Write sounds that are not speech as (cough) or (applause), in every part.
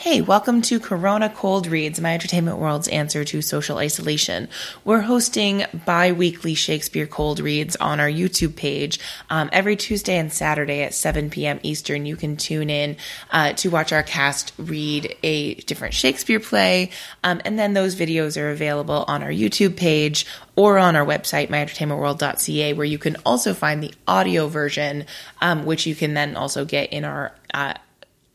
Hey, welcome to Corona Cold Reads, my entertainment world's answer to social isolation. We're hosting bi weekly Shakespeare Cold Reads on our YouTube page um, every Tuesday and Saturday at 7 p.m. Eastern. You can tune in uh, to watch our cast read a different Shakespeare play, um, and then those videos are available on our YouTube page or on our website, myentertainmentworld.ca, where you can also find the audio version, um, which you can then also get in our uh,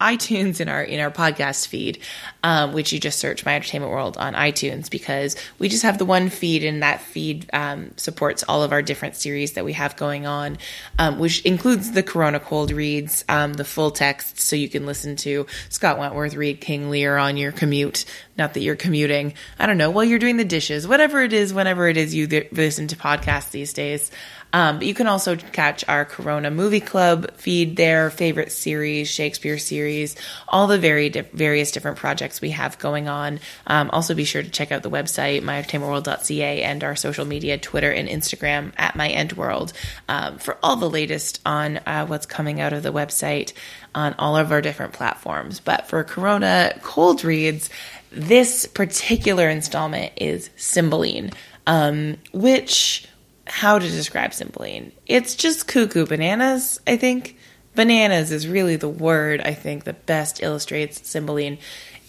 iTunes in our in our podcast feed, um, which you just search My Entertainment World on iTunes because we just have the one feed and that feed um, supports all of our different series that we have going on, um, which includes the Corona Cold reads, um, the full text, so you can listen to Scott Wentworth read King Lear on your commute. Not that you're commuting, I don't know, while you're doing the dishes, whatever it is, whenever it is you th- listen to podcasts these days. Um, but you can also catch our Corona Movie Club feed there, favorite series, Shakespeare series, all the very di- various different projects we have going on. Um, also, be sure to check out the website, myentertainmentworld.ca, and our social media, Twitter and Instagram at myentworld, um, for all the latest on uh, what's coming out of the website on all of our different platforms. But for Corona Cold Reads, this particular installment is Cymbeline, um, which how to describe Cymbeline. It's just cuckoo bananas, I think. Bananas is really the word I think that best illustrates Cymbeline.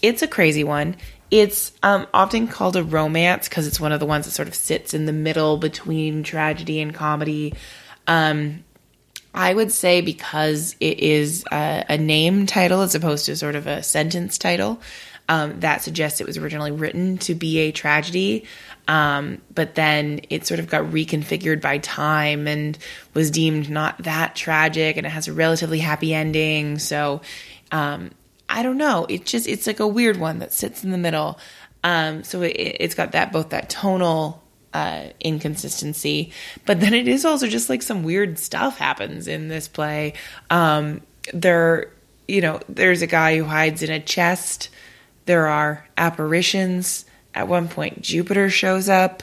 It's a crazy one. It's um, often called a romance because it's one of the ones that sort of sits in the middle between tragedy and comedy. Um, I would say because it is a, a, name title as opposed to sort of a sentence title, um, that suggests it was originally written to be a tragedy. Um, but then it sort of got reconfigured by time and was deemed not that tragic and it has a relatively happy ending. So, um, I don't know. It just, it's like a weird one that sits in the middle. Um, so it, has got that, both that tonal, uh, inconsistency, but then it is also just like some weird stuff happens in this play. Um, there, you know, there's a guy who hides in a chest. There are apparitions at one point, Jupiter shows up.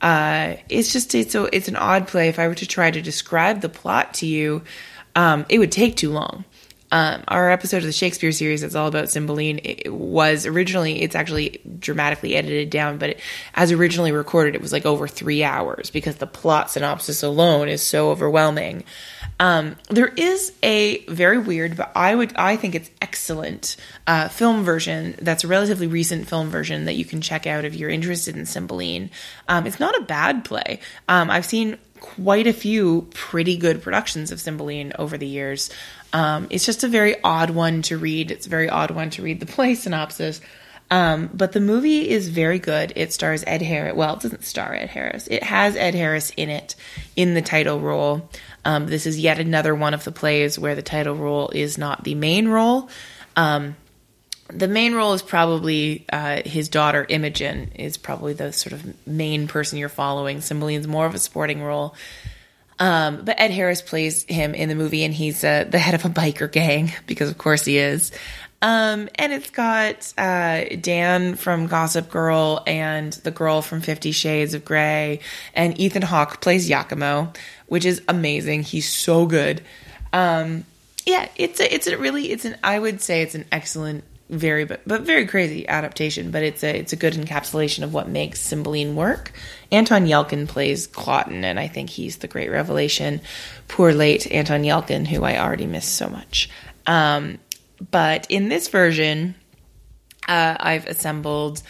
Uh, it's just it's a, it's an odd play. If I were to try to describe the plot to you, um, it would take too long. Um, our episode of the Shakespeare series that's all about Cymbeline it was originally it's actually dramatically edited down, but it, as originally recorded, it was like over three hours because the plot synopsis alone is so overwhelming. Um, there is a very weird, but I would I think it's excellent uh, film version. That's a relatively recent film version that you can check out if you're interested in Cymbeline. Um, it's not a bad play. Um, I've seen quite a few pretty good productions of Cymbeline over the years. Um, it's just a very odd one to read. It's a very odd one to read the play synopsis. Um, but the movie is very good. It stars Ed Harris. Well, it doesn't star Ed Harris. It has Ed Harris in it in the title role. Um, this is yet another one of the plays where the title role is not the main role. Um, the main role is probably uh, his daughter Imogen is probably the sort of main person you're following. Cymbeline's more of a supporting role. Um, but Ed Harris plays him in the movie, and he's uh, the head of a biker gang (laughs) because, of course, he is. Um, and it's got uh, Dan from Gossip Girl and the girl from Fifty Shades of Grey, and Ethan Hawke plays Iachimo, which is amazing. He's so good. Um, yeah, it's a, it's a really it's an I would say it's an excellent, very but, but very crazy adaptation. But it's a it's a good encapsulation of what makes Cymbeline work. Anton Yelchin plays Cloten, and I think he's the great revelation. Poor late Anton Yelchin, who I already miss so much. Um, but in this version, uh, I've assembled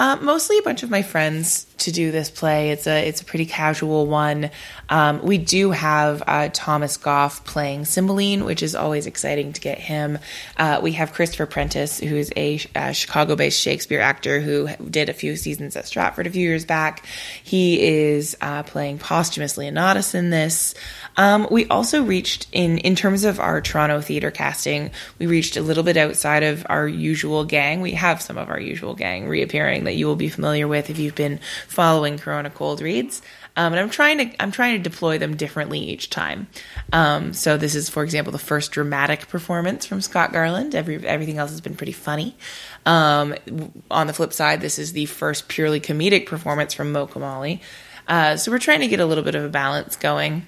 uh, mostly a bunch of my friends to do this play. It's a it's a pretty casual one. Um, we do have uh, Thomas Goff playing Cymbeline, which is always exciting to get him. Uh, we have Christopher Prentiss, who is a, a Chicago-based Shakespeare actor who did a few seasons at Stratford a few years back. He is uh, playing Posthumus Leonatus in this. Um, we also reached in in terms of our Toronto theater casting, we reached a little bit outside of our usual gang. We have some of our usual gang reappearing that you will be familiar with if you've been following Corona Cold Reads. Um, and I'm trying to I'm trying to deploy them differently each time. Um, so this is, for example, the first dramatic performance from Scott Garland. Every everything else has been pretty funny. Um, on the flip side, this is the first purely comedic performance from Mo Kamali. Uh, so we're trying to get a little bit of a balance going.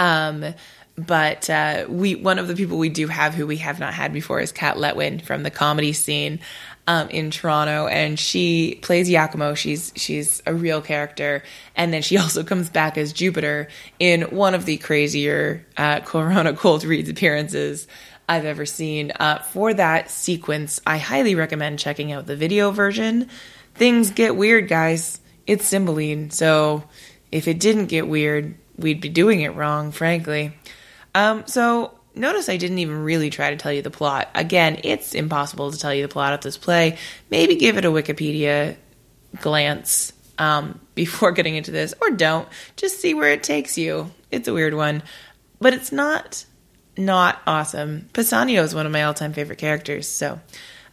Um, but uh, we one of the people we do have who we have not had before is Kat Letwin from the comedy scene um, in Toronto, and she plays Iachimo. She's she's a real character, and then she (laughs) also comes back as Jupiter in one of the crazier uh, (laughs) Corona Cold Reads appearances I've ever seen. Uh, for that sequence, I highly recommend checking out the video version. Things get weird, guys. It's Cymbeline, so if it didn't get weird, we'd be doing it wrong, frankly. Um, so notice I didn't even really try to tell you the plot. Again, it's impossible to tell you the plot of this play. Maybe give it a Wikipedia glance um, (laughs) before getting into this, or don't. Just see where it takes you. It's a weird one, but it's not not awesome. Pisanio is one of my all time favorite characters. So,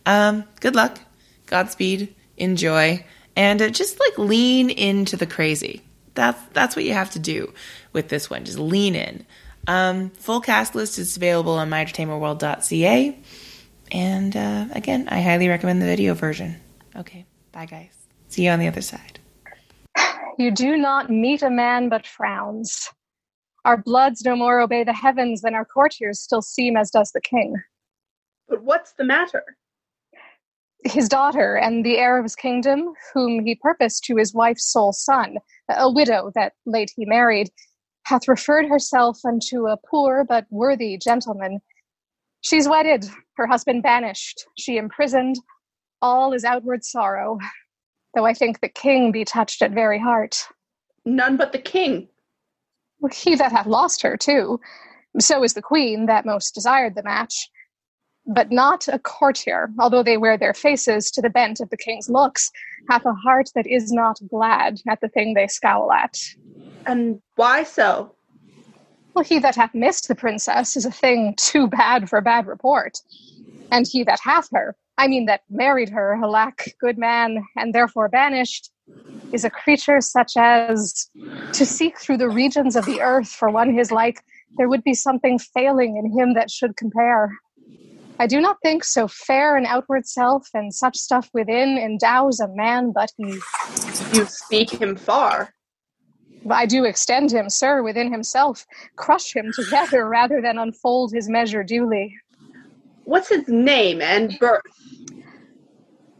um, good luck, Godspeed, enjoy, and uh, just like lean into the crazy. That's that's what you have to do with this one. Just lean in. Um, full cast list is available on myentertainmentworld.ca. And uh, again, I highly recommend the video version. Okay, bye guys. See you on the other side. You do not meet a man but frowns. Our bloods no more obey the heavens than our courtiers still seem as does the king. But what's the matter? His daughter and the heir of his kingdom, whom he purposed to his wife's sole son, a widow that late he married, hath referred herself unto a poor but worthy gentleman. She's wedded, her husband banished, she imprisoned. All is outward sorrow, though I think the king be touched at very heart. None but the king. He that hath lost her, too. So is the queen that most desired the match. But not a courtier, although they wear their faces to the bent of the king's looks, hath a heart that is not glad at the thing they scowl at. And why so? Well, he that hath missed the princess is a thing too bad for bad report. And he that hath her, I mean that married her, alack, good man, and therefore banished, is a creature such as to seek through the regions of the earth for one his like, there would be something failing in him that should compare. I do not think so fair an outward self and such stuff within endows a man but he. You speak him far. I do extend him, sir, within himself, crush him together rather than unfold his measure duly. What's his name and birth?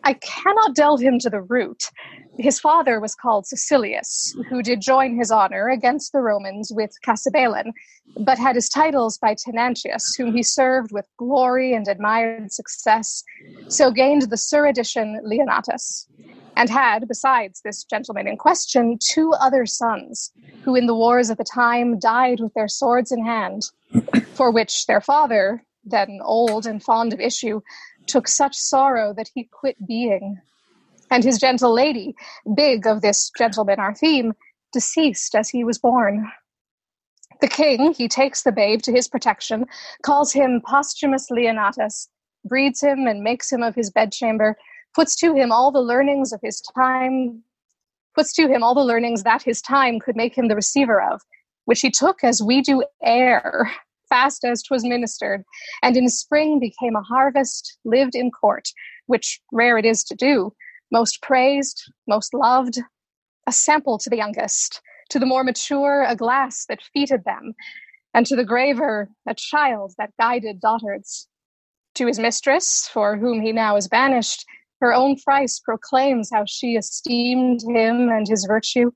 I cannot delve him to the root. His father was called Cecilius, who did join his honor against the Romans with Cassibelan, but had his titles by Tenantius, whom he served with glory and admired success, so gained the suredition Leonatus and had, besides this gentleman in question, two other sons, who in the wars of the time died with their swords in hand, for which their father, then old and fond of issue, took such sorrow that he quit being. And his gentle lady, big of this gentleman our theme, deceased as he was born. The king, he takes the babe to his protection, calls him Posthumus Leonatus, breeds him and makes him of his bedchamber, puts to him all the learnings of his time, puts to him all the learnings that his time could make him the receiver of, which he took as we do air, fast as 'twas ministered, and in spring became a harvest, lived in court, which rare it is to do, most praised, most loved, a sample to the youngest, to the more mature, a glass that feted them, and to the graver, a child that guided daughters. To his mistress, for whom he now is banished, her own price proclaims how she esteemed him and his virtue.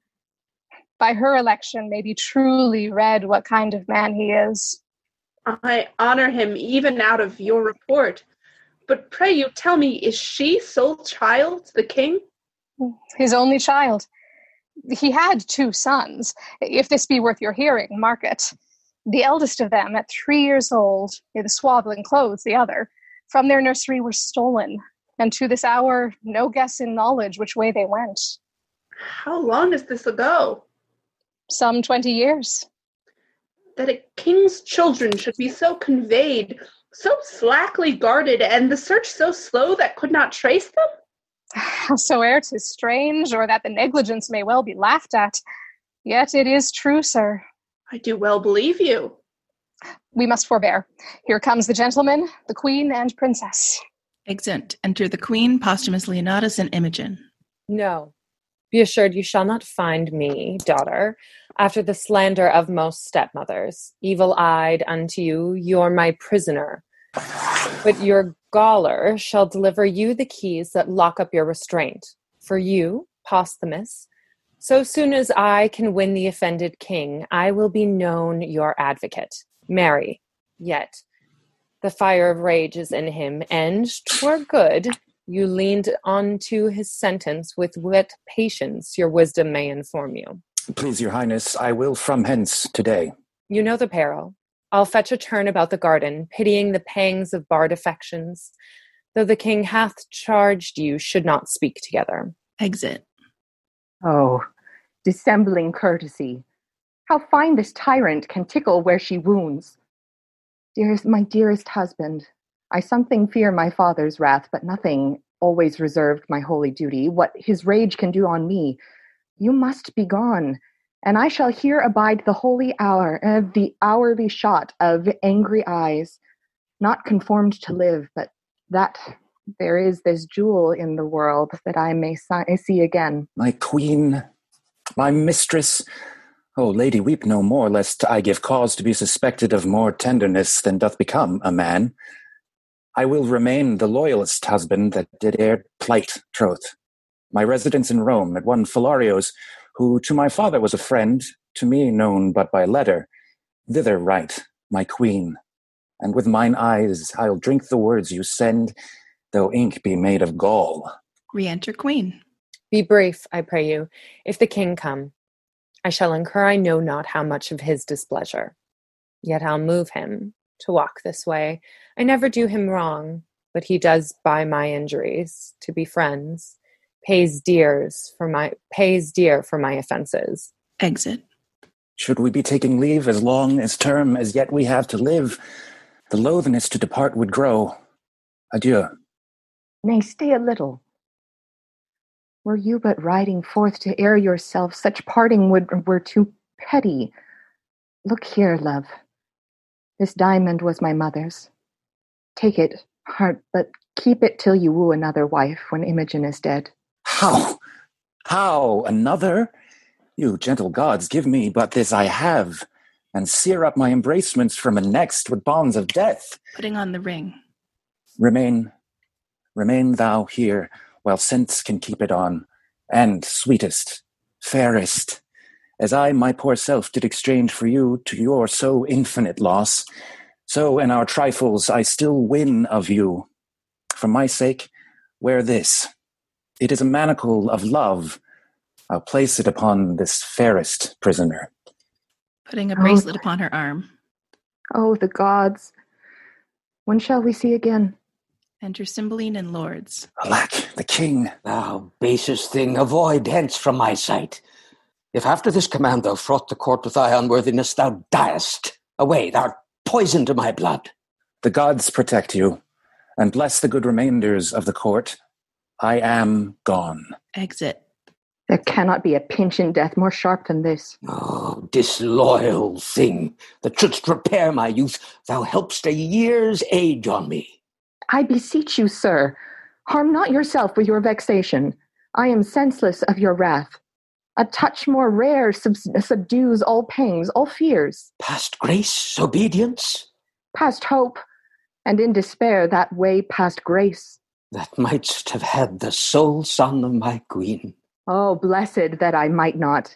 By her election may be truly read what kind of man he is. I honor him even out of your report. But pray you tell me, is she sole child to the king? His only child. He had two sons. If this be worth your hearing, mark it. The eldest of them, at three years old, the swaddling clothes, the other, from their nursery were stolen and to this hour, no guess in knowledge which way they went. How long is this ago? Some twenty years. That a king's children should be so conveyed, so slackly guarded, and the search so slow that could not trace them? (sighs) So ere 'tis strange, or that the negligence may well be laughed at, yet it is true, sir. I do well believe you. We must forbear. Here comes the gentleman, the queen, and princess. Exeunt. Enter the Queen, Posthumus Leonatus, and Imogen. No. Be assured you shall not find me, daughter. After the slander of most stepmothers. Evil eyed unto you, you're my prisoner. But your gaoler shall deliver you the keys that lock up your restraint. For you, Posthumus, so soon as I can win the offended king, I will be known your advocate. Marry. Yet the fire of rage is in him, and twere good you leaned on to his sentence with what patience your wisdom may inform you. Please, your highness, I will from hence today. You know the peril. I'll fetch a turn about the garden, pitying the pangs of barred affections, though the king hath charged you should not speak together. Exit. Oh, dissembling courtesy. How fine this tyrant can tickle where she wounds. Dearest, my dearest husband, I something fear my father's wrath, but nothing always reserved my holy duty. What his rage can do on me, you must be gone, and I shall here abide the holy hour, uh, the hourly shot of angry eyes, not conformed to live, but that there is this jewel in the world that I may si- see again. My queen, my mistress, oh, lady, weep no more, lest I give cause to be suspected of more tenderness than doth become a man. I will remain the loyalest husband that did e'er plight troth. My residence in Rome at one Philario's, who to my father was a friend, to me known but by letter, thither write, my queen, and with mine eyes I'll drink the words you send, though ink be made of gall. Re-enter queen. Be brief, I pray you. If the king come, I shall incur I know not how much of his displeasure. Yet I'll move him to walk this way. I never do him wrong, but he does by my injuries to be friends, pays dears for my pays dear for my offenses. Exit. Should we be taking leave as long as term as yet we have to live, the loathness to depart would grow. Adieu. Nay, stay a little. Were you but riding forth to air yourself, such parting would were too petty. Look here, love. This diamond was my mother's. Take it, heart, but keep it till you woo another wife when Imogen is dead. How? How? Another? You gentle gods, give me but this I have, and sear up my embracements from a next with bonds of death. Putting on the ring. Remain, remain thou here, while sense can keep it on, and sweetest, fairest, as I my poor self did exchange for you to your so infinite loss, so in our trifles I still win of you. For my sake, wear this. It is a manacle of love. Uh, I'll place it upon this fairest prisoner. Putting a oh. bracelet oh. upon her arm. Oh, the gods. When shall we see again? Enter Cymbeline and lords. Alack, the king. Thou basest thing, avoid hence from my sight. If after this command thou fraught the court with thy unworthiness, thou diest. Away, thou art poison to my blood. The gods protect you, and bless the good remainders of the court. I am gone. Exit. There cannot be a pinch in death more sharp than this. Oh, disloyal thing, that shouldst repair my youth, thou helpst a year's age on me. I beseech you, sir, harm not yourself with your vexation. I am senseless of your wrath. A touch more rare sub- subdues all pangs, all fears. Past grace, obedience? Past hope, and in despair that way past grace. That mightst have had the sole son of my queen. Oh, blessed that I might not.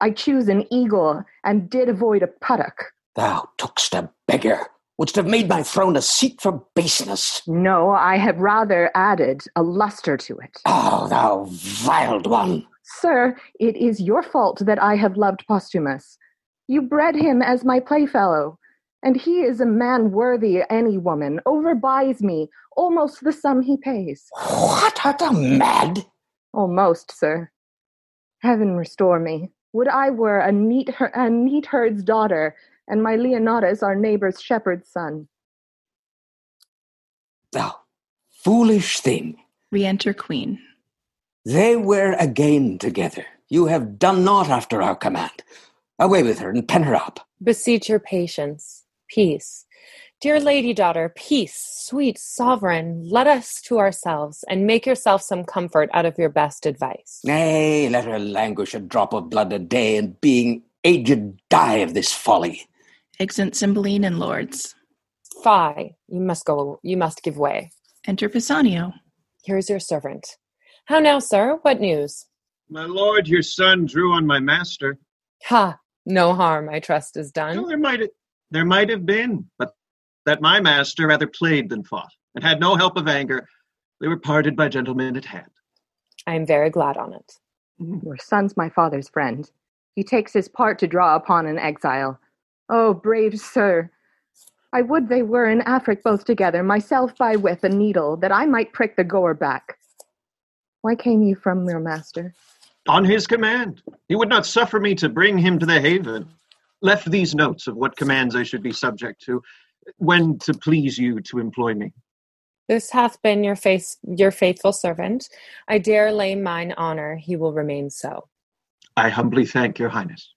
I choose an eagle and did avoid a puttock. Thou tookst a beggar, wouldst have made my throne a seat for baseness. No, I have rather added a luster to it. Oh, thou vile one! Sir, it is your fault that I have loved Posthumus. You bred him as my playfellow, and he is a man worthy any woman, overbuys me, almost the sum he pays. What, art thou mad? Almost, sir. Heaven restore me. Would I were a neat, her- a neat herd's daughter, and my Leonatus our neighbor's shepherd's son. Thou foolish thing. Re-enter Queen. They were again together. You have done naught after our command. Away with her and pen her up. Beseech your patience. Peace. Dear lady daughter, peace, sweet sovereign, let us to ourselves, and make yourself some comfort out of your best advice. Nay, let her languish a drop of blood a day, and being aged die of this folly. Exeunt Cymbeline and lords. Fie, you must go, you must give way. Enter Pisanio. Here is your servant. How now, sir? What news? My lord, your son drew on my master. Ha! No harm, I trust, is Well, done. there might there might have been, but that my master rather played than fought, and had no help of anger. They were parted by gentlemen at hand. I am very glad on it. Your son's my father's friend. He takes his part to draw upon an exile. Oh, brave sir! I would they were in Afric both together, myself by with a needle, that I might prick the gore back. Why came you from your master? On his command, he would not suffer me to bring him to the haven. Left these notes of what commands I should be subject to, when to please you to employ me. This hath been your face, your faithful servant. I dare lay mine honor he will remain so. I humbly thank your highness.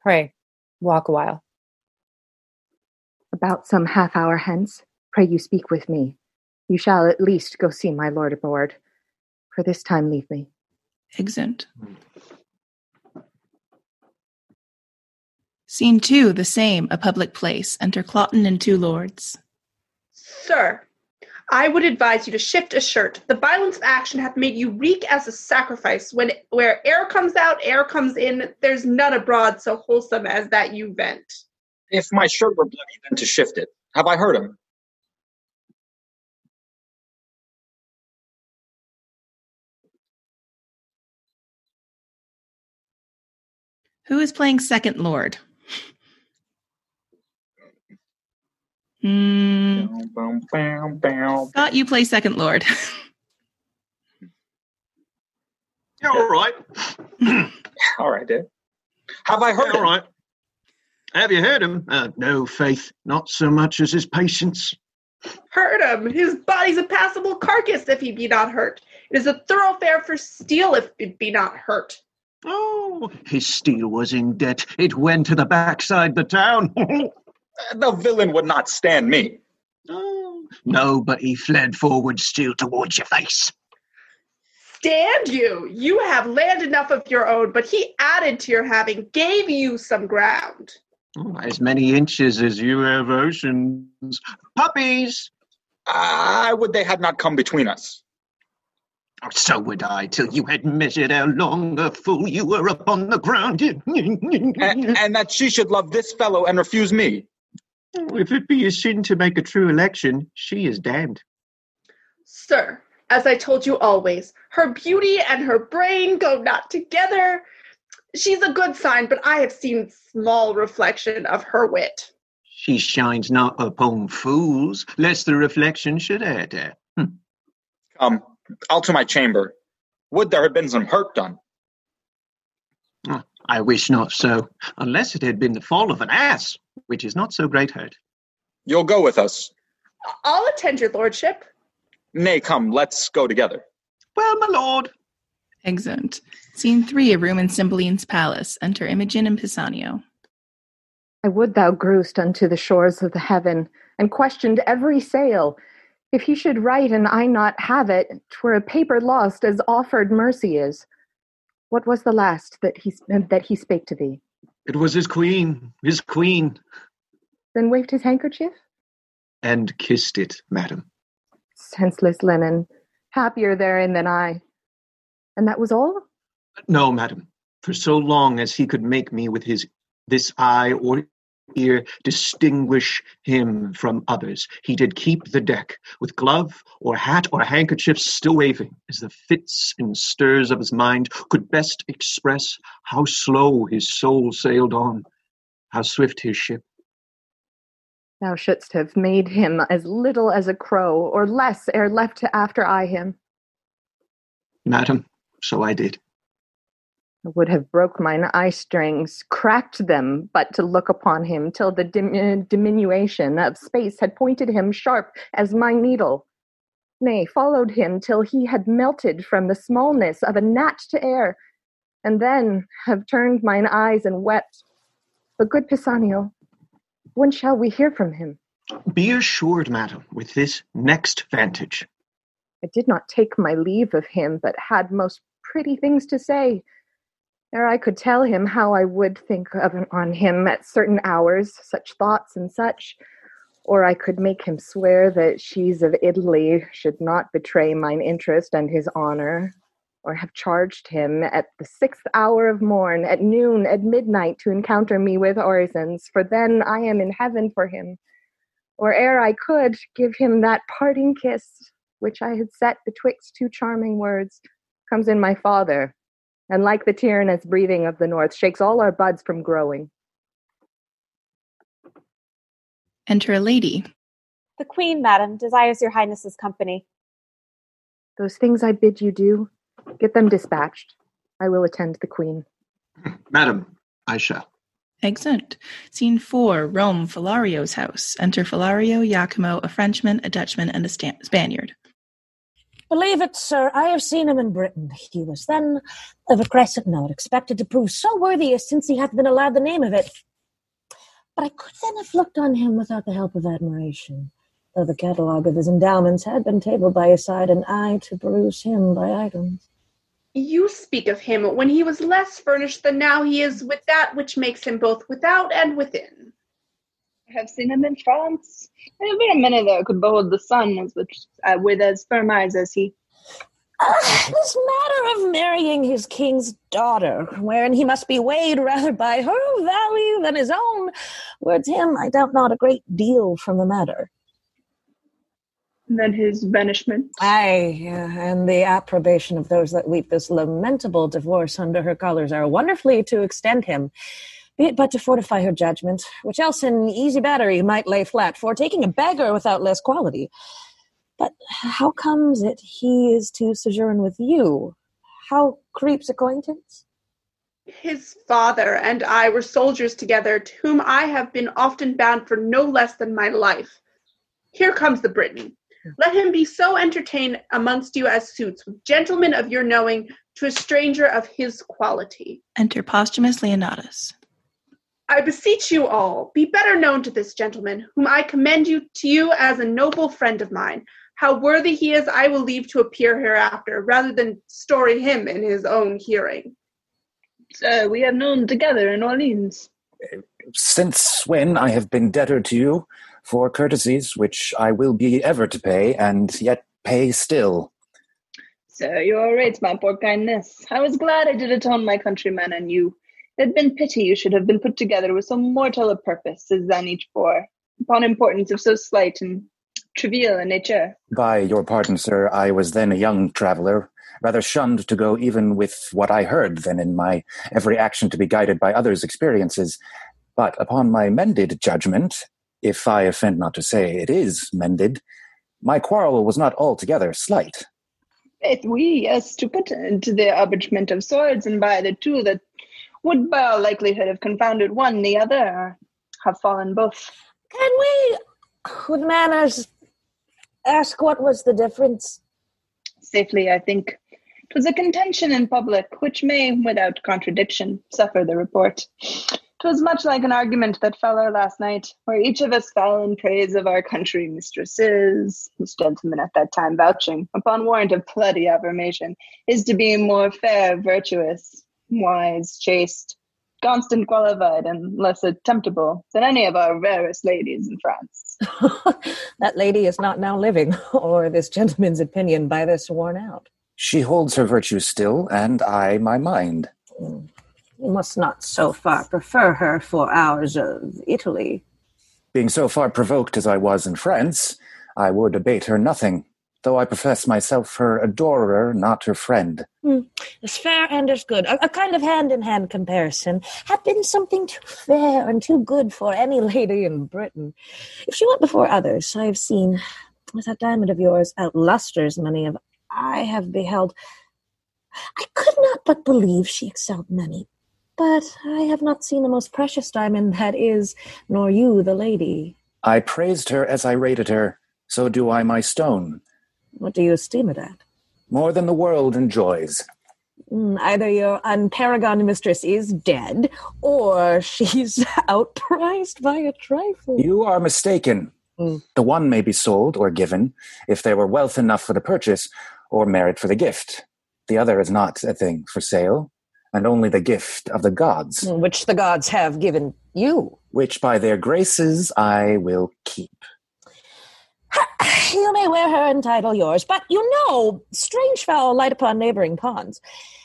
Pray, walk a while. About some half hour hence, pray you speak with me. You shall at least go see my lord aboard. For this time leave me. Exeunt. Hmm. Scene two, the same, a public place. Enter Cloten and two lords. Sir, I would advise you to shift a shirt. The violence of action hath made you reek as a sacrifice. When where air comes out, air comes in. There's none abroad so wholesome as that you vent. If my shirt were bloody, then to shift it. Have I heard him? Who is playing second lord? Hmm. Bow, bow, bow. Scott, you play second lord. (laughs) Yeah, all right. (clears throat) All right, Dave. Have I Yeah, heard all him? right. Have you heard him? Uh, no, Faith, not so much as his patience. Hurt him. His body's a passable carcass if he be not hurt. It is a thoroughfare for steel if it be not hurt. Oh, his steel was in debt. It went to the backside the town. (laughs) The villain would not stand me. oh, no, but he fled forward still towards your face. Stand you. You have land enough of your own, but he added to your having, gave you some ground. Oh, as many inches as you have oceans. Puppies! I would they had not come between us. Oh, so would I, till you had measured how long a fool you were upon the ground. A- and that she should love this fellow and refuse me. If it be a sin to make a true election, she is damned. Sir, as I told you always, her beauty and her brain go not together. She's a good sign, but I have seen small reflection of her wit. She shines not upon fools, lest the reflection should add her. Come, I'll to my chamber. Would there had been some hurt done. I wish not so, unless it had been the fall of an ass, which is not so great hurt. You'll go with us. I'll attend your lordship. Nay, come, let's go together. Well, my lord, Exeunt. Scene three, a room in Cymbeline's palace. Enter Imogen and Pisanio. I would thou grewst unto the shores of the heaven, and questioned every sail. If he should write and I not have it, twere a paper lost as offered mercy is. What was the last that he that he spake to thee? it was his queen, his queen, Then waved his handkerchief? and kissed it, madam. Senseless linen, happier therein than I. And that was all? No, madam, for so long as he could make me with his this eye or ear distinguish him from others, he did keep the deck with glove or hat or handkerchief still waving, as the fits and stirs of his mind could best express how slow his soul sailed on, how swift his ship. Thou shouldst have made him as little as a crow, or less ere left to after eye him. Madam, so I did. Would have broke mine eye strings, cracked them, but to look upon him till the dim- uh, diminution of space had pointed him sharp as my needle. Nay, followed him till he had melted from the smallness of a gnat to air, and then have turned mine eyes and wept. But good Pisanio, when shall we hear from him? Be assured, madam, with this next vantage. I did not take my leave of him, but had most pretty things to say. I could tell him how I would think of on him at certain hours, such thoughts and such, or I could make him swear that she's of Italy should not betray mine interest and his honor, or have charged him at the sixth hour of morn, at noon, at midnight, to encounter me with orisons, for then I am in heaven for him. Or ere I could give him that parting kiss which I had set betwixt two charming words, comes in my father, and like the tyrannous breathing of the north, shakes all our buds from growing. Enter a lady. The queen, madam, desires your highness's company. Those things I bid you do, get them dispatched. I will attend the queen. (laughs) Madam, I shall. Excellent. Scene four Rome, Philario's house. Enter Philario, Iachimo, a Frenchman, a Dutchman, and a Stan- Spaniard. Believe it, sir, I have seen him in Britain. He was then of a crescent note, expected to prove so worthy as since he hath been allowed the name of it. But I could then have looked on him without the help of admiration, though the catalogue of his endowments had been tabled by his side, and I to peruse him by items. You speak of him when he was less furnished than now he is with that which makes him both without and within. I have seen him in France. Have been a many there could behold the sun as with, uh, with as firm eyes as he. Uh, this matter of marrying his king's daughter, wherein he must be weighed rather by her value than his own, words him, I doubt not, a great deal from the matter. And then his banishment. Aye, and the approbation of those that weep this lamentable divorce under her colours are wonderfully to extend him be it but to fortify her judgment, which else an easy battery might lay flat for taking a beggar without less quality. But how comes it he is to sojourn with you? How creeps acquaintance? His father and I were soldiers together, to whom I have been often bound for no less than my life. Here comes the Briton. Let him be so entertained amongst you as suits, with gentlemen of your knowing, to a stranger of his quality. Enter Posthumus Leonatus. I beseech you all, be better known to this gentleman, whom I commend you to you as a noble friend of mine. How worthy he is, I will leave to appear hereafter, rather than story him in his own hearing. Sir, we have known together in Orleans. Since when I have been debtor to you for courtesies which I will be ever to pay, and yet pay still. Sir, you are right, my poor kindness. I was glad I did atone my countrymen and you it had been pity you should have been put together with so mortal a purpose as than each bore, upon importance of so slight and trivial a nature. By your pardon, sir, I was then a young traveller, rather shunned to go even with what I heard than in my every action to be guided by others' experiences. But upon my mended judgment, if I offend not to say it is mended, my quarrel was not altogether slight. Faith, we, yes, to put into the abridgment of swords, and by the two that would by all likelihood have confounded one the other, or have fallen both. Can we, with manners, ask what was the difference? Safely, I think. 'Twas a contention in public, which may, without contradiction, suffer the report. 'Twas much like an argument that fell our last night, where each of us fell in praise of our country mistresses, this gentleman at that time vouching, upon warrant of bloody affirmation, is to be more fair, virtuous, wise, chaste, constant, qualified, and less attemptable than any of our rarest ladies in France. (laughs) that lady is not now living, (laughs) or this gentleman's opinion by this worn out. She holds her virtue still, and I my mind. You must not so far prefer her for ours of Italy. Being so far provoked as I was in France, I would abate her nothing, though I profess myself her adorer, not her friend. Mm. As fair and as good, a, a kind of hand in hand comparison, had been something too fair and too good for any (laughs) lady in Britain. If she went before others, I have seen, that diamond of yours, outlusters many of I have beheld. I could not but believe she excelled many, but I have not seen the most precious diamond that is, nor you the lady. I praised her as I rated her, so do I my stone. What do you esteem it at? More than the world enjoys. Mm, either your unparagoned mistress is dead, or (laughs) she's outpriced by a trifle. You are mistaken. Mm. The one may be sold or given, if there were wealth enough for the purchase, or merit for the gift. The other is not a thing for sale, and only the gift of the gods, Which the gods have given you. which by their graces I will keep. (laughs) You may wear her and title yours, but you know, strange fowl light upon neighboring ponds.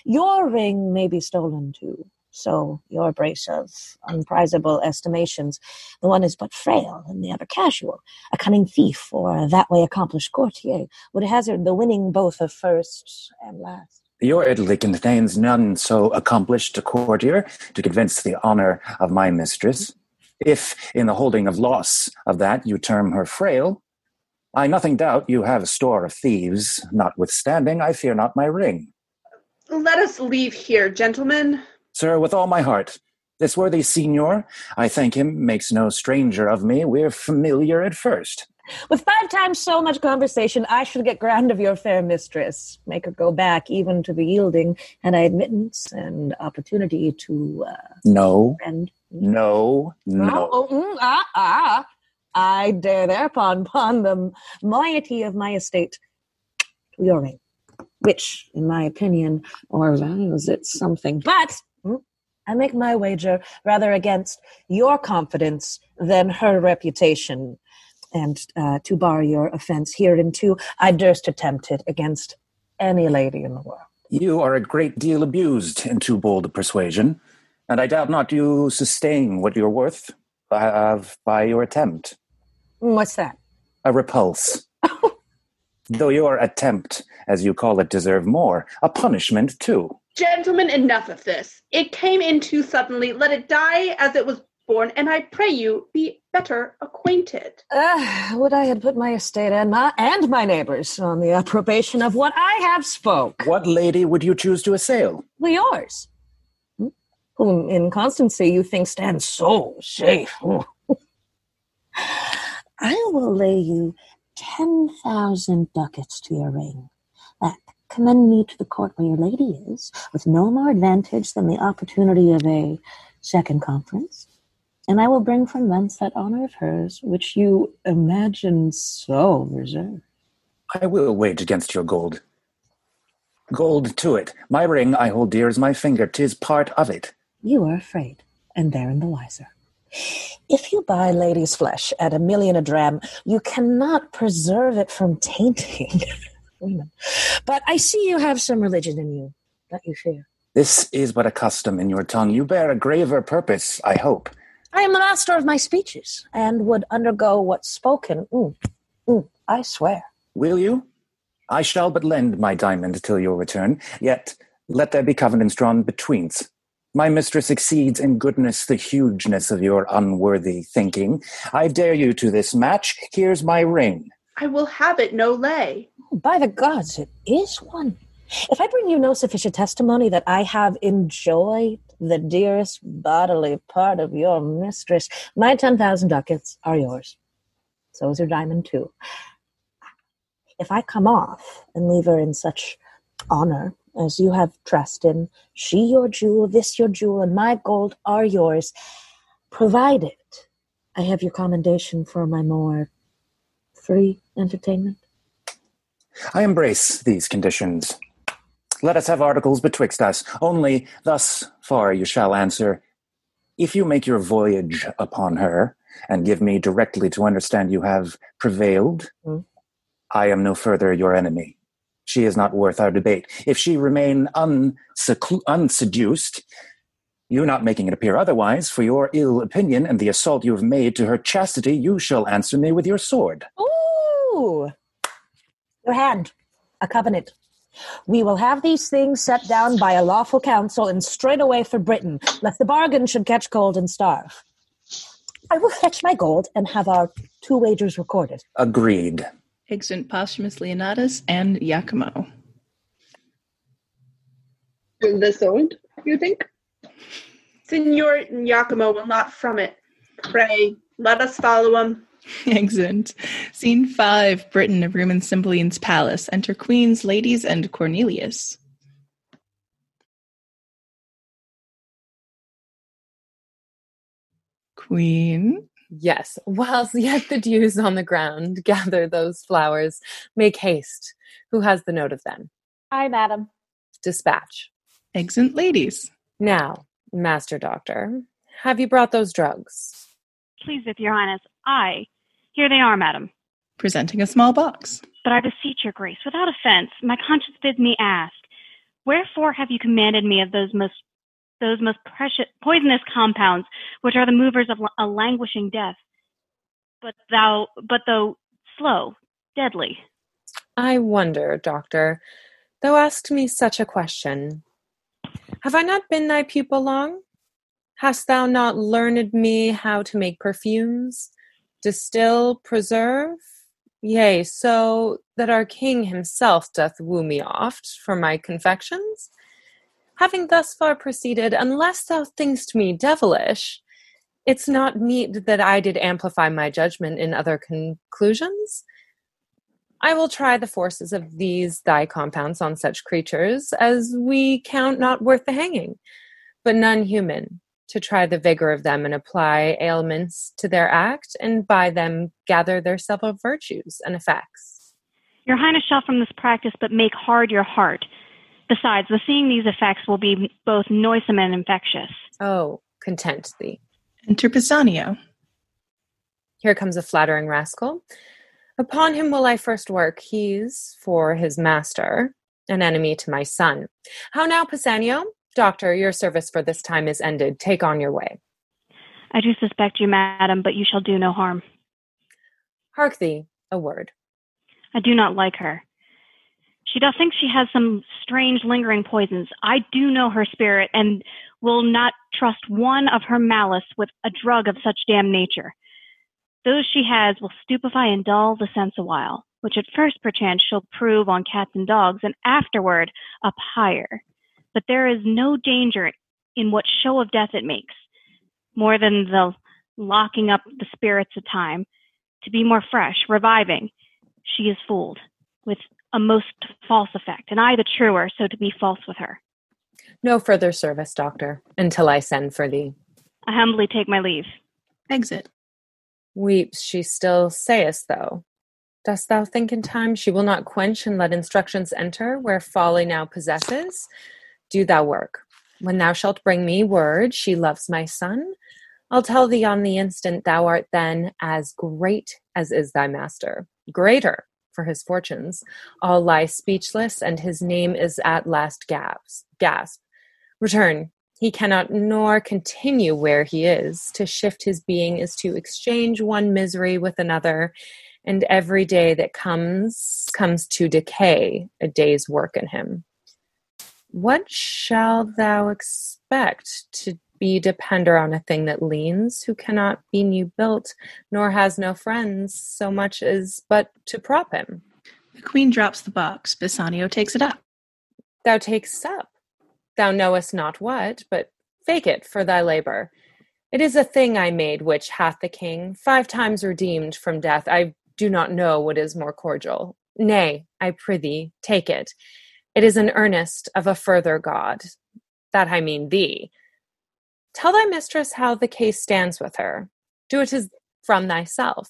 Your ring may be stolen too. So your brace of unprizable estimations, the one is but frail and the other casual. A cunning thief or that way accomplished courtier would hazard the winning both of first and last. Your Italy contains none so accomplished a courtier to convince the honor of my mistress. If, in the holding of loss of that, you term her frail, I nothing doubt you have a store of thieves. Notwithstanding, I fear not my ring. Let us leave here, gentlemen. Sir, with all my heart. This worthy signor, I thank him, makes no stranger of me. We're familiar at first. With five times so much conversation, I should get grand of your fair mistress, make her go back even to the yielding, and I admittance and opportunity to uh, No, friend. no, no. Oh, mm, ah, ah. I dare thereupon (laughs) pawn the moiety of my estate to your ring, which, in my opinion, values it something. But mm, I make my wager rather against your confidence than her reputation. And uh, to bar your offense hereinto, I durst attempt it against any lady in the world. You are a great deal abused in too bold a persuasion, and I doubt not you sustain what you're worth of by your attempt. What's that? A repulse. (laughs) Though your attempt, as you call it, deserve more, a punishment too. Gentlemen, enough of this. It came in too suddenly. Let it die as it was born, and I pray you be better acquainted. Uh, would I had put my estate and my and my neighbors on the approbation of what I have spoke. What lady would you choose to assail? Well, yours, whom in constancy you think stands so safe. (laughs) I will lay you ten thousand ducats to your ring. That commend me to the court where your lady is, with no more advantage than the opportunity of a second conference. And I will bring from thence that honor of hers which you imagine so reserved. I will wage against your gold. Gold to it. My ring I hold dear as my finger. Tis part of it. You are afraid, and therein the wiser. If you buy lady's flesh at a million a dram, you cannot preserve it from tainting. (laughs) but I see you have some religion in you that you fear. This is but a custom in your tongue. You bear a graver purpose, I hope. I am the master of my speeches, and would undergo what's spoken. Mm, mm, I swear. Will you? I shall but lend my diamond till your return, yet let there be covenants drawn betweens. My mistress exceeds in goodness the hugeness of your unworthy thinking. I dare you to this match. Here's my ring. I will have it no lay. By the gods, it is one. If I bring you no sufficient testimony that I have enjoyed the dearest bodily part of your mistress, my 10,000 ducats are yours. So is your diamond, too. If I come off and leave her in such honor as you have trust in, she your jewel, this your jewel, and my gold are yours, provided I have your commendation for my more free entertainment. I embrace these conditions. Let us have articles betwixt us. Only thus far you shall answer. If you make your voyage upon her, and give me directly to understand you have prevailed, Mm. I am no further your enemy. She is not worth our debate. If she remain unseclu- unseduced, you not making it appear otherwise, for your ill opinion and the assault you have made to her chastity, you shall answer me with your sword. Ooh! Your hand, a covenant. We will have these things set down by a lawful council and straight away for Britain, lest the bargain should catch cold and starve. I will fetch my gold and have our two wagers recorded. Agreed. Exeunt Posthumus Leonatus and Iachimo. Will the sword, you think? Signor Iachimo will not from it. Pray, let us follow him. (laughs) Exeunt. Scene 5 Britain of Roman Cymbeline's palace. Enter queens, ladies, and Cornelius. Queen. Yes, whilst (laughs) yet the dews on the ground gather those flowers, make haste. Who has the note of them? Hi, madam. Dispatch. Exeunt ladies. Now, Master Doctor, have you brought those drugs? Please, if your highness, I. Here they are, madam. Presenting a small box. But I beseech your grace, without offense, my conscience bids me ask, wherefore have you commanded me of those most those most precious poisonous compounds, which are the movers of a languishing death, but thou but though slow, deadly. I wonder, Doctor, thou asked me such a question. Have I not been thy pupil long? Hast thou not learned me how to make perfumes, distill, preserve? Yea, so that our king himself doth woo me oft for my confections? Having thus far proceeded, unless thou think'st me devilish, it's not meet that I did amplify my judgment in other conclusions. I will try the forces of these thy compounds on such creatures as we count not worth the hanging, but none human, to try the vigor of them and apply ailments to their act, and by them gather their several virtues and effects. Your highness shall from this practice but make hard your heart. Besides, the seeing these effects will be both noisome and infectious. Oh, content thee. Enter Pisanio. Here comes a flattering rascal. Upon him will I first work. He's, for his master, an enemy to my son. How now, Pisanio? Doctor, your service for this time is ended. Take on your way. I do suspect you, madam, but you shall do no harm. Hark thee, a word. I do not like her. She does think she has some strange lingering poisons. I do know her spirit and will not trust one of her malice with a drug of such damn nature. Those she has will stupefy and dull the sense a while, which at first perchance she'll prove on cats and dogs, and afterward up higher but there is no danger in what show of death it makes, more than the locking up the spirits a time to be more fresh, reviving. She is fooled with a most false effect, and I the truer, so to be false with her. No further service, doctor, until I send for thee. I humbly take my leave. Exit. Weeps she still, sayest thou? Dost thou think in time she will not quench and let instructions enter where folly now possesses? do thou work. When thou shalt bring me word she loves my son, I'll tell thee on the instant thou art then as great as is thy master, greater for his fortunes. All lie speechless, and his name is at last gasp. gasp. Return. He cannot nor continue where he is. To shift his being is to exchange one misery with another, and every day that comes comes to decay a day's work in him. What shall thou expect to be depender on a thing that leans, who cannot be new built, nor has no friends, so much as but to prop him? The queen drops the box. Pisanio takes it up. Thou takest up. Thou knowest not what, but fake it for thy labor. It is a thing I made which hath the king five times redeemed from death. I do not know what is more cordial. Nay, I prithee, take it. It is an earnest of a further God, that I mean thee. Tell thy mistress how the case stands with her. Do it as from thyself.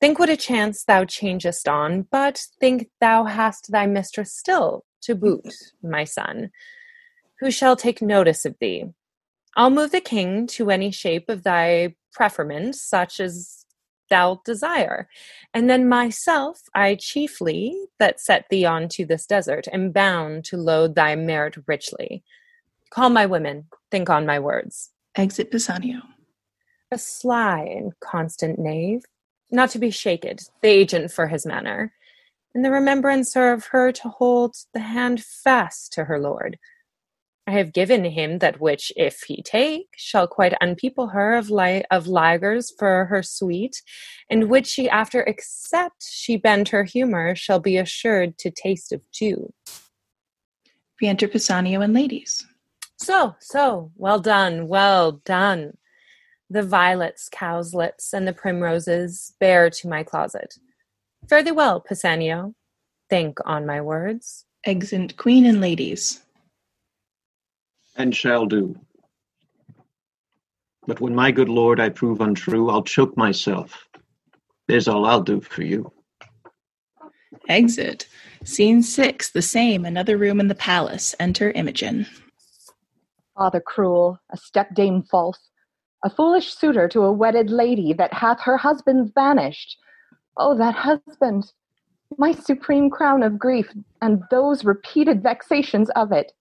Think what a chance thou changest on, but think thou hast thy mistress still to boot, my son. Who shall take notice of thee? I'll move the king to any shape of thy preferment, such as thou desire. And then myself, I chiefly, that set thee on to this desert, am bound to load thy merit richly. Call my women, think on my words. Exit Pisanio. A sly and constant knave, not to be shaken, the agent for his manner, and the remembrancer of her to hold the hand fast to her lord I have given him that which, if he take, shall quite unpeople her of, li- of ligers for her sweet, and which she after accept she bend her humour shall be assured to taste of two. We enter Pisanio and ladies. So, so, well done, well done. The violets, cowslips, and the primroses bear to my closet. Fare thee well, Pisanio. Think on my words. Exit Queen and ladies and shall do. But when my good lord I prove untrue, I'll choke myself. There's all I'll do for you. Exit. Scene six, the same, another room in the palace. Enter Imogen. Father cruel, a stepdame false, a foolish suitor to a wedded lady that hath her husband banished. Oh, that husband, my supreme crown of grief, and those repeated vexations of it.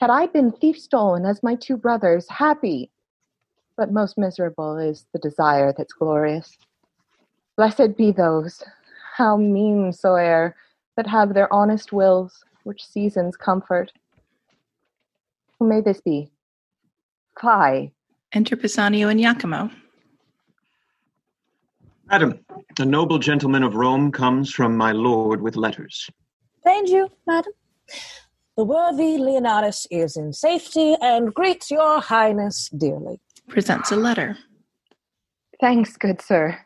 Had I been thief stolen as my two brothers, happy, but most miserable is the desire that's glorious. Blessed be those, how mean soe'er, that have their honest wills, which seasons comfort. Who may this be? Fie. Enter Pisanio and Iachimo. Madam, a noble gentleman of Rome comes from my lord with letters. Thank you, madam. The worthy Leonatus is in safety and greets your highness dearly. Presents a letter. Thanks, good sir.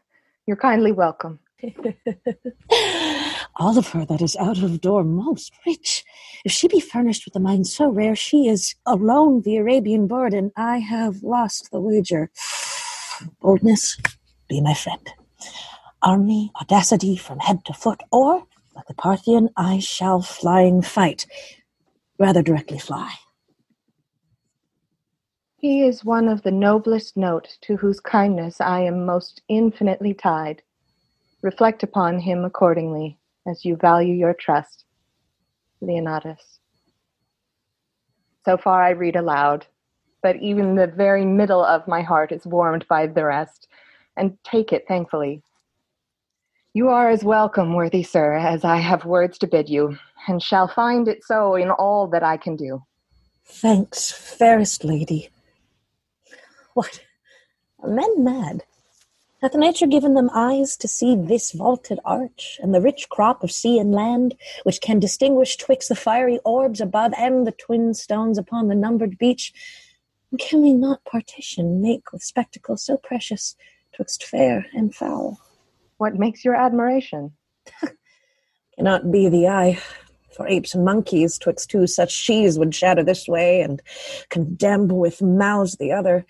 You're kindly welcome. (laughs) All of her that is out of door most rich. If she be furnished with a mind so rare, she is alone the Arabian bird, and I have lost the wager. (sighs) Boldness, be my friend. Army, audacity from head to foot, or, like the Parthian, I shall flying fight. Rather directly fly. He is one of the noblest note to whose kindness I am most infinitely tied. Reflect upon him accordingly, as you value your trust. Leonatus. So far I read aloud, but even the very middle of my heart is warmed by the rest, and take it thankfully. You are as welcome, worthy sir, as I have words to bid you, and shall find it so in all that I can do. Thanks, fairest lady. What? Are men mad? Hath nature given them eyes to see this vaulted arch, and the rich crop of sea and land, which can distinguish twixt the fiery orbs above and the twin stones upon the numbered beach? And can we not partition make with spectacle so precious twixt fair and foul? What makes your admiration? (laughs) Cannot be the eye. For apes and monkeys, twixt two such sheaves would shatter this way, and condemn with mouths the other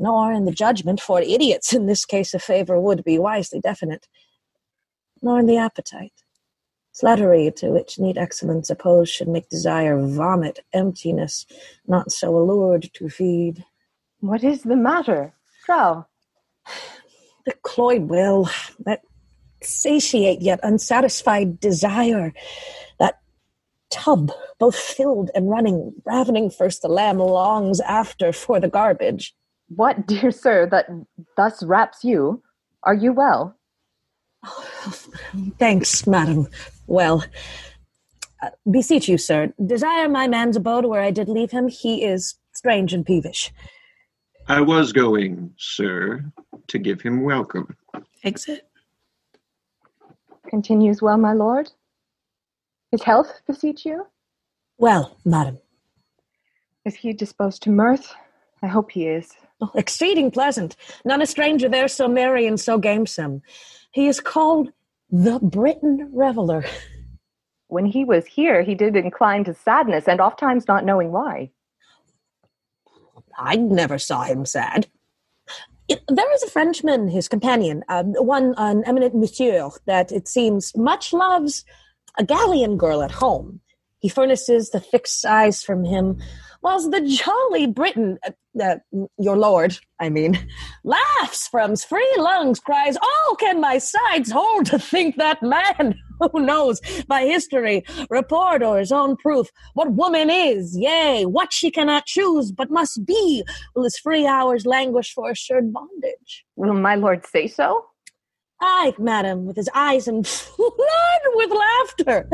nor in the judgment, for idiots in this case a favor would be wisely definite, nor in the appetite. Flattery to which neat excellence opposed should make desire vomit emptiness, not so allured to feed. What is the matter, Frau? (sighs) The cloyed will, that satiate yet unsatisfied desire, that tub, both filled and running, ravening first the lamb longs after for the garbage. What, (laughs) dear sir, that thus wraps you? Are you well? (laughs) Thanks, madam. Well, uh, beseech you, sir, desire my man's abode where I did leave him. He is strange and peevish. I was going, sir, to give him welcome. Exit. Continues well, my lord? His health beseech you? Well, madam. Is he disposed to mirth? I hope he is. Oh, exceeding pleasant. None a stranger there so merry and so gamesome. He is called the Briton Reveller. (laughs) When he was here, he did incline to sadness, and oft times not knowing why. I never saw him sad. It, there is a Frenchman, his companion, uh, one an eminent monsieur, that it seems much loves a Gallian girl at home. He furnishes the fixed eyes from him, whilst the jolly Briton, uh, uh, your lord, I mean, laughs from his free lungs, cries, Oh, can my sides hold to think that man (laughs) who knows by history, report, or his own proof what woman is, yea, what she cannot choose, but must be, will his free hours languish for assured bondage? Will my lord say so? Aye, madam, with his eyes and (laughs) flood with laughter.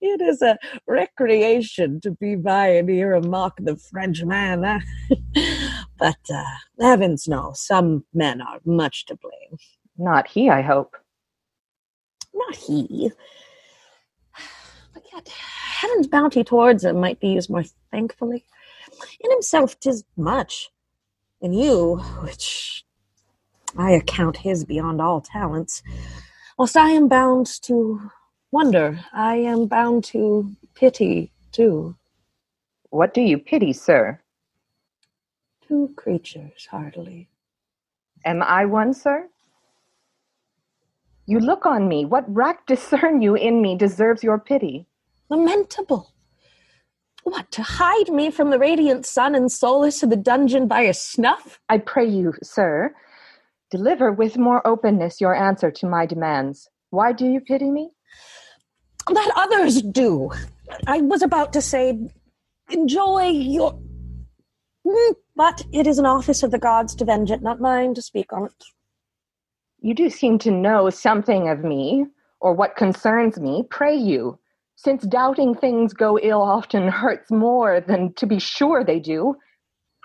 It is a recreation to be by and hear him mock the French man. (laughs) but uh, heavens no, some men are much to blame. Not he, I hope. Not he. (sighs) But yet, heaven's bounty towards him might be used more thankfully. In himself, tis much. In you, which I account his beyond all talents, whilst I am bound to wonder. I am bound to pity too. What do you pity, sir? Two creatures, heartily. Am I one, sir? You look on me. What rack (laughs) discern you in me deserves your pity? Lamentable. What, to hide me from the radiant sun and solace of the dungeon by a snuff? I pray you, sir, deliver with more openness your answer to my demands. Why do you pity me? That others do. I was about to say, enjoy your. Hmm, But it is an office of the gods to venge it, not mine to speak on it. You do seem to know something of me, or what concerns me. Pray you, since doubting things go ill often hurts more than to be sure they do.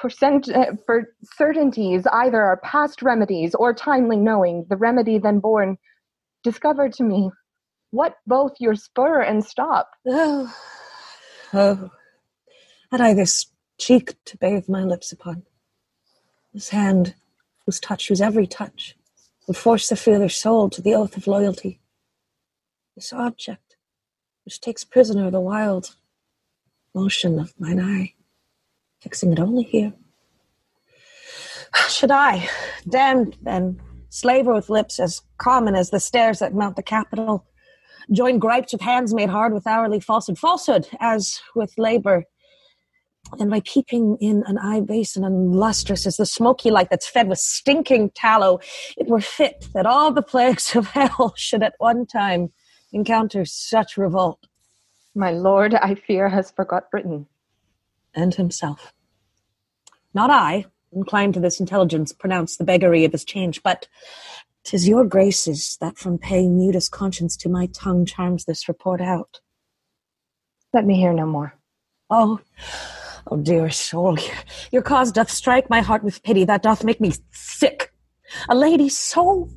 For, cent- uh, for certainties, either are past remedies or timely knowing, the remedy then born, discover to me what both your spur and stop. Oh, oh. Had I this cheek to bathe my lips upon, this hand whose touch, whose every touch, would force the feeler soul to the oath of loyalty, this object which takes prisoner the wild motion of mine eye, fixing it only here. Should I, damned then, slaver with lips as common as the stairs that mount the Capitol, join gripes with hands made hard with hourly falsehood, falsehood as with labor, and by peeping in an eye basin and unlustrous as the smoky light that's fed with stinking tallow, it were fit that all the plagues (laughs) of hell should at one time encounter such revolt. My lord, I fear, has forgot Britain. And himself. Not I, inclined to this intelligence, pronounce the beggary of his change, but 'tis your graces that from paying mute as conscience to my tongue charms this report out. Let me hear no more. Oh, oh, dear soul, your cause doth strike my heart with pity, that doth make me sick. A lady so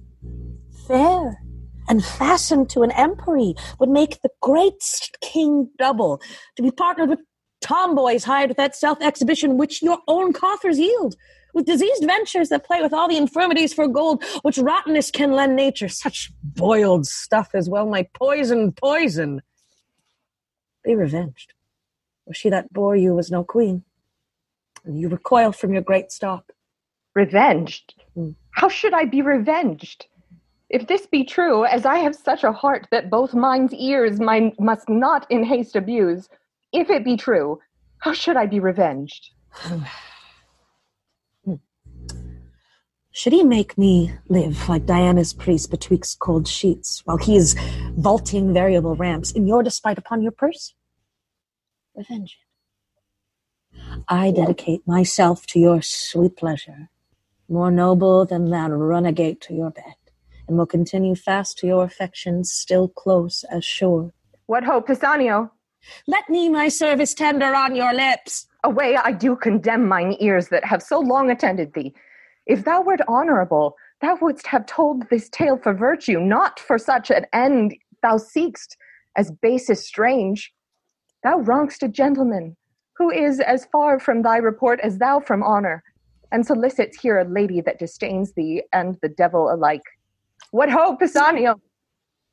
fair and fastened to an empery would make the great king double, to be partnered with tomboys hired with that self-exhibition which your own coffers yield, with diseased ventures that play with all the infirmities for gold, which rottenness can lend nature, such boiled stuff as well my poison poison. Be revenged. For she that bore you was no queen, and you recoil from your great stock. Revenged? How should I be revenged? If this be true, as I have such a heart that both mine's ears mine must not in haste abuse, if it be true, how should I be revenged? Should he make me live like Diana's priest betwixt cold sheets, while he is vaulting variable ramps in your despite upon your purse? Revenge it. I dedicate myself to your sweet pleasure, more noble than that runagate to your bed, and will continue fast to your affections, still close as sure. What hope, Pisanio? Let me my service tender on your lips. Away, I do condemn mine ears that have so long attended thee. If thou wert honorable, thou wouldst have told this tale for virtue, not for such an end thou seekst, as base is strange. Thou wrongst a gentleman, who is as far from thy report as thou from honor, and solicits here a lady that disdains thee and the devil alike. What hope, Pisanio?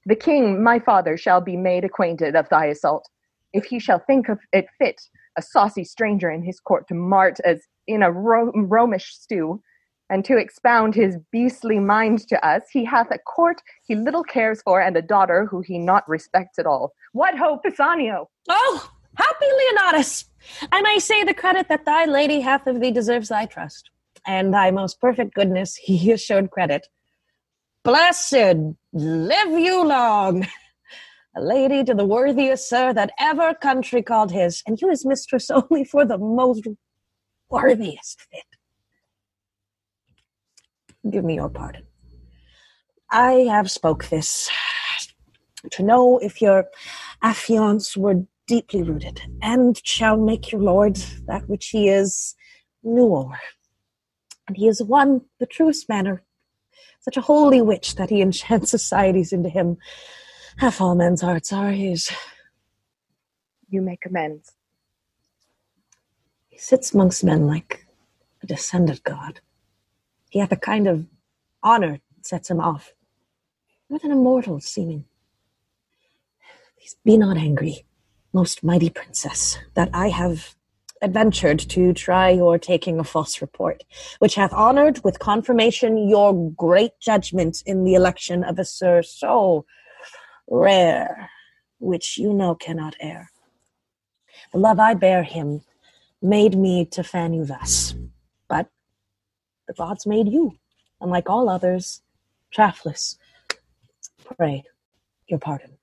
The king, my father, shall be made acquainted of thy assault. If he shall think of it fit a saucy stranger in his court to mart as in a ro- Romish stew, and to expound his beastly mind to us, he hath a court he little cares for, and a daughter who he not respects at all. What ho, Pisanio? Oh, happy Leonatus! I may say the credit that thy lady hath of thee deserves thy trust, and thy most perfect goodness (laughs) he has showed credit. Blessed live you long! A lady to the worthiest sir that ever country called his, and you his mistress only for the most worthiest fit. Give me your pardon. I have spoke this to know if your affiance were deeply rooted, and shall make your lord that which he is new And he is one, the truest manner, such a holy witch that he (laughs) enchants societies into him. Half all men's hearts are his. You make amends. He sits amongst men like a descended god. He hath a kind of honor sets him off, more than a mortal seeming. Please be not angry, most mighty princess, that I have adventured to try your taking a false report, which hath honored with confirmation your great judgment in the election of a sir so rare, which you know cannot err. The love I bear him made me to fan you thus. The gods made you, and like all others, chaffless. Pray your pardon.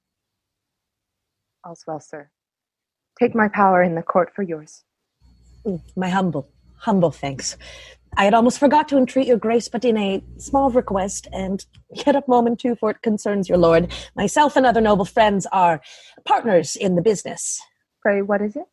All's well, sir. Take my power in the court for yours. Mm, My humble, humble thanks. I had almost forgot to entreat your grace, but in a small request, and yet a moment too, for it concerns your lord. Myself and other noble friends are partners in the business. Pray, what is it?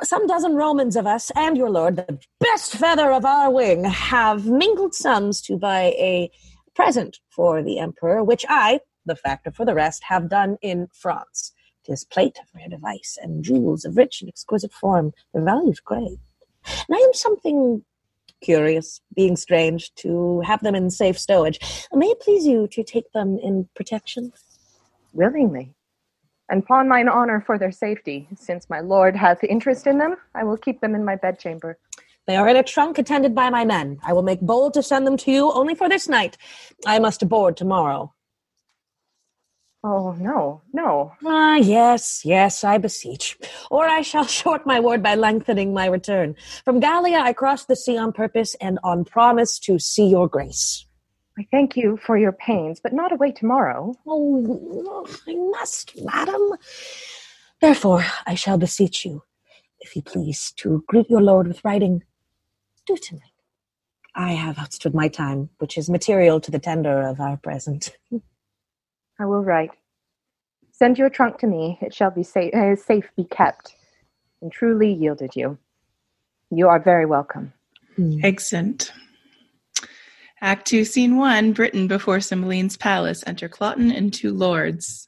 Some dozen Romans of us and your lord, the best feather of our wing, have mingled sums to buy a present for the emperor, which I, the factor for the rest, have done in France. Tis plate of rare device and jewels of rich and exquisite form. The value's great. And I am something curious, being strange, to have them in safe stowage. May it please you to take them in protection? Willingly. And pawn mine honor for their safety. Since my lord hath interest in them, I will keep them in my bedchamber. They are in a trunk attended by my men. I will make bold to send them to you only for this night. I must aboard tomorrow. Oh, no, no. Ah, yes, yes, I beseech. Or I shall (laughs) short my word by lengthening my return. From Gallia I crossed the sea on purpose and on promise to see your grace. I thank you for your pains, but not away tomorrow. Oh, I must, madam. Therefore, I shall beseech you, if you please, to greet your lord with writing. Do tonight. I have outstood my time, which is material to the tender of our present. (laughs) I will write. Send your trunk to me. It shall be safe, uh, safe be kept. And truly yielded you. You are very welcome. Excellent. Act two, scene one Britain before Cymbeline's palace. Enter Cloten and two lords.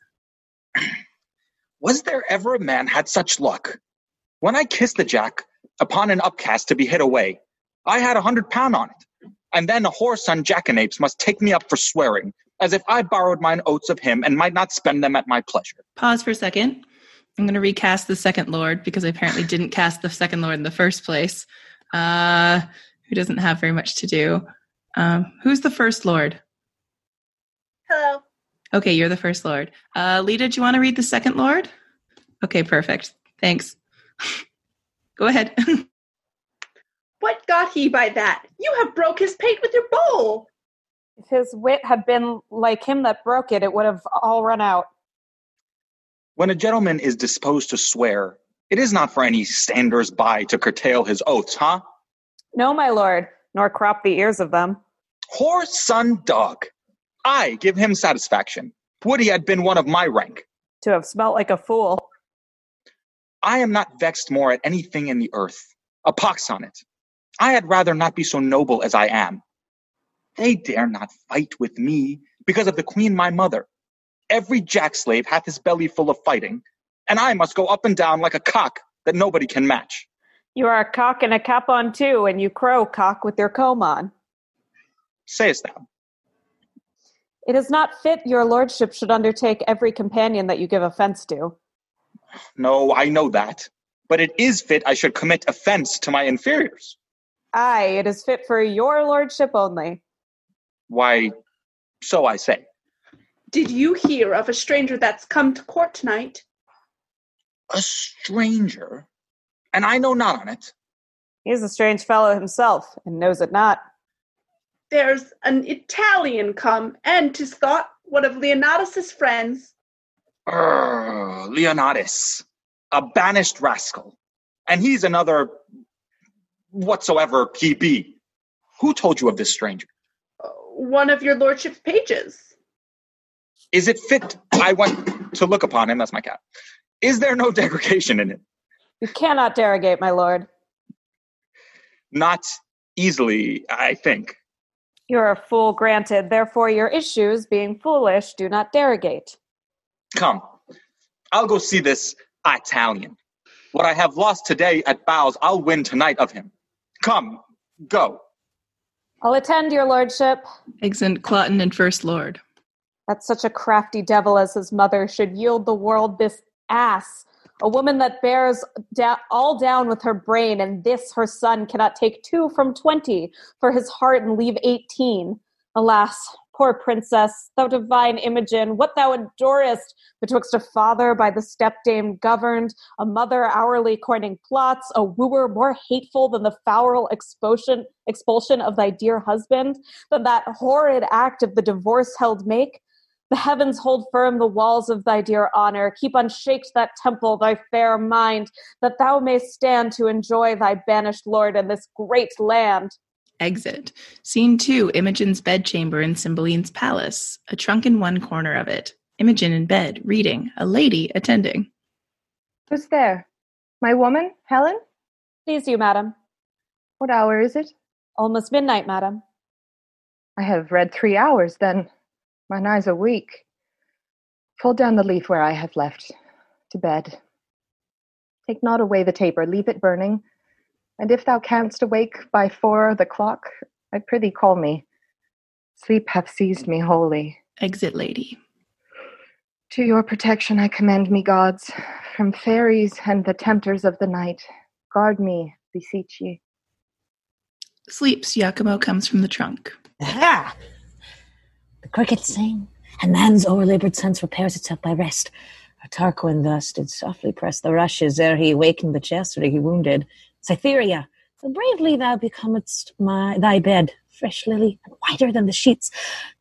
Was there ever a man had such luck? When I kissed the jack upon an upcast to be hid away, I had a hundred pound on it. And then a horse on jackanapes must take me up for swearing, as if I borrowed mine oats of him and might not spend them at my pleasure. Pause for a second. I'm going to recast the second lord because I apparently didn't cast the second lord in the first place, uh, who doesn't have very much to do. Um, who's the first lord? Hello. Okay, you're the first lord. Uh, Lita, do you want to read the second lord? Okay, perfect. Thanks. (laughs) Go ahead. (laughs) What got he by that? You have broke his pate with your bowl. If his wit had been like him that broke it, it would have all run out. When a gentleman is disposed to swear, it is not for any standers by to curtail his oaths, huh? No, my lord, nor crop the ears of them. Whore, son, dog. I give him satisfaction. Would he had been one of my rank. To have smelt like a fool. I am not vexed more at anything in the earth. A pox on it. I had rather not be so noble as I am. They dare not fight with me because of the queen my mother. Every jack slave hath his belly full of fighting, and I must go up and down like a cock that nobody can match. You are a cock and a cap on too, and you crow cock with your comb on. Sayest thou? It is not fit your lordship should undertake every companion that you give offense to. No, I know that. But it is fit I should commit offense to my inferiors. Aye, it is fit for your lordship only. Why, so I say. Did you hear of a stranger that's come to court tonight? A stranger? And I know not on it. He is a strange fellow himself, and knows it not. There's an Italian come, and 'tis thought one of Leonatus' friends. Urgh, Leonatus, a banished rascal. And he's another whatsoever he be. Who told you of this stranger? One of your lordship's pages. Is it fit I went to look upon him? That's my cat. Is there no (laughs) degradation in it? You cannot derogate, my lord. Not easily, I think. You are a fool, granted. Therefore, your issues, being foolish, do not derogate. Come, I'll go see this Italian. What I have lost today at Bowes, I'll win tonight of him. Come, go. I'll attend your lordship. Exeunt Cloten and First Lord. That such a crafty devil as his mother should yield the world this ass, a woman that bears da- all down with her brain, and this her son cannot take two from twenty for his heart and leave eighteen. Alas, Poor princess, thou divine Imogen, what thou endurest betwixt a father by the stepdame governed, a mother hourly coining plots, a wooer more hateful than the foul expulsion, expulsion of thy dear husband, than that horrid act of the divorce held make. The heavens hold firm the walls of thy dear honor. Keep unshaked that temple, thy fair mind, that thou mayst stand to enjoy thy banished lord in this great land. Exit. Scene two Imogen's bedchamber in Cymbeline's palace. A trunk in one corner of it. Imogen in bed, reading. A lady attending. Who's there? My woman, Helen? Please you, madam. What hour is it? Almost midnight, madam. I have read three hours, then. Mine eyes are weak. Fold down the leaf where I have left. To bed. Take not away the taper, leave it burning. And if thou canst awake by four the clock, I prithee call me. Sleep hath seized me wholly. Exit lady. To your protection I commend me, gods, from fairies and the tempters of the night. Guard me, beseech ye. Sleeps. Iachimo comes from the trunk. (laughs) Aha! Crickets sing, and man's o'erlabored sense repairs itself by rest. Tarquin thus did softly press the rushes ere he awakened the chastity he wounded. Cytherea, so bravely thou becomest my thy bed, fresh lily, and whiter than the sheets,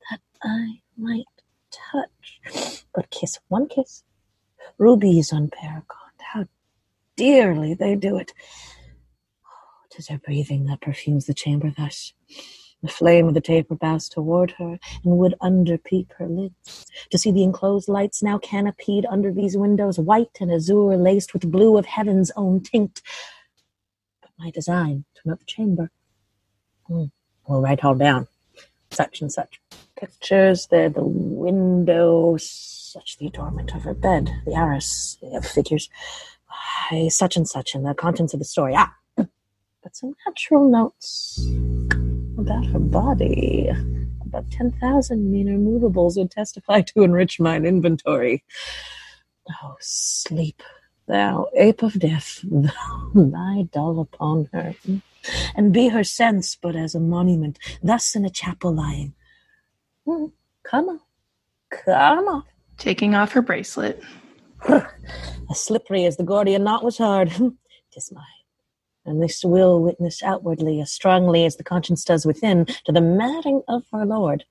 that I might touch. But kiss one kiss, rubies on paragon, how dearly they do it. Oh, 'tis her breathing that perfumes the chamber thus. The flame of the taper bows toward her, and would underpeep her lids, to see the enclosed lights now canopied under these windows, white and azure laced with blue of heaven's own tinct. But my design to the chamber. Hmm. We'll write all down. Such and such. Pictures, there the window, such the adornment of her bed, the arras of figures, such and such, and the contents of the story. Ah, but some natural notes about her body. About 10,000 meaner movables would testify to enrich mine inventory. Oh, sleep, thou ape of death, thou (laughs) lie dull upon her, and be her sense but as a monument, thus in a chapel lying. Hmm, Come on, come on. Taking off her bracelet. As slippery as the Gordian knot was hard. (laughs) Tis mine. And this will witness outwardly as strongly as the conscience does within to the matting of our Lord.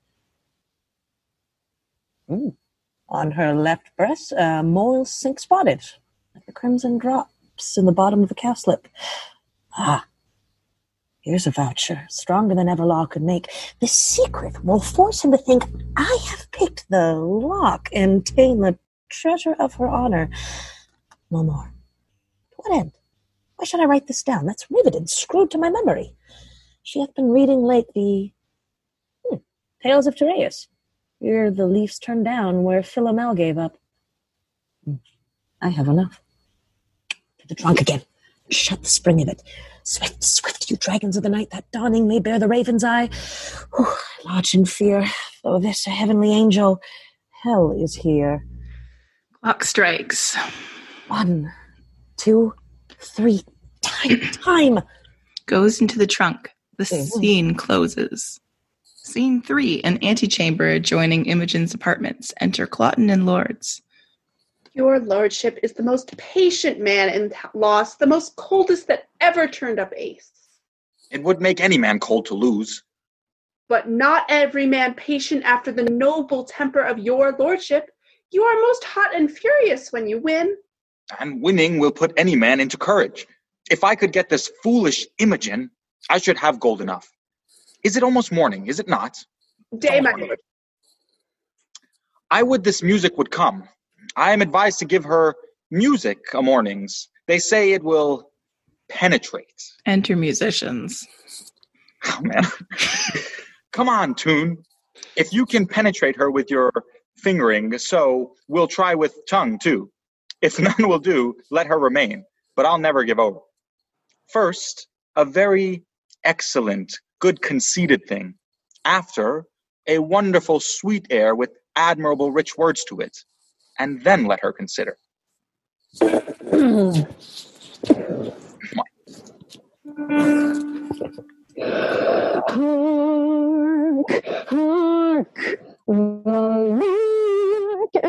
Mm. On her left breast, a mole sink spotted, like the crimson drops in the bottom of the cowslip. Ah, here's a voucher, stronger than ever law could make. The secret will force him to think I have picked the lock and ta'en the treasure of her honor. No more. To what end? Why should I write this down? That's riveted, screwed to my memory. She hath been reading late the hmm, Tales of Tereus. Here the leaves turn down where Philomel gave up. Hmm, I have enough. To the trunk again. Shut the spring of it. Swift, swift, you dragons of the night, that dawning may bear the raven's eye. Whew, lodge in fear, though this a heavenly angel. Hell is here. Clock strikes. One, two, three. Time, time. Goes into the trunk. The Mhm. scene closes. Scene three An antechamber adjoining Imogen's apartments. Enter Cloten and Lords. Your lordship is the most patient man in t- loss, the most coldest that ever turned up ace. It would make any man cold to lose. But not every man patient after the noble temper of your lordship. You are most hot and furious when you win. And winning will put any man into courage. If I could get this foolish Imogen, I should have gold enough. Is it almost morning, is it not? Day, my lord. I would this music would come. I am advised to give her music a mornings. They say it will penetrate. Enter musicians. Oh man. Come on, Tune. If you can penetrate her with your fingering, so we'll try with tongue too. If (laughs) none will do, let her remain, but I'll never give over. First, a very excellent, good conceited thing. After, a wonderful sweet air with admirable rich words to it. And then let her consider. Hark, hark,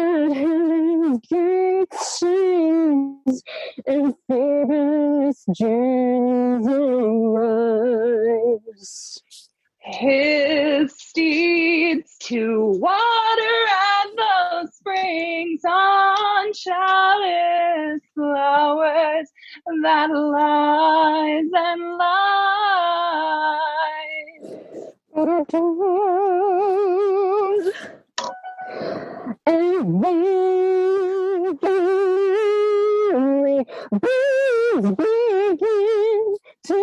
addictions and fearless journeys arise. His steeds to water at the springs on chalice flowers that lies and lies. Finally birds to.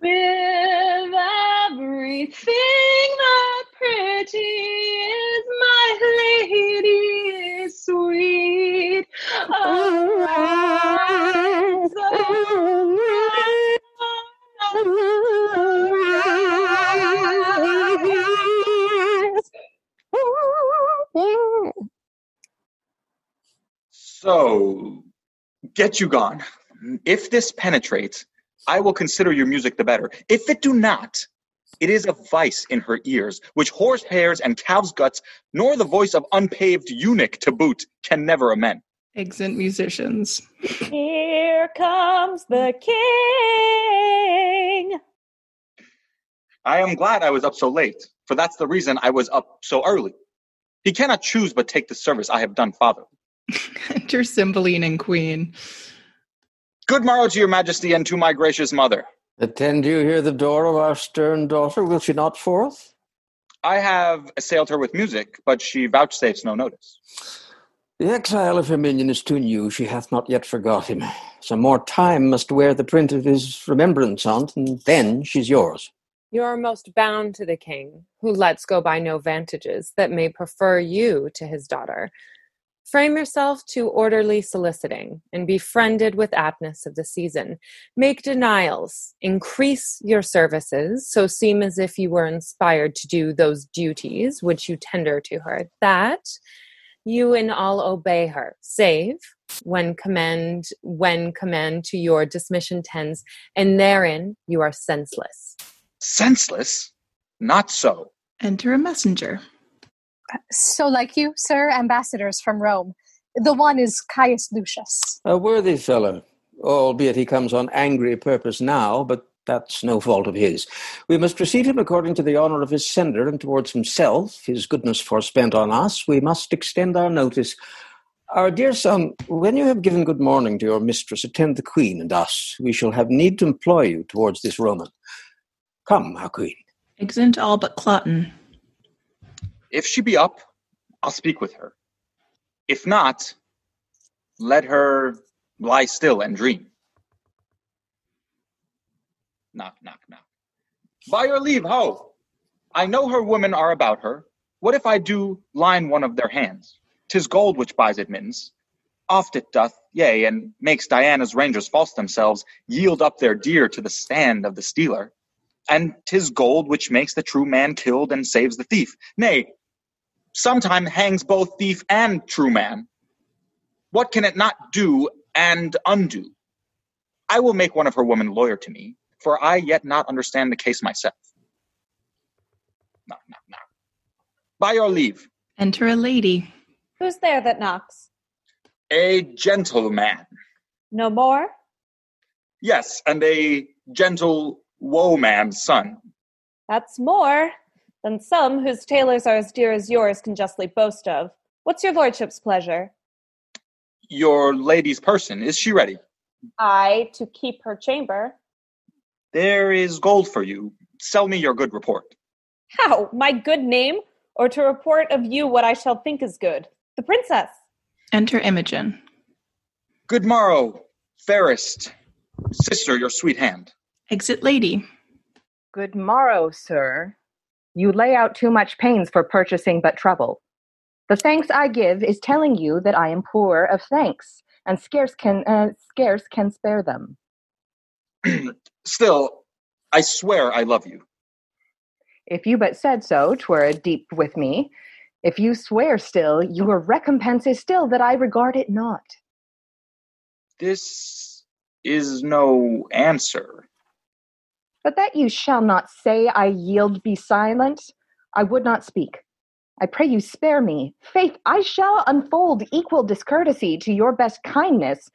With everything that pretty is my lady sweet. Arise, So, get you gone. If this penetrates, I will consider your music the better. If it do not, it is a vice in her ears, which horse hairs and calves' guts, nor the voice of unpaved eunuch to boot, can never amend. Exit musicians. Here comes the king. I am glad I was up so late, for that's the reason I was up so early. He cannot choose but take the service I have done father. Enter Cymbeline and Queen. Good morrow to your majesty and to my gracious mother. Attend you here the door of our stern daughter? Will she not forth? I have assailed her with music, but she vouchsafes no notice. The exile of her minion is too new. She hath not yet forgot him. Some more time must wear the print of his remembrance on't, and then she's yours. You are most bound to the king, who lets go by no vantages that may prefer you to his daughter. Frame yourself to orderly soliciting, and be friended with aptness of the season. Make denials, increase your services, so seem as if you were inspired to do those duties which you tender to her, that you in all obey her, save when command when command to your dismission tends, and therein you are senseless. Senseless? Not so. Enter a messenger. So like you, sir, ambassadors from Rome. The one is Caius Lucius. A worthy fellow, albeit he comes on angry purpose now, but that's no fault of his. We must receive him according to the honour of his sender, and towards himself, his goodness forespent on us, we must extend our notice. Our dear son, when you have given good morning to your mistress, attend the queen and us. We shall have need to employ you towards this Roman. Come, our queen. Exit all but Cloten. If she be up, I'll speak with her. If not, let her lie still and dream. Knock, knock, knock. By your leave, ho! I know her women are about her. What if I do line one of their hands? Tis gold which buys admittance. Oft it doth, yea, and makes Diana's rangers false themselves, yield up their deer to the stand of the stealer. And tis gold which makes the true man killed and saves the thief. Nay, sometime hangs both thief and true man. What can it not do and undo? I will make one of her women lawyer to me, for I yet not understand the case myself. Knock, knock, knock. By your leave, Enter a lady. Who's there that knocks? a gentleman. No more? Yes, and a gentle woe man's son. That's more than some whose tailors are as dear as yours can justly boast of. What's your lordship's pleasure? Your lady's person, is she ready? I to keep her chamber. There is gold for you. Sell me your good report. How? My good name? Or to report of you what I shall think is good? The princess. Enter Imogen. Good morrow, fairest sister, your sweet hand. Exit lady. Good morrow, sir. You lay out too much pains for purchasing but trouble. The thanks I give is telling you that I am poor of thanks, and scarce can uh, scarce can spare them. (clears throat) Still, I swear I love you. If you but said so, twere deep with me. If you swear still, your recompense is still that I regard it not. This is no answer. But that you shall not say I yield be silent, I would not speak. I pray you spare me. Faith, I shall unfold equal discourtesy to your best kindness.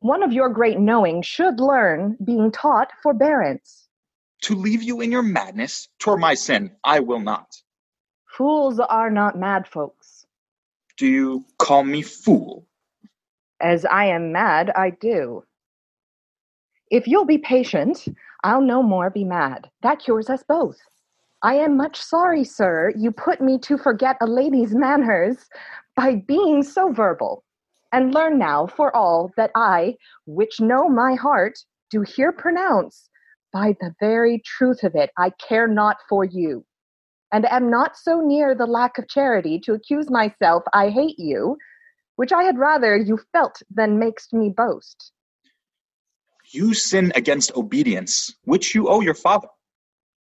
One of your great knowing should learn, being taught, forbearance. To leave you in your madness, twere my sin, I will not. Fools are not mad folks. Do you call me fool? As I am mad, I do. If you'll be patient, I'll no more be mad. That cures us both. I am much sorry, sir, you put me to forget a lady's manners by being so verbal. And learn now for all that I, which know my heart, do here pronounce, by the very truth of it, I care not for you, and am not so near the lack of charity to accuse myself I hate you, which I had rather you felt than makes me boast. You sin against obedience, which you owe your father.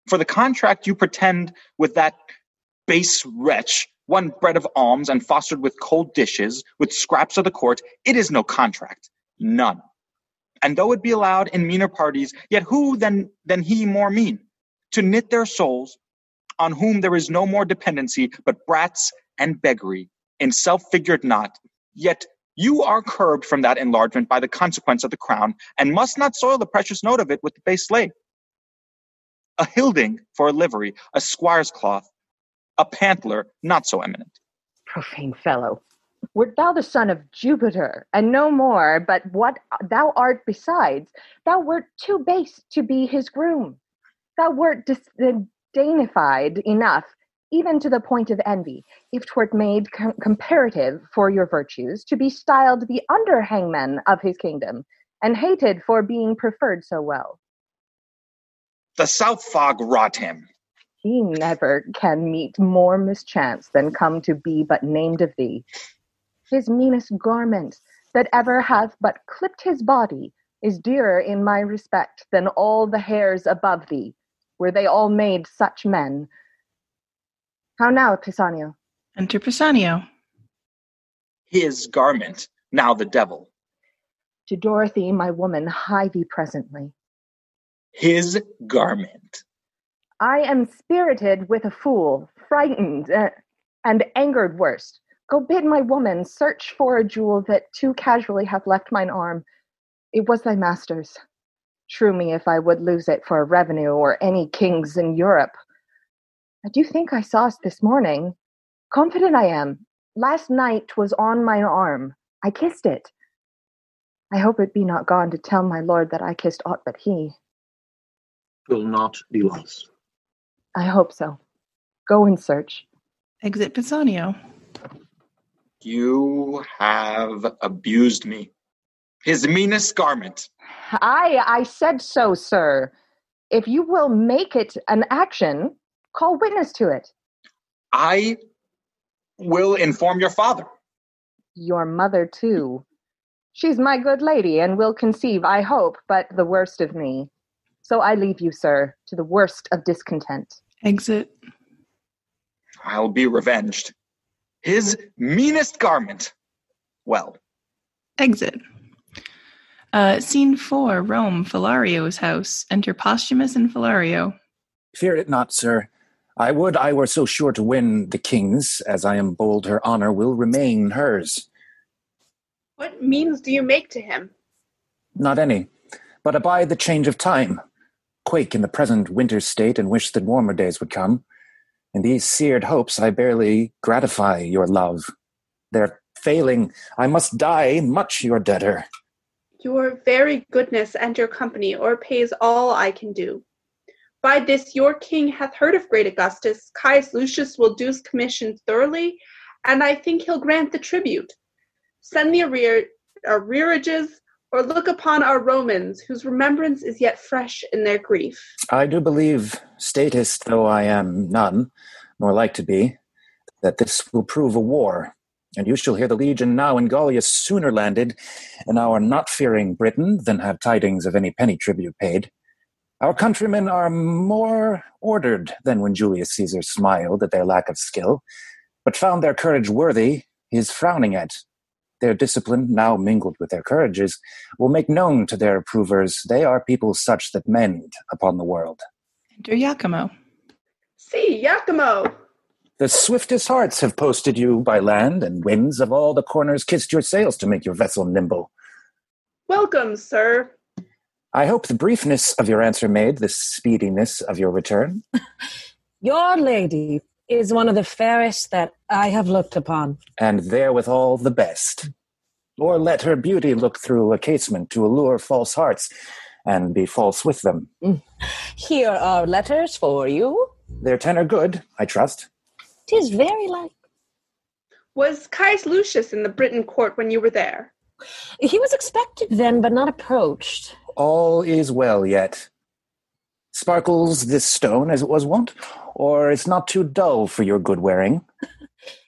For the contract you pretend with that base wretch, one bread of alms and fostered with cold dishes, with scraps of the court, it is no contract, none. And though it be allowed in meaner parties, yet who than, than he more mean? To knit their souls, on whom there is no more dependency but brats and beggary, in self-figured knot, yet you are curbed from that enlargement by the consequence of the crown, and must not soil the precious note of it with the base slave. A hilding for a livery, a squire's cloth, a pantler not so eminent. Profane fellow. Wert thou the son of Jupiter, and no more, but what thou art besides, thou wert too base to be his groom. Thou wert disdainified enough, even to the point of envy, if twert made com- comparative for your virtues, to be styled the under hangman of his kingdom, and hated for being preferred so well. The south fog rot him. He never can meet more mischance than come to be but named of thee. His meanest garment that ever hath but clipped his body is dearer in my respect than all the hairs above thee, were they all made such men. How now, Pisanio? Enter Pisanio. His garment, now the devil. To Dorothy, my woman, hie thee presently. His garment. I am spirited with a fool, frightened, uh, and angered worst. Go bid my woman search for a jewel that too casually hath left mine arm. It was thy master's. True me if I would lose it for a revenue or any king's in Europe. I do think I saw's this morning. Confident I am. Last night 'twas on my arm. I kissed it. I hope it be not gone to tell my lord that I kissed aught but he. Will not be lost. I hope so. Go and search. Exit Pisanio. You have abused me. His meanest garment. I I said so, sir. If you will make it an action, call witness to it. I will inform your father. Your mother too. She's my good lady and will conceive, I hope, but the worst of me. So I leave you, sir, to the worst of discontent. Exit. I'll be revenged. His meanest garment. Well, Exit. Uh, scene four, Rome, Philario's house. Enter Posthumus and Philario. Fear it not, sir. I would I were so sure to win the king's, as I am bold her honor will remain hers. What means do you make to him? Not any, but abide the change of time. Quake in the present winter state and wish that warmer days would come. In these seared hopes I barely gratify your love. Their failing, I must die much your debtor. Your very goodness and your company o'erpays all I can do. By this your king hath heard of great Augustus. Caius Lucius will do his commission thoroughly, and I think he'll grant the tribute. Send the arrear, arrearages, or look upon our Romans, whose remembrance is yet fresh in their grief. I do believe, statist though I am none, nor like to be, that this will prove a war, and you shall hear the legion now in Gallia sooner landed in our not fearing Britain than have tidings of any penny tribute paid. Our countrymen are more ordered than when Julius Caesar smiled at their lack of skill, but found their courage worthy his frowning at. Their discipline, now mingled with their courages, will make known to their approvers they are people such that mend upon the world. Enter Iachimo. See, Iachimo, The swiftest hearts have posted you by land, and winds of all the corners kissed your sails to make your vessel nimble. Welcome, sir. I hope the briefness of your answer made the speediness of your return. (laughs) Your lady is one of the fairest that I have looked upon. and therewithal the best. Or let her beauty look through a casement to allure false hearts, and be false with them. Mm. Here are letters for you. Their tenor good, I trust. Tis very like. Was Caius Lucius in the Britain court when you were there? He was expected then, but not approached. All is well yet. Sparkles this stone as it was wont, or it's not too dull for your good wearing. (laughs)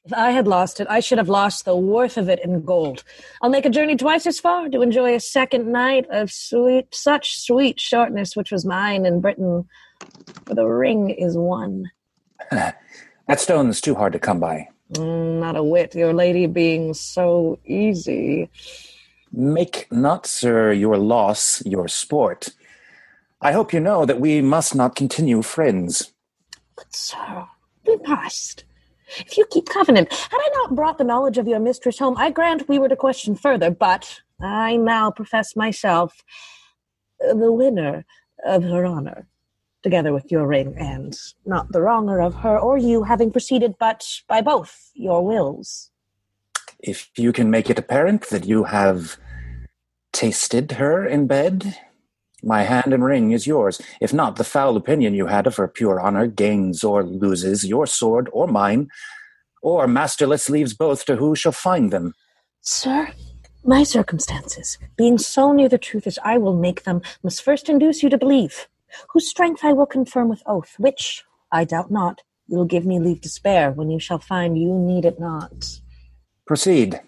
If I had lost it, I should have lost the worth of it in gold. I'll make a journey twice as far to enjoy a second night of sweet, such sweet shortness, which was mine in Britain. For the ring is one. (laughs) that stone's too hard to come by. Mm, not a whit, your lady being so easy. Make not, sir, your loss your sport. I hope you know that we must not continue friends. But, sir, we must. If you keep covenant, had I not brought the knowledge of your mistress home, I grant we were to question further, but I now profess myself uh, the winner of her honor, together with your ring, and not the wronger of her or you having proceeded but by both your wills. If you can make it apparent that you have tasted her in bed, my hand and ring is yours. If not, the foul opinion you had of her pure honor gains or loses your sword or mine, or masterless leaves both to who shall find them. Sir, my circumstances, being so near the truth as I will make them, must first induce you to believe, whose strength I will confirm with oath, which, I doubt not, you will give me leave to spare when you shall find you need it not. Proceed.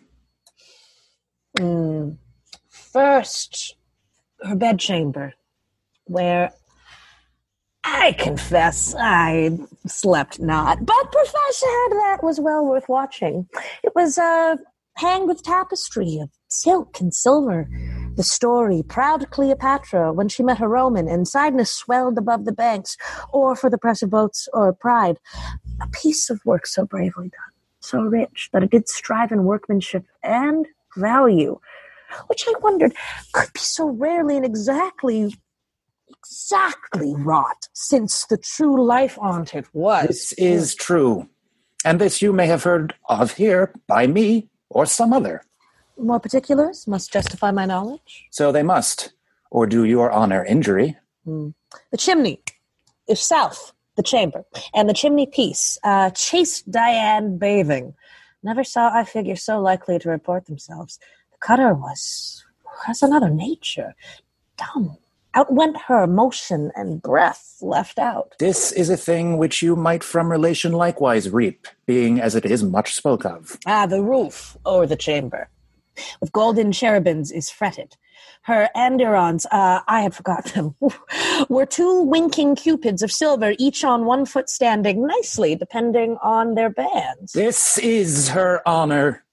Mm. First, her bedchamber, where I confess I slept not, but Professor that was well worth watching. It was uh, hanged with tapestry of silk and silver. The story, proud Cleopatra, when she met her Roman, and Cydnus swelled above the banks, or for the press of boats, or pride. A piece of work so bravely done, so rich that it did strive in workmanship and value, which I wondered could be so rarely and exactly, exactly wrought, since the true life on't it was. This is true. And this you may have heard of here by me or some other. More particulars must justify my knowledge. So they must, or do your honor injury. Hmm. The chimney is south, the chamber, and the chimney piece. Uh, chaste Diane bathing. Never saw I figure so likely to report themselves. The cutter was was another nature. Dumb. Out went her motion and breath left out. This is a thing which you might from relation likewise reap, being as it is much spoke of. Ah, the roof o'er the chamber, with golden cherubims, is fretted. Her andirons, uh, I had forgot them, (laughs) were two winking cupids of silver, each on one foot standing nicely, depending on their bands. This is her honor.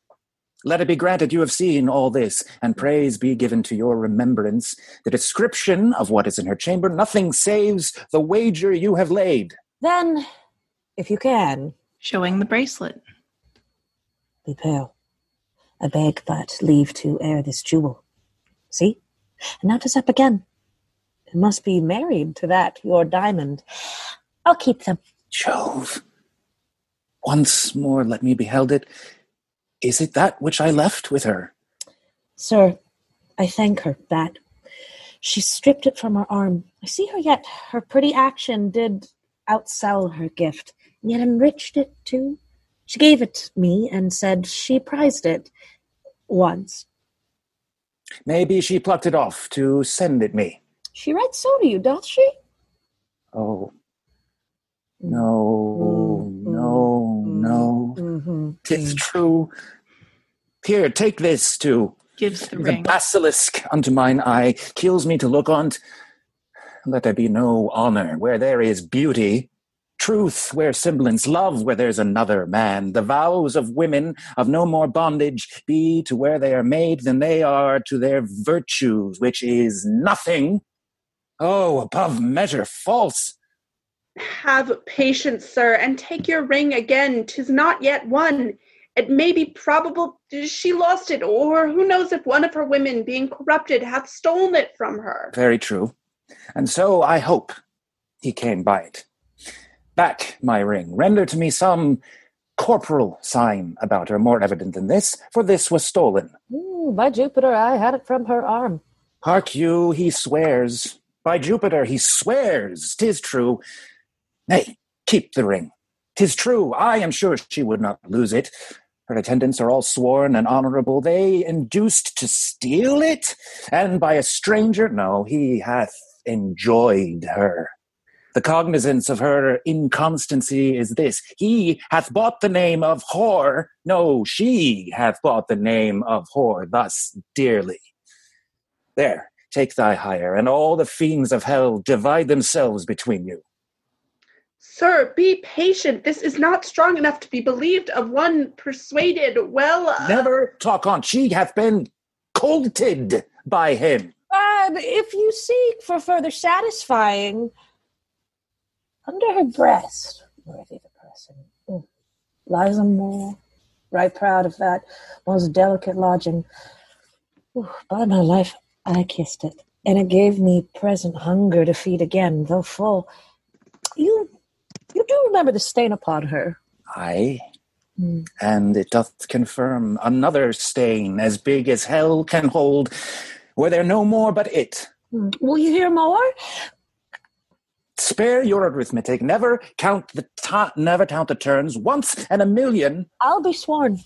Let it be granted you have seen all this, and praise be given to your remembrance. The description of what is in her chamber, nothing saves the wager you have laid. Then, if you can, Showing the bracelet. be pale. I beg but leave to air this jewel. See? And now 'tis up again. It must be married to that, your diamond. I'll keep them. Jove. Once more let me beheld it. Is it that which I left with her? Sir, I thank her that. She stripped it from her arm. I see her yet. Her pretty action did outsell her gift, and yet enriched it too. She gave it me and said she prized it once. Maybe she plucked it off to send it me. She writes so to you, doth she? Oh. No, no, no. Mm-hmm. Tis true. Here, take this too. Gives the The ring. basilisk unto mine eye kills me to look on't. Let there be no honor where there is beauty, truth where semblance, love where there's another man. The vows of women of no more bondage be to where they are made than they are to their virtues, which is nothing. Oh, above measure false. Have patience, sir, and take your ring again. Tis not yet won. It may be probable she lost it, or who knows if one of her women, being corrupted, hath stolen it from her. Very true. And so I hope he came by it. Back my ring. Render to me some corporal sign about her more evident than this, for this was stolen. Ooh, by Jupiter, I had it from her arm. Hark you, he swears. By Jupiter, he swears. Tis true. Nay, keep the ring. Tis true. I am sure she would not lose it. Her attendants are all sworn and honorable. They induced to steal it, and by a stranger? No, he hath enjoyed her. The cognizance of her inconstancy is this He hath bought the name of whore. No, she hath bought the name of whore thus dearly. There, take thy hire, and all the fiends of hell divide themselves between you. Sir, be patient. This is not strong enough to be believed of one persuaded. Well, uh, Never talk on. She hath been colted by him. But if you seek for further satisfying, under her breast, worthy the person, mm, lies a mole, right proud of that most delicate lodging. Ooh, by my life, I kissed it, and it gave me present hunger to feed again, though full. You, you do remember the stain upon her? Aye. And it doth confirm another stain as big as hell can hold, were there no more but it. Mm. Will you hear more? Spare your arithmetic. Never count the ta- never count the turns. Once and a million. I'll be sworn.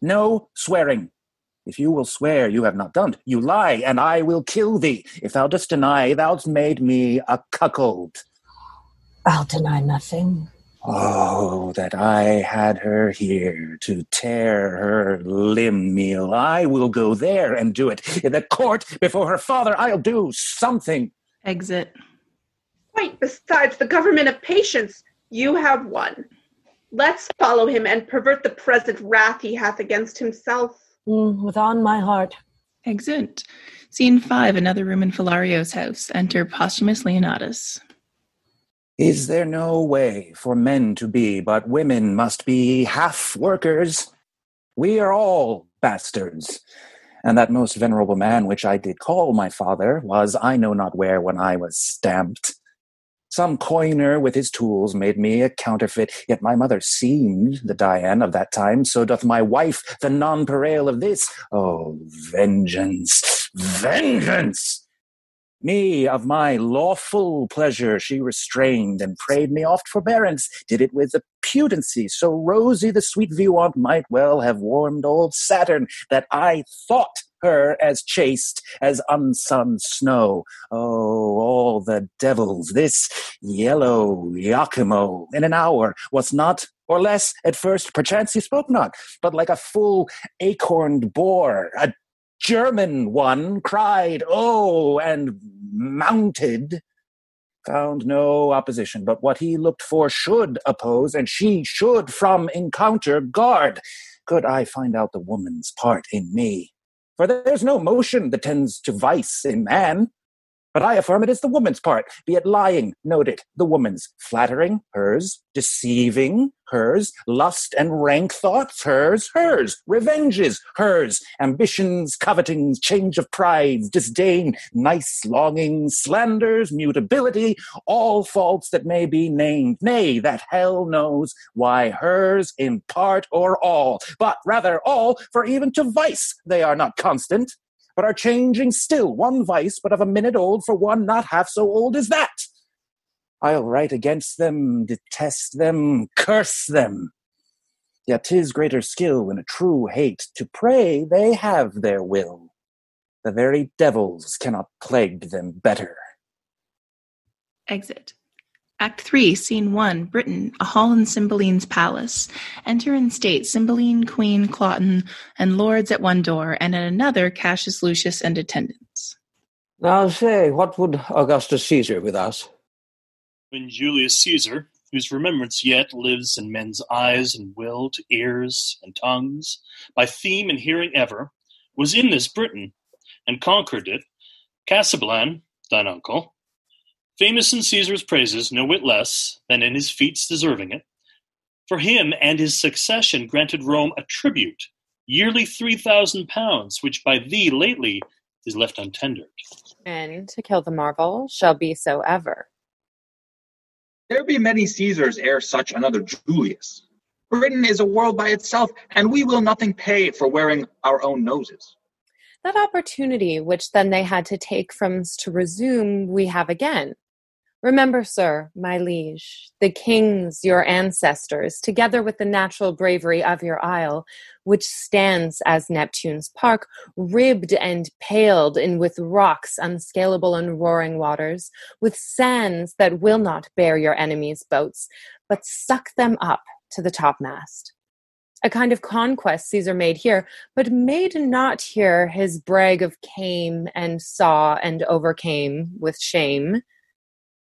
No swearing. If you will swear, you have not done. You lie, and I will kill thee. If thou dost deny, thou'st made me a cuckold. I'll deny nothing. Oh, that I had her here to tear her limb meal. I will go there and do it. In the court, before her father, I'll do something. Exit. quite besides the government of patience, you have won. Let's follow him and pervert the present wrath he hath against himself. Mm, with on my heart. Exit. Scene five, another room in Philario's house. Enter Posthumus Leonatus. Is there no way for men to be, but women must be half workers? We are all bastards. And that most venerable man which I did call my father was I know not where when I was stamped. Some coiner with his tools made me a counterfeit, yet my mother seemed the Dian of that time, so doth my wife the nonpareil of this. Oh, vengeance, vengeance! Me of my lawful pleasure she restrained, and prayed me oft forbearance, did it with a pudency so rosy the sweet view on't might well have warmed old Saturn, that I thought her as chaste as unsunned snow. Oh, all the devils, this yellow Iachimo, in an hour was not or less at first, perchance he spoke not, but like a full acorned boar, a German one cried, Oh, and mounted. Found no opposition, but what he looked for should oppose, and she should from encounter guard. Could I find out the woman's part in me? For there's no motion that tends to vice in man. But I affirm it is the woman's part, be it lying, note it, the woman's, flattering, hers, deceiving, hers, lust and rank thoughts, hers, hers, revenges, hers, ambitions, covetings, change of prides, disdain, nice longings, slanders, mutability, all faults that may be named, nay, that hell knows why hers in part or all, but rather all, for even to vice they are not constant but are changing still, one vice but of a minute old for one not half so old as that. I'll write against them, detest them, curse them. Yet 'tis greater skill in a true hate to pray they have their will. The very devils cannot plague them better. Exit. Act 3, Scene 1, Britain, a hall in Cymbeline's palace. Enter in state Cymbeline, Queen, Cloten, and lords at one door, and at another Caius Lucius and attendants. Now say, what would Augustus Caesar with us? When Julius Caesar, whose remembrance yet lives in men's eyes and will to ears and tongues, by theme and hearing ever, was in this Britain, and conquered it, Cassibelan, thine uncle, Famous in Caesar's praises, no whit less than in his feats deserving it, for him and his succession granted Rome a tribute, yearly three thousand pounds, which by thee lately is left untendered. And to kill the marvel shall be so ever. There be many Caesars ere such another Julius. Britain is a world by itself, and we will nothing pay for wearing our own noses. That opportunity which then they had to take from us to resume, we have again. Remember, sir, my liege, the kings, your ancestors, together with the natural bravery of your isle, which stands as Neptune's park, ribbed and paled in with rocks unscalable and roaring waters, with sands that will not bear your enemies' boats, but suck them up to the topmast. A kind of conquest Caesar made here, but made not here his brag of came and saw and overcame with shame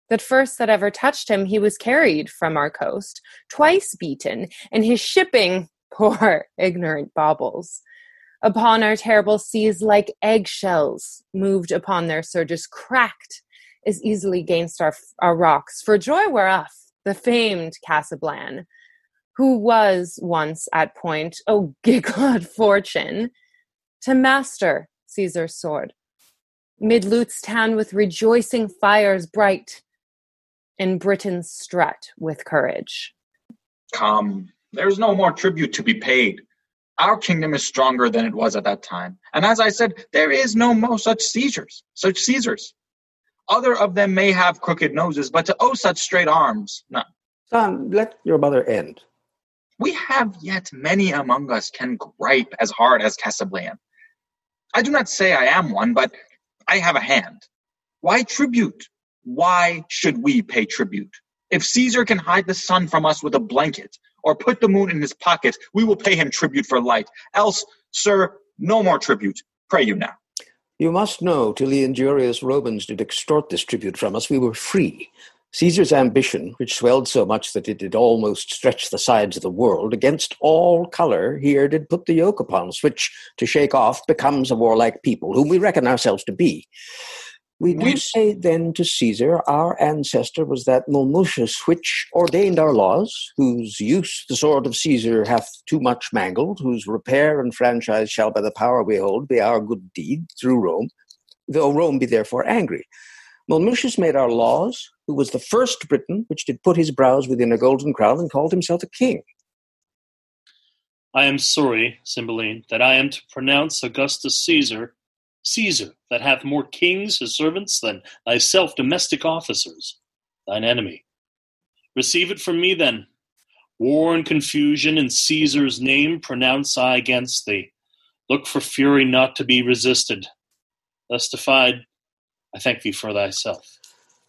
that first that ever touched him, he was carried from our coast, twice beaten, and his shipping, (laughs) poor ignorant baubles, upon our terrible seas like eggshells, moved upon their surges, cracked as easily gainst our, our rocks, for joy whereof the famed Cassibelan, who was once at point, oh (laughs) giglad fortune, to master Caesar's sword, mid Lud's town with rejoicing fires bright, and Britons strut with courage. Come, there's no more tribute to be paid. Our kingdom is stronger than it was at that time. And as I said, there is no more such Caesars, such Caesars. Other of them may have crooked noses, but to owe such straight arms, none. Son, let your mother end. We have yet many among us can gripe as hard as Cassibelan. I do not say I am one, but I have a hand. Why tribute? Why should we pay tribute? If Caesar can hide the sun from us with a blanket, or put the moon in his pocket, we will pay him tribute for light. Else, sir, no more tribute. Pray you now. You must know, till the injurious Romans did extort this tribute from us, we were free. Caesar's ambition, which swelled so much that it did almost stretch the sides of the world, against all colour here did put the yoke upon us, which, to shake off, becomes a warlike people, whom we reckon ourselves to be. We do say then to Caesar, our ancestor was that Mulmutius which ordained our laws, whose use the sword of Caesar hath too much mangled, whose repair and franchise shall by the power we hold be our good deed through Rome, though Rome be therefore angry. Mulmutius made our laws, who was the first Briton which did put his brows within a golden crown and called himself a king. I am sorry, Cymbeline, that I am to pronounce Augustus Caesar Caesar, that hath more kings his servants than thyself domestic officers, thine enemy. Receive it from me then. War and confusion in Caesar's name pronounce I against thee. Look for fury not to be resisted. Thus defied, I thank thee for thyself.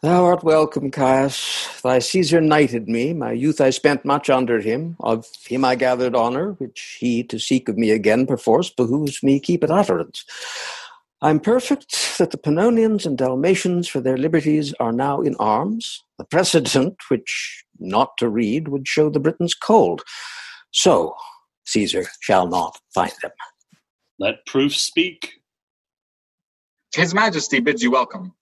Thou art welcome, Caius. Thy Caesar knighted me. My youth I spent much under him. Of him I gathered honour, which he to seek of me again perforce behooves me keep at utterance. I'm perfect that the Pannonians and Dalmatians for their liberties are now in arms, the precedent which, not to read, would show the Britons cold. So Caesar shall not find them. Let proof speak. His Majesty bids you welcome.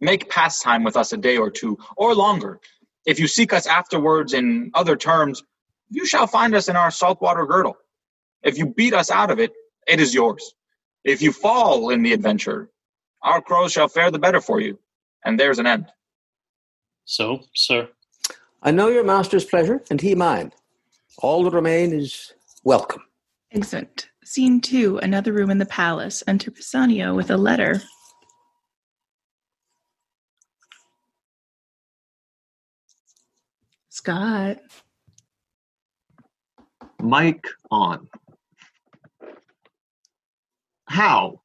Make pastime with us a day or two, or longer. If you seek us afterwards in other terms, you shall find us in our saltwater girdle. If you beat us out of it, it is yours. If you fall in the adventure, our crows shall fare the better for you, and there's an end. So, sir. I know your master's pleasure, and he mine. All that remain is welcome. Excellent. Scene two, another room in the palace. Enter Pisanio with a letter. Scott. Mic on. How?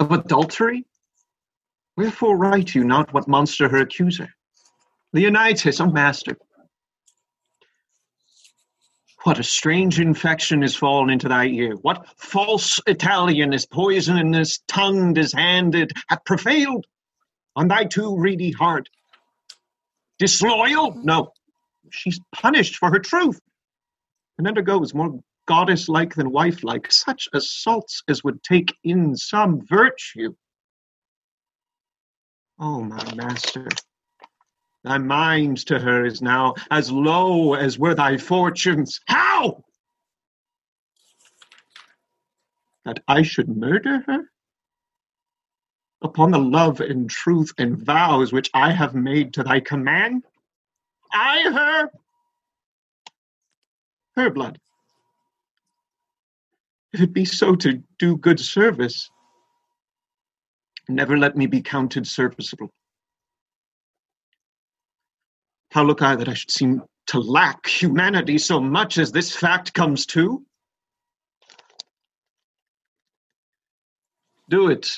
Of adultery? Wherefore write you not what monster her accuser? Leonatus, O master. What a strange infection is fallen into thy ear. What false Italian is poisonous, tongued, is handed, hath prevailed on thy too reedy heart. Disloyal? No. She's punished for her truth and undergoes more goddess like than wife like, such assaults as would take in some virtue. Oh, my master, Thy mind to her is now as low as were thy fortunes. How? That I should murder her? Upon the love and truth and vows which I have made to thy command? I her? Her blood. If it be so to do good service, never let me be counted serviceable. How look I that I should seem to lack humanity so much as this fact comes to? Do it.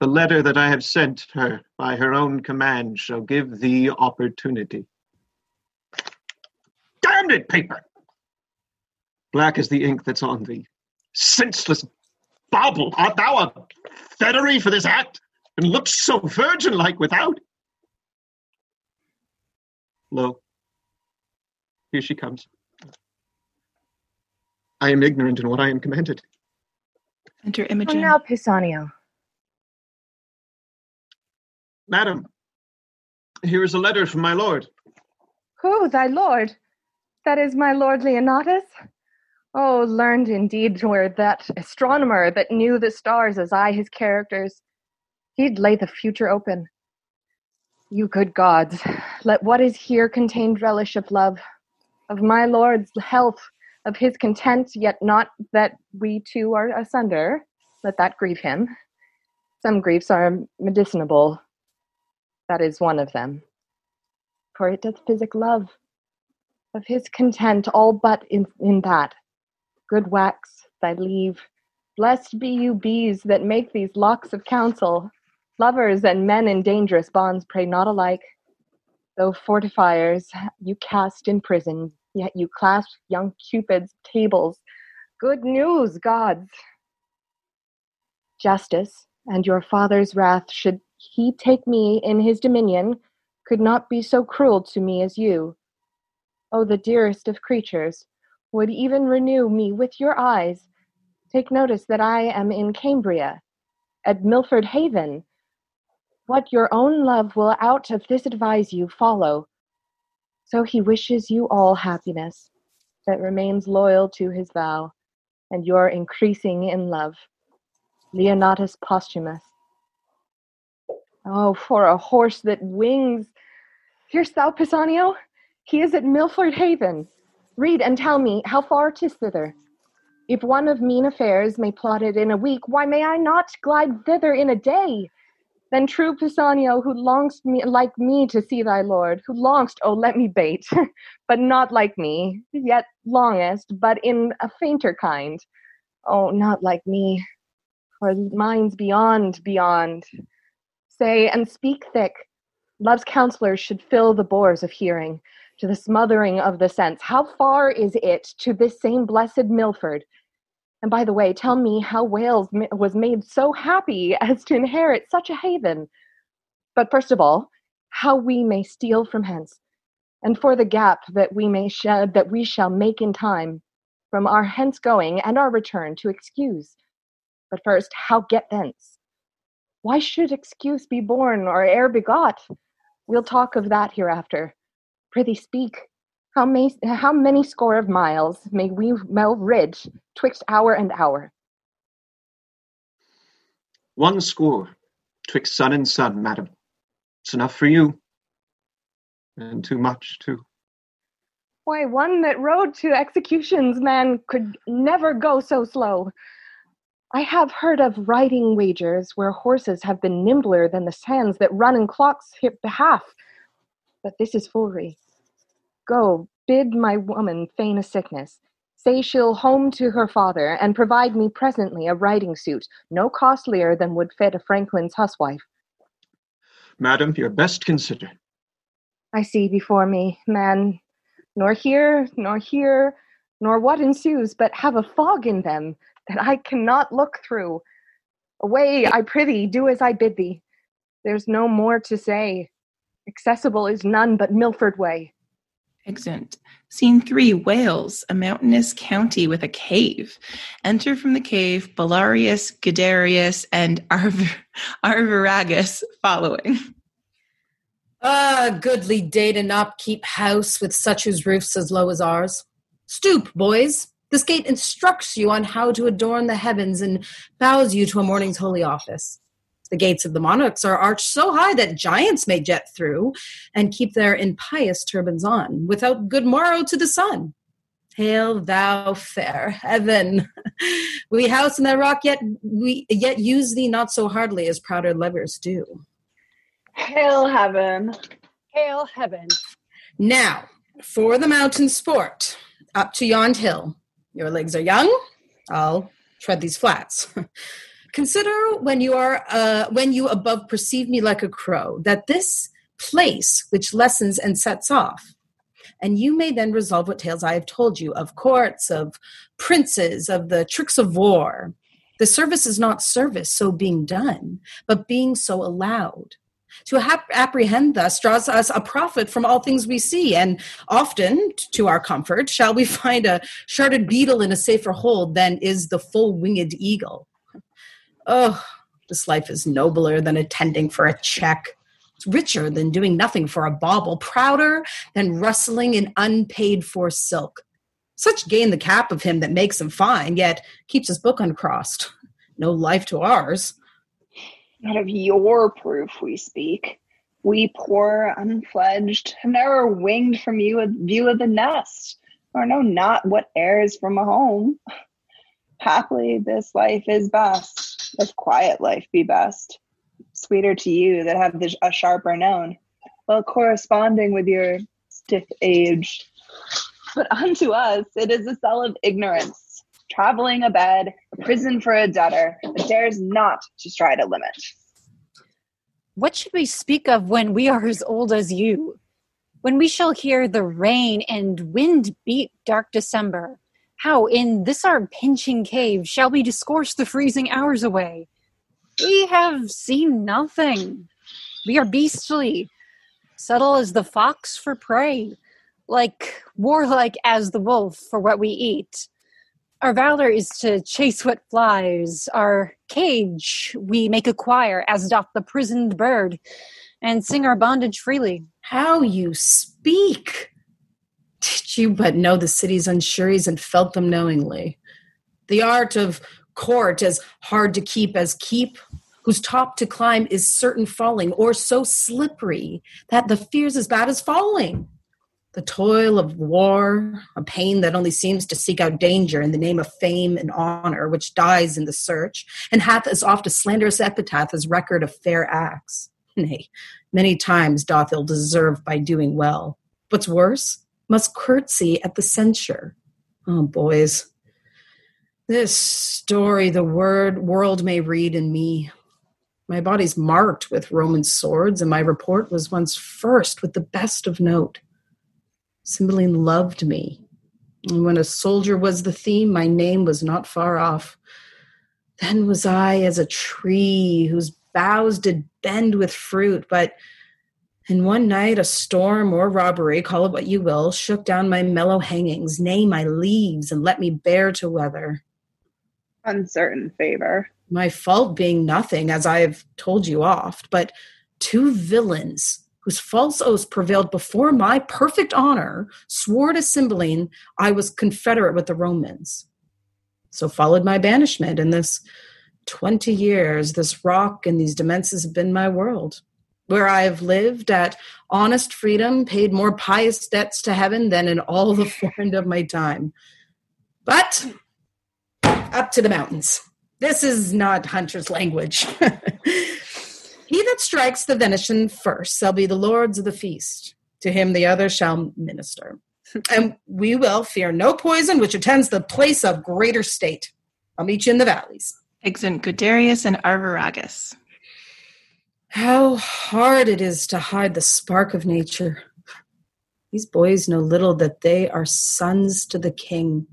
The letter that I have sent her by her own command shall give thee opportunity. Damned it, paper! Black is the ink that's on thee. Senseless bauble! Art thou a fettery for this act? And looks so virgin like without? Lo, here she comes. I am ignorant in what I am commanded. Enter Oh, Imogen. now, Pisanio. Madam, here is a letter from my lord. Who, thy lord? That is my lord Leonatus? Oh, learned indeed were that astronomer that knew the stars as I his characters. He'd lay the future open. You good gods, let what is here contained relish of love, of my lord's health, of his content, yet not that we two are asunder. Let that grieve him. Some griefs are medicinable. That is one of them. For it doth physic love. Of his content, all but in, in that. Good wax, thy leave. Blessed be you bees that make these locks of counsel. Lovers and men in dangerous bonds pray not alike. Though fortifiers you cast in prison, yet you clasp young Cupid's tables. Good news, gods! Justice and your father's wrath, should he take me in his dominion, could not be so cruel to me as you. Oh, the dearest of creatures, would even renew me with your eyes. Take notice that I am in Cambria, at Milford Haven. What your own love will out of this advise you, follow. So he wishes you all happiness, that remains loyal to his vow, and your increasing in love. Leonatus Posthumus. Oh, for a horse that wings! Hear'st thou, Pisanio? He is at Milford Haven. Read and tell me how far 'tis thither. If one of mean affairs may plot it in a week, why may I not glide thither in a day? Then true Pisanio, who longst me like me to see thy lord, who longst, oh let me bait, (laughs) but not like me, yet longest, but in a fainter kind. Oh, not like me, for mine's beyond, beyond. Say and speak thick. Love's counselors should fill the bores of hearing, to the smothering of the sense. How far is it to this same blessed Milford? And by the way, tell me how Wales was made so happy (laughs) as to inherit such a haven. But first of all, how we may steal from hence, and for the gap that we may shed that we shall make in time from our hence going and our return to excuse. But first, how get thence? Why should excuse be born or e'er begot? We'll talk of that hereafter. Prithee speak. How, may, how many score of miles may we well ridge twixt hour and hour? One score twixt sun and sun, madam. It's enough for you. And too much, too. Why, one that rode to executions, man, could never go so slow. I have heard of riding wagers where horses have been nimbler than the sands that run in clocks' hip behalf. But this is foolery. Go, bid my woman feign a sickness. Say she'll home to her father, and provide me presently a riding suit, no costlier than would fit a franklin's huswife. Madam, your best consider. I see before me, man, nor here, nor here, nor what ensues, but have a fog in them that I cannot look through. Away, I prithee, do as I bid thee. There's no more to say. Accessible is none but Milford way. Excellent. Scene three Wales, a mountainous county with a cave. Enter from the cave Belarius, Guiderius, and Arv- (laughs) Arviragus following. Ah, goodly day to not keep house with such whose roofs as low as ours. Stoop, boys. This gate instructs you on how to adorn the heavens and bows you to a morning's holy office. The gates of the monarchs are arched so high that giants may jet through and keep their impious turbans on, without good morrow to the sun. Hail thou fair heaven. (laughs) we house in thy rock, yet we yet use thee not so hardly as prouder lovers do. Hail heaven. Hail heaven. Now, for the mountain sport, up to yond hill. Your legs are young. I'll tread these flats. (laughs) Consider when you are uh, when you above perceive me like a crow, that this place which lessens and sets off, and you may then resolve what tales I have told you of courts, of princes, of the tricks of war. The service is not service so being done, but being so allowed. To apprehend thus draws us a profit from all things we see, and often, to our comfort, shall we find a sharded beetle in a safer hold than is the full winged eagle. Oh, this life is nobler than attending for a check. It's richer than doing nothing for a bauble, prouder than rustling in unpaid for silk. Such gain the cap of him that makes him fine, yet keeps his book uncrossed. No life to ours. Not of your proof we speak. We poor, unfledged, have never winged from you a view of the nest, or know not what airs from a home. Haply this life is best, this quiet life be best. Sweeter to you that have the, a sharper known, while corresponding with your stiff age. But unto us it is a cell of ignorance, traveling a bed, a prison for a debtor, that dares not to stride a limit. What should we speak of when we are as old as you? When we shall hear the rain and wind beat dark December, how in this our pinching cave shall we discourse the freezing hours away? We have seen nothing. We are beastly, subtle as the fox for prey, like warlike as the wolf for what we eat. Our valor is to chase what flies. Our cage we make a choir, as doth the prisoned bird, and sing our bondage freely. How you speak! Did you but know the city's unsuries and felt them knowingly? The art of court as hard to keep as keep, whose top to climb is certain falling, or so slippery that the fear's as bad as falling. The toil of war, a pain that only seems to seek out danger in the name of fame and honor, which dies in the search, and hath as oft a slanderous epitaph as record of fair acts. Nay, many times doth ill deserve by doing well. What's worse, must curtsy at the censure. Oh, boys, this story the word world may read in me. My body's marked with Roman swords, and my report was once first with the best of note. Cymbeline loved me. And when a soldier was the theme, my name was not far off. Then was I as a tree whose boughs did bend with fruit, but in one night a storm or robbery, call it what you will, shook down my mellow hangings, nay, my leaves, and let me bear to weather. Uncertain favor. My fault being nothing, as I have told you oft, but two villains whose false oaths prevailed before my perfect honor, swore to Cymbeline I was confederate with the Romans. So followed my banishment, and this twenty years, this rock and these dimensions have been my world, where I have lived at honest freedom, paid more pious debts to heaven than in all the (laughs) foreign of my time. But up to the mountains. This is not hunter's language. (laughs) He that strikes the venison first shall be the lords of the feast. To him the other shall minister. And we will fear no poison which attends the place of greater state. I'll meet you in the valleys. Exeunt Guiderius and Arviragus. How hard it is to hide the spark of nature. These boys know little that they are sons to the king,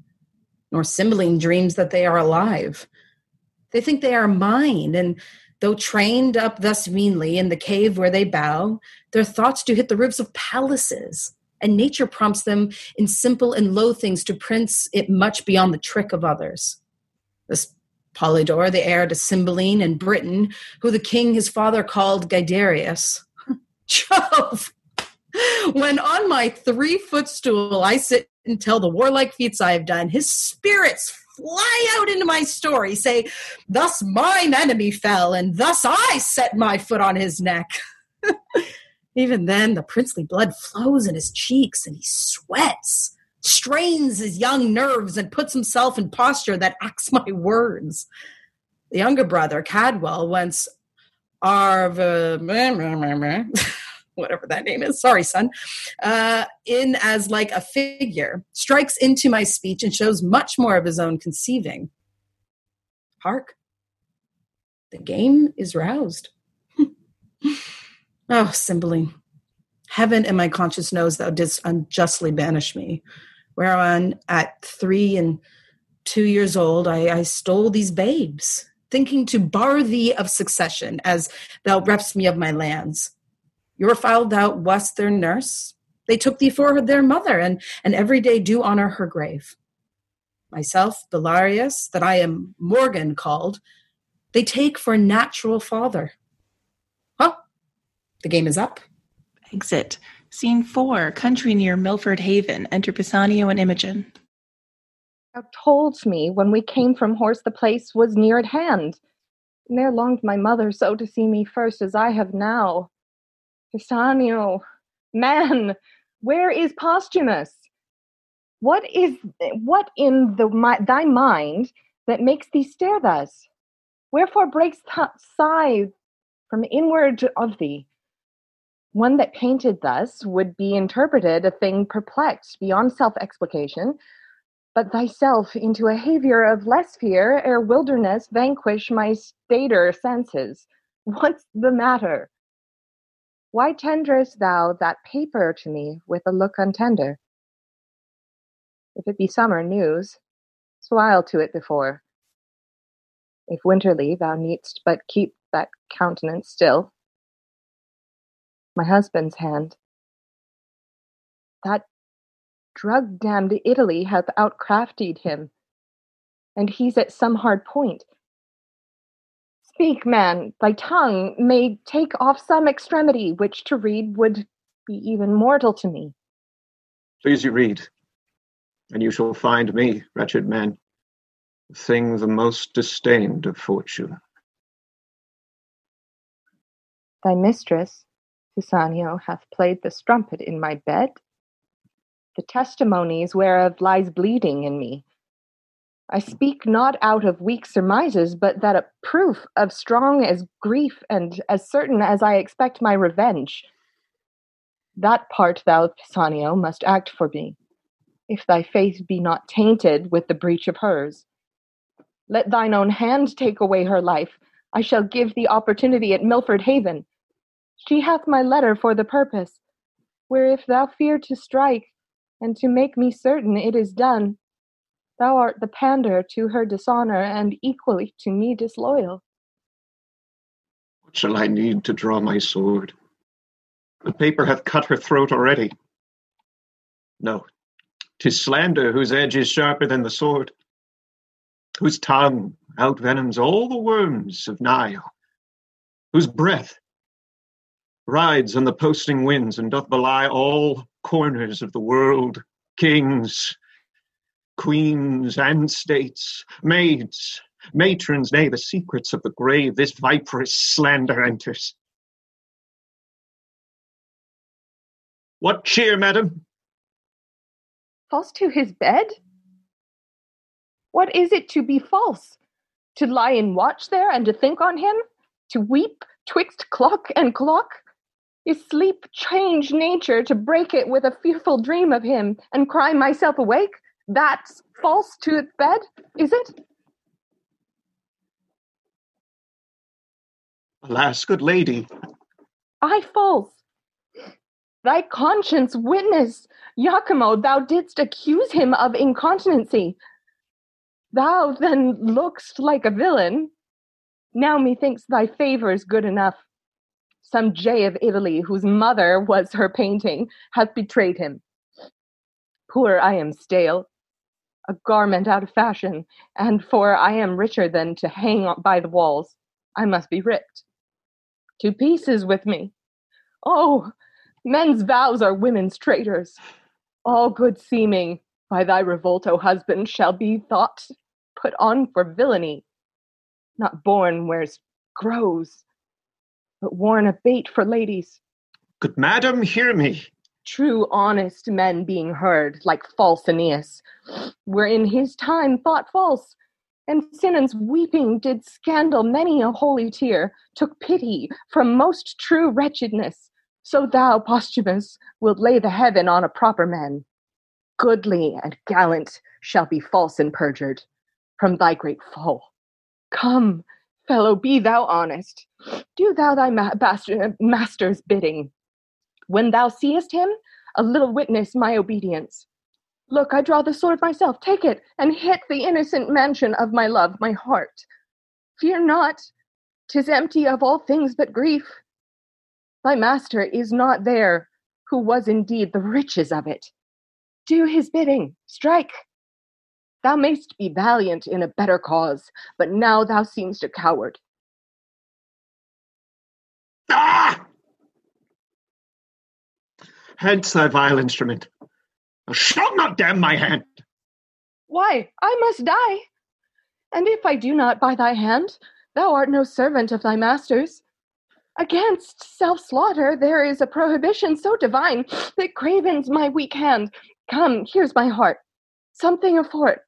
nor Cymbeline dreams that they are alive. They think they are mine, and though trained up thus meanly in the cave where they bow, their thoughts do hit the roofs of palaces, and nature prompts them in simple and low things to prince it much beyond the trick of others. This Polydore, the heir to Cymbeline and Britain, who the king his father called Guiderius, (laughs) Jove! When on my three footstool I sit and tell the warlike feats I have done, his spirits fly out into my story, say, Thus mine enemy fell, and thus I set my foot on his neck. (laughs) Even then, the princely blood flows in his cheeks, and he sweats, strains his young nerves, and puts himself in posture that acts my words. The younger brother, Cadwal, once Arv, (laughs) whatever that name is, sorry, son, uh, in as like a figure, strikes into my speech and shows much more of his own conceiving. Hark, the game is roused. (laughs) oh, Cymbeline, heaven and my conscience knows thou didst unjustly banish me, whereon at three and two years old I, I stole these babes, thinking to bar thee of succession, as thou reps me of my lands. Your foul thou wast their nurse. They took thee for their mother, and, and every day do honor her grave. Myself, Belarius, that I am Morgan called, they take for natural father. Huh? The game is up. Exit. Scene four, country near Milford Haven. Enter Pisanio and Imogen. Thou told me when we came from horse the place was near at hand. Ne'er longed my mother so to see me first as I have now. Pisanio, man, where is Posthumus? What is what in the my, thy mind that makes thee stare thus? Wherefore breaks th- sigh from inward of thee? One that painted thus would be interpreted a thing perplexed beyond self explication, but thyself into a havior of less fear ere wilderness vanquish my stater senses. (laughs) What's the matter? Why tenderest thou that paper to me with a look untender? If it be summer news, smile to it before. If winterly thou needst but keep that countenance still. My husband's hand. That drug damned Italy hath outcraftied him, and he's at some hard point. Speak, man, thy tongue may take off some extremity, which to read would be even mortal to me. Please you read, and you shall find me, wretched man, the thing the most disdained of fortune. Thy mistress, Pisanio, hath played the strumpet in my bed, the testimonies whereof lies bleeding in me. I speak not out of weak surmises, but that a proof of strong as grief and as certain as I expect my revenge. That part thou, Pisanio, must act for me, if thy faith be not tainted with the breach of hers. Let thine own hand take away her life. I shall give thee opportunity at Milford Haven. She hath my letter for the purpose, where if thou fear to strike, and to make me certain it is done, thou art the pander to her dishonor and equally to me disloyal. What shall I need to draw my sword? The paper hath cut her throat already. No, 'tis slander whose edge is sharper than the sword, whose tongue outvenoms all the worms of Nile, whose breath rides on the posting winds and doth belie all corners of the world, kings, queens and states, maids, matrons, nay, the secrets of the grave, this viperous slander enters. What cheer, madam? False to his bed? What is it to be false? To lie in watch there and to think on him? To weep twixt clock and clock? Is sleep change nature to break it with a fearful dream of him and cry myself awake? That's false to its bed, is it? Alas, good lady. I false. Thy conscience witness, Iachimo, thou didst accuse him of incontinency. Thou then lookst like a villain. Now methinks thy favor is good enough. Some jay of Italy, whose mother was her painting, hath betrayed him. Poor I am stale, a garment out of fashion, and for I am richer than to hang by the walls, I must be ripped. To pieces with me. Oh, men's vows are women's traitors. All good seeming by thy revolt, O husband, shall be thought put on for villainy. Not born where's grows, but worn a bait for ladies. Good madam, hear me. True, honest men being heard, like false Aeneas, were in his time thought false, and Sinon's weeping did scandal many a holy tear, took pity from most true wretchedness. So thou, Posthumus, wilt lay the heaven on a proper man. Goodly and gallant shall be false and perjured from thy great fall. Come, fellow, be thou honest. Do thou thy ma- bastard, master's bidding. When thou seest him, a little witness my obedience. Look, I draw the sword myself. Take it and hit the innocent mansion of my love, my heart. Fear not, 'tis empty of all things but grief. Thy master is not there, who was indeed the riches of it. Do his bidding, strike. Thou mayst be valiant in a better cause, but now thou seemst a coward. Ah! Hence thy vile instrument. Thou shalt not damn my hand. Why, I must die. And if I do not by thy hand, thou art no servant of thy master's. Against self slaughter there is a prohibition so divine that cravens my weak hand. Come, here's my heart. Something afort.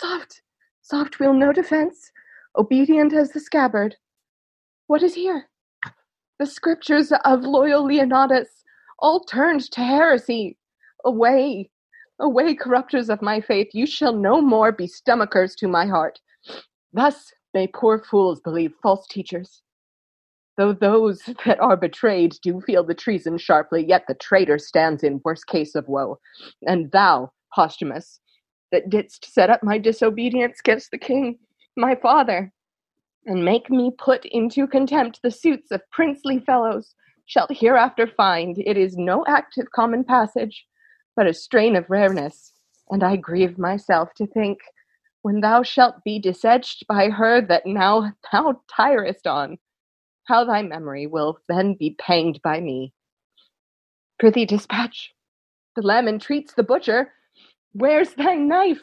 Soft, soft will no defense, obedient as the scabbard. What is here? The scriptures of loyal Leonatus, all turned to heresy. Away, away, corrupters of my faith, you shall no more be stomachers to my heart. Thus may poor fools believe false teachers. Though those that are betrayed do feel the treason sharply, yet the traitor stands in worse case of woe. And thou, Posthumus, that didst set up my disobedience against the king, my father, and make me put into contempt the suits of princely fellows, shalt hereafter find it is no act of common passage, but a strain of rareness. And I grieve myself to think, when thou shalt be disedged by her that now thou tirest on, how thy memory will then be panged by me. Prithee, dispatch. The lamb entreats the butcher. Where's thy knife?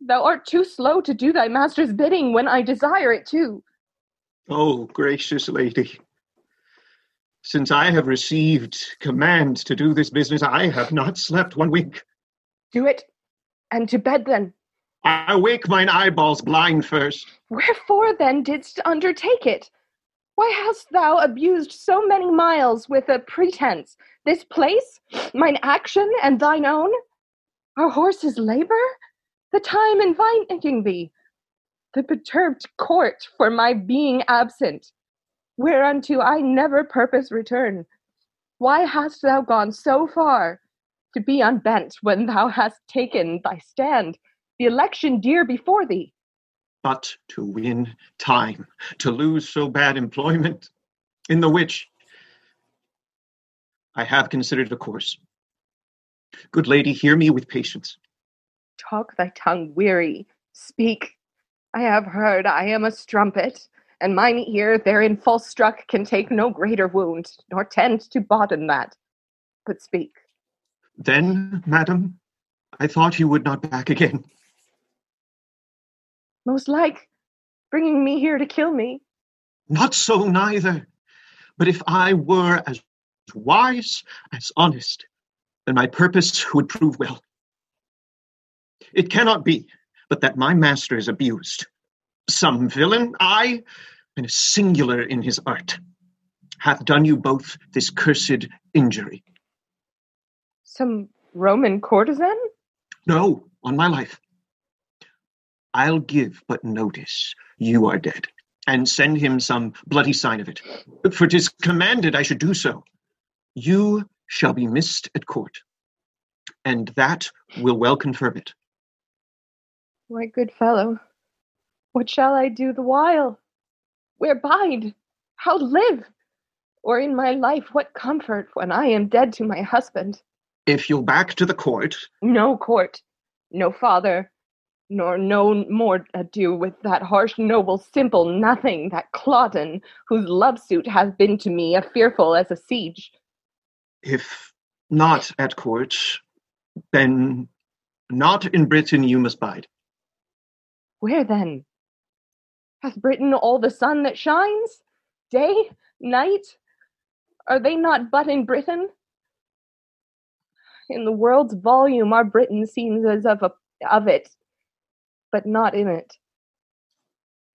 Thou art too slow to do thy master's bidding when I desire it too. Oh, gracious lady. Since I have received command to do this business, I have not slept one wink. Do it, and to bed then. I wake mine eyeballs blind first. Wherefore then didst undertake it? Why hast thou abused so many miles with a pretense? This place, mine action and thine own? Our horses' labor? The time inviting thee? The perturbed court for my being absent, whereunto I never purpose return. Why hast thou gone so far to be unbent when thou hast taken thy stand, the election dear before thee? but to win time, to lose so bad employment, in the which I have considered a course. Good lady, hear me with patience. Talk thy tongue weary. Speak. I have heard I am a strumpet, and mine ear therein false struck can take no greater wound, nor tend to bodden that. But speak. Then, madam, I thought you would not back again. Most like bringing me here to kill me. Not so neither. But if I were as wise as honest, then my purpose would prove well. It cannot be but that my master is abused. Some villain, I, and singular in his art, hath done you both this cursed injury. Some Roman courtesan? No, on my life. I'll give but notice you are dead, and send him some bloody sign of it. For 'tis commanded I should do so. You shall be missed at court, and that will well confirm it. My good fellow, what shall I do the while? Where bide? How live? Or in my life, what comfort when I am dead to my husband? If you'll back to the court, No court, no father, nor no more ado with that harsh, noble, simple nothing, that Cloten, whose love suit has been to me a fearful as a siege. If not at court, then not in Britain you must bide. Where then? Hath Britain all the sun that shines? Day, night? Are they not but in Britain? In the world's volume, our Britain seems as of, a, of it, but not in it.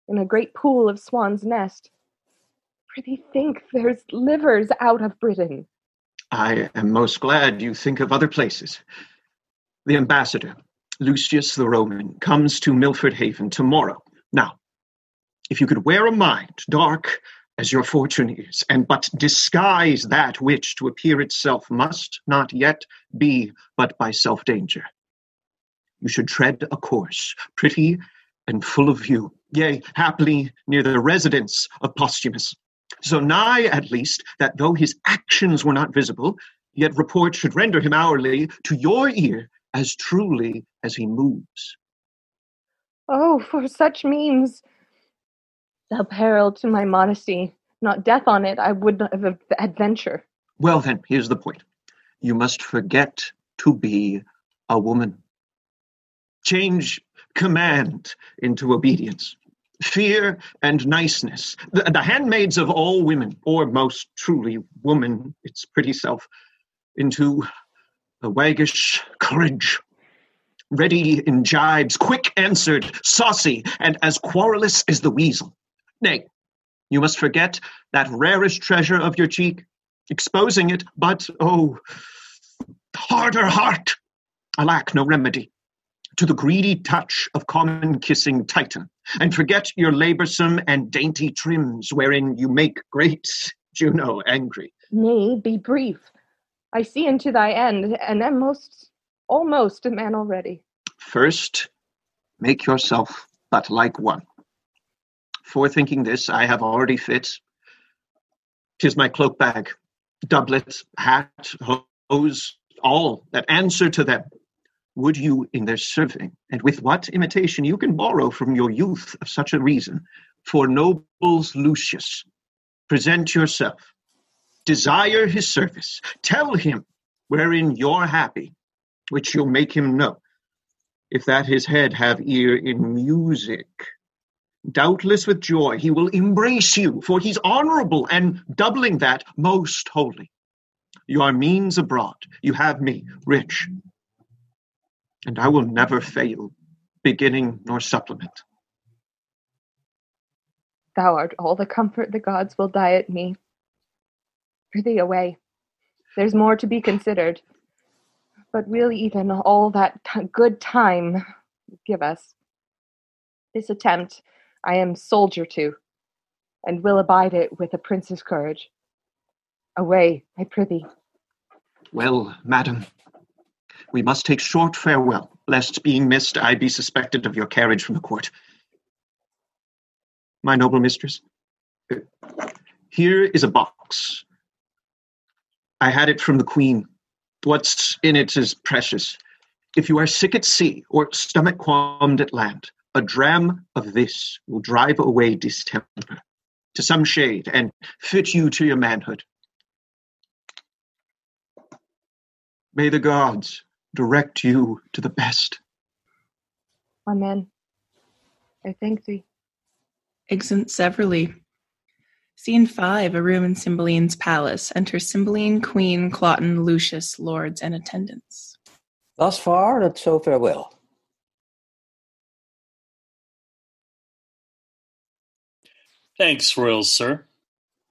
In a great pool of swan's nest. Prithee think there's livers out of Britain. I am most glad you think of other places. The ambassador, Lucius the Roman, comes to Milford Haven tomorrow. Now, if you could wear a mind dark as your fortune is, and but disguise that which to appear itself must not yet be but by self danger. You should tread a course, pretty and full of view, yea, haply near the residence of Posthumus. So nigh, at least, that though his actions were not visible, yet report should render him hourly to your ear as truly as he moves. Oh, for such means thou peril to my modesty, not death on it, I would not have adventure. Well, then, here's the point. You must forget to be a woman. Change command into obedience, fear and niceness. The, the handmaids of all women, or most truly woman, its pretty self, into a waggish courage. Ready in jibes, quick answered, saucy, and as querulous as the weasel. Nay, you must forget that rarest treasure of your cheek, exposing it, but oh, harder heart! I lack no remedy to the greedy touch of common kissing Titan, and forget your laborsome and dainty trims, wherein you make great (laughs) Juno angry. Nay, be brief. I see into thy end, and am most almost a man already. First, make yourself but like one. Forethinking this, I have already fit. Tis my cloak bag, doublet, hat, hose, all that answer to them. Would you in their serving, and with what imitation you can borrow from your youth of such a reason, for nobles Lucius, present yourself, desire his service, tell him wherein you're happy, which you'll make him know, if that his head have ear in music. Doubtless with joy he will embrace you, for he's honorable, and doubling that, most holy. Your means abroad, you have me, rich, and I will never fail, beginning nor supplement. Thou art all the comfort the gods will diet me. Prithee away. There's more to be considered. But we'll even all that t- good time give us. This attempt I am soldier to, and will abide it with a prince's courage. Away, I prithee. Well, madam, we must take short farewell, lest being missed I be suspected of your carriage from the court. My noble mistress, here is a box. I had it from the queen. What's in it is precious. If you are sick at sea or stomach qualmed at land, a dram of this will drive away distemper to some shade and fit you to your manhood. May the gods direct you to the best. Amen. I thank thee. Exeunt Severally. Scene 5, a room in Cymbeline's palace. Enter Cymbeline, Queen, Cloten, Lucius, lords, and attendants. Thus far, and so farewell. Thanks, royal sir.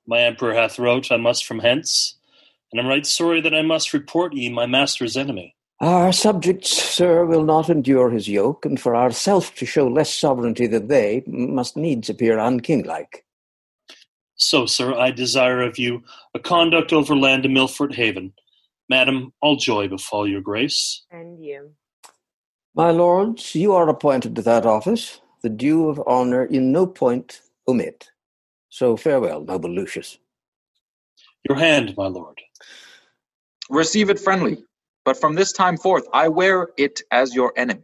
My emperor hath wrote I must from hence, and am right sorry that I must report ye my master's enemy. Our subjects, sir, will not endure his yoke, and for ourself to show less sovereignty than they, must needs appear unkinglike. So, sir, I desire of you a conduct overland to Milford Haven. Madam, all joy befall your grace. And you. My lords, you are appointed to that office. The due of honour in no point omit. So farewell, noble Lucius. Your hand, my lord. Receive it friendly, but from this time forth I wear it as your enemy.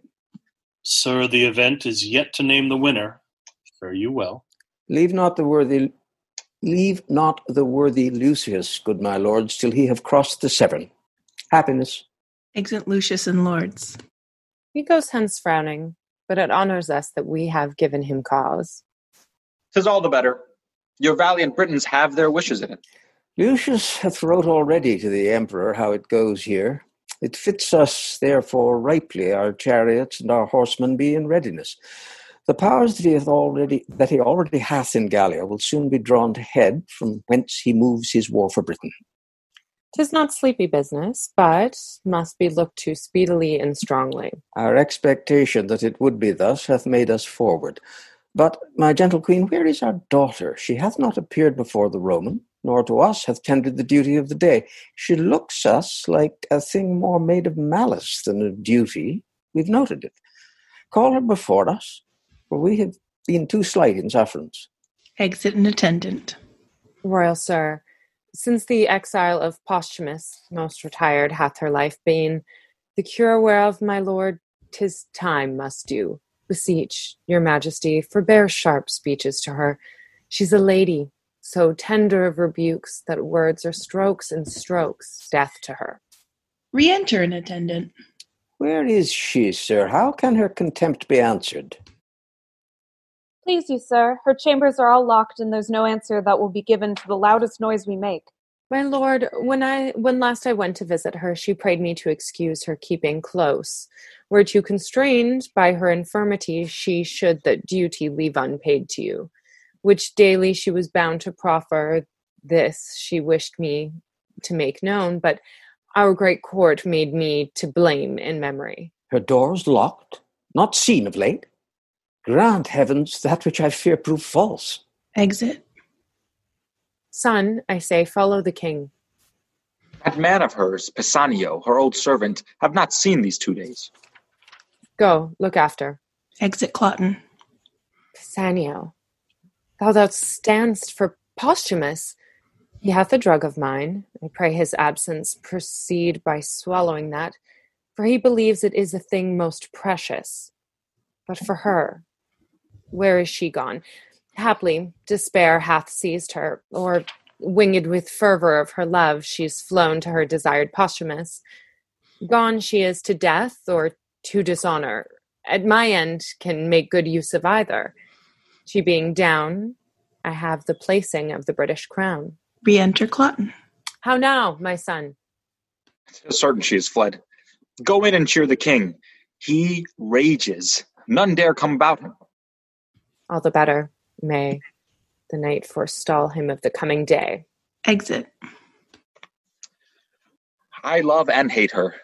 Sir, the event is yet to name the winner. Fare you well. Leave not the worthy Leave not the worthy Lucius, good my lords, till he have crossed the Severn. Happiness. Exit Lucius and lords. He goes hence frowning, but it honors us that we have given him cause. Tis all the better. Your valiant Britons have their wishes in it. Lucius hath wrote already to the emperor how it goes here. It fits us, therefore, ripely our chariots and our horsemen be in readiness. The powers that he hath already that he already hath in Gallia will soon be drawn to head, from whence he moves his war for Britain. Tis not sleepy business, but must be looked to speedily and strongly. Our expectation that it would be thus hath made us forward. But, my gentle queen, where is our daughter? She hath not appeared before the Roman, nor to us hath tendered the duty of the day. She looks us like a thing more made of malice than of duty. We've noted it. Call her before us, for we have been too slight in sufferance. Exit an attendant. Royal sir, since the exile of Posthumus, most retired hath her life been, the cure whereof, my lord, tis time must do. Beseech your majesty, forbear sharp speeches to her. She's a lady, so tender of rebukes that words are strokes and strokes, death to her. Re enter an attendant. Where is she, sir? How can her contempt be answered? Please you, sir, her chambers are all locked, and there's no answer that will be given to the loudest noise we make. My lord, when I when last I went to visit her, she prayed me to excuse her keeping close. Whereto constrained by her infirmity, she should that duty leave unpaid to you, which daily she was bound to proffer. This she wished me to make known, but our great court made me to blame in memory. Her doors locked, not seen of late. Grant heavens that which I fear prove false. Exit. Son, I say, follow the king. That man of hers, Pisanio, her old servant, have not seen these two days. Go, look after. Exit Cloten. Pisanio, thou thou standst for Posthumus. He hath a drug of mine. I pray his absence proceed by swallowing that, for he believes it is a thing most precious. But for her, where is she gone? Haply, despair hath seized her, or, winged with fervour of her love, she's flown to her desired Posthumus. Gone she is to death or to dishonour. At my end can make good use of either. She being down, I have the placing of the British crown. Re enter Cloten. How now, my son? Tis certain she has fled. Go in and cheer the king. He rages. None dare come about him. All the better. May the night forestall him of the coming day. Exit. I love and hate her,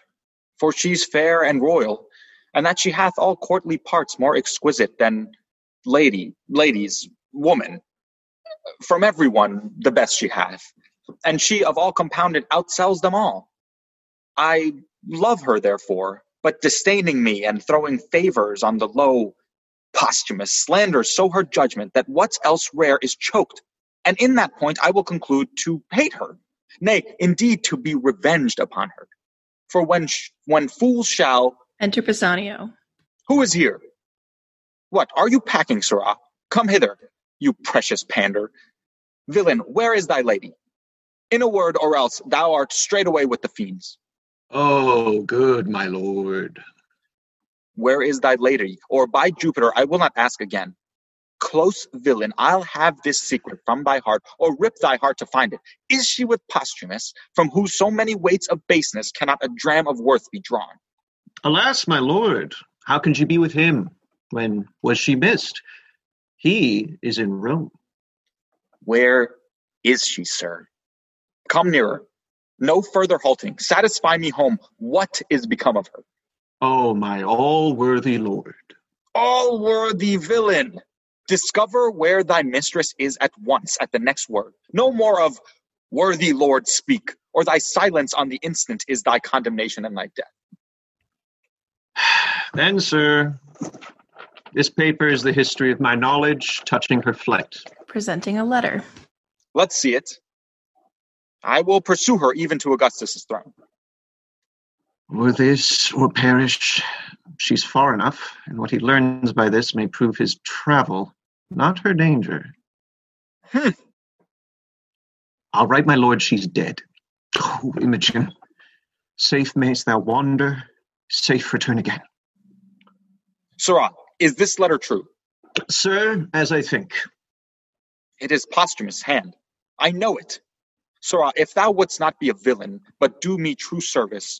for she's fair and royal, and that she hath all courtly parts more exquisite than lady, ladies, woman. From every one the best she hath, and she of all compounded outsells them all. I love her therefore, but disdaining me and throwing favors on the low, Posthumus slander, so her judgment that what's else rare is choked, and in that point I will conclude to hate her, nay, indeed to be revenged upon her. For when sh- when fools shall enter Pisanio, who is here? What are you packing, Sirrah? Come hither, you precious pander. Villain, where is thy lady? In a word, or else thou art straightway with the fiends. Oh, good, my lord. Where is thy lady? Or by Jupiter, I will not ask again. Close villain, I'll have this secret from thy heart, or rip thy heart to find it. Is she with Posthumus, from whose so many weights of baseness cannot a dram of worth be drawn? Alas, my lord, how can she be with him? When was she missed? He is in Rome. Where is she, sir? Come nearer. No further halting. Satisfy me home. What is become of her? Oh, my all worthy lord. All worthy villain! Discover where thy mistress is at once, at the next word. No more of worthy lord speak, or thy silence on the instant is thy condemnation and thy death. (sighs) Then, sir, this paper is the history of my knowledge touching her flight. Presenting a letter. Let's see it. I will pursue her even to Augustus's throne. Or this, or perish. She's far enough, and what he learns by this may prove his travel, not her danger. Hmm. I'll write my lord she's dead. Oh, Imogen, safe mayst thou wander, safe return again. Sirrah, is this letter true? Sir, as I think. It is Posthumus' hand. I know it. Sirrah, if thou wouldst not be a villain, but do me true service,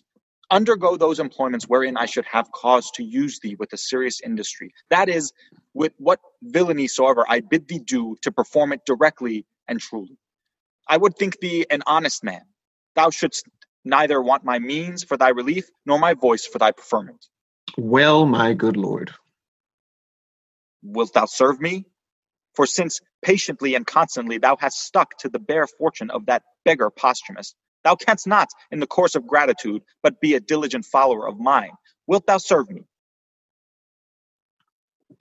undergo those employments wherein I should have cause to use thee with a serious industry. That is, with what villainy soever I bid thee do, to perform it directly and truly. I would think thee an honest man. Thou shouldst neither want my means for thy relief, nor my voice for thy preferment. Well, my good lord. Wilt thou serve me? For since patiently and constantly thou hast stuck to the bare fortune of that beggar Posthumus, thou canst not, in the course of gratitude, but be a diligent follower of mine. Wilt thou serve me?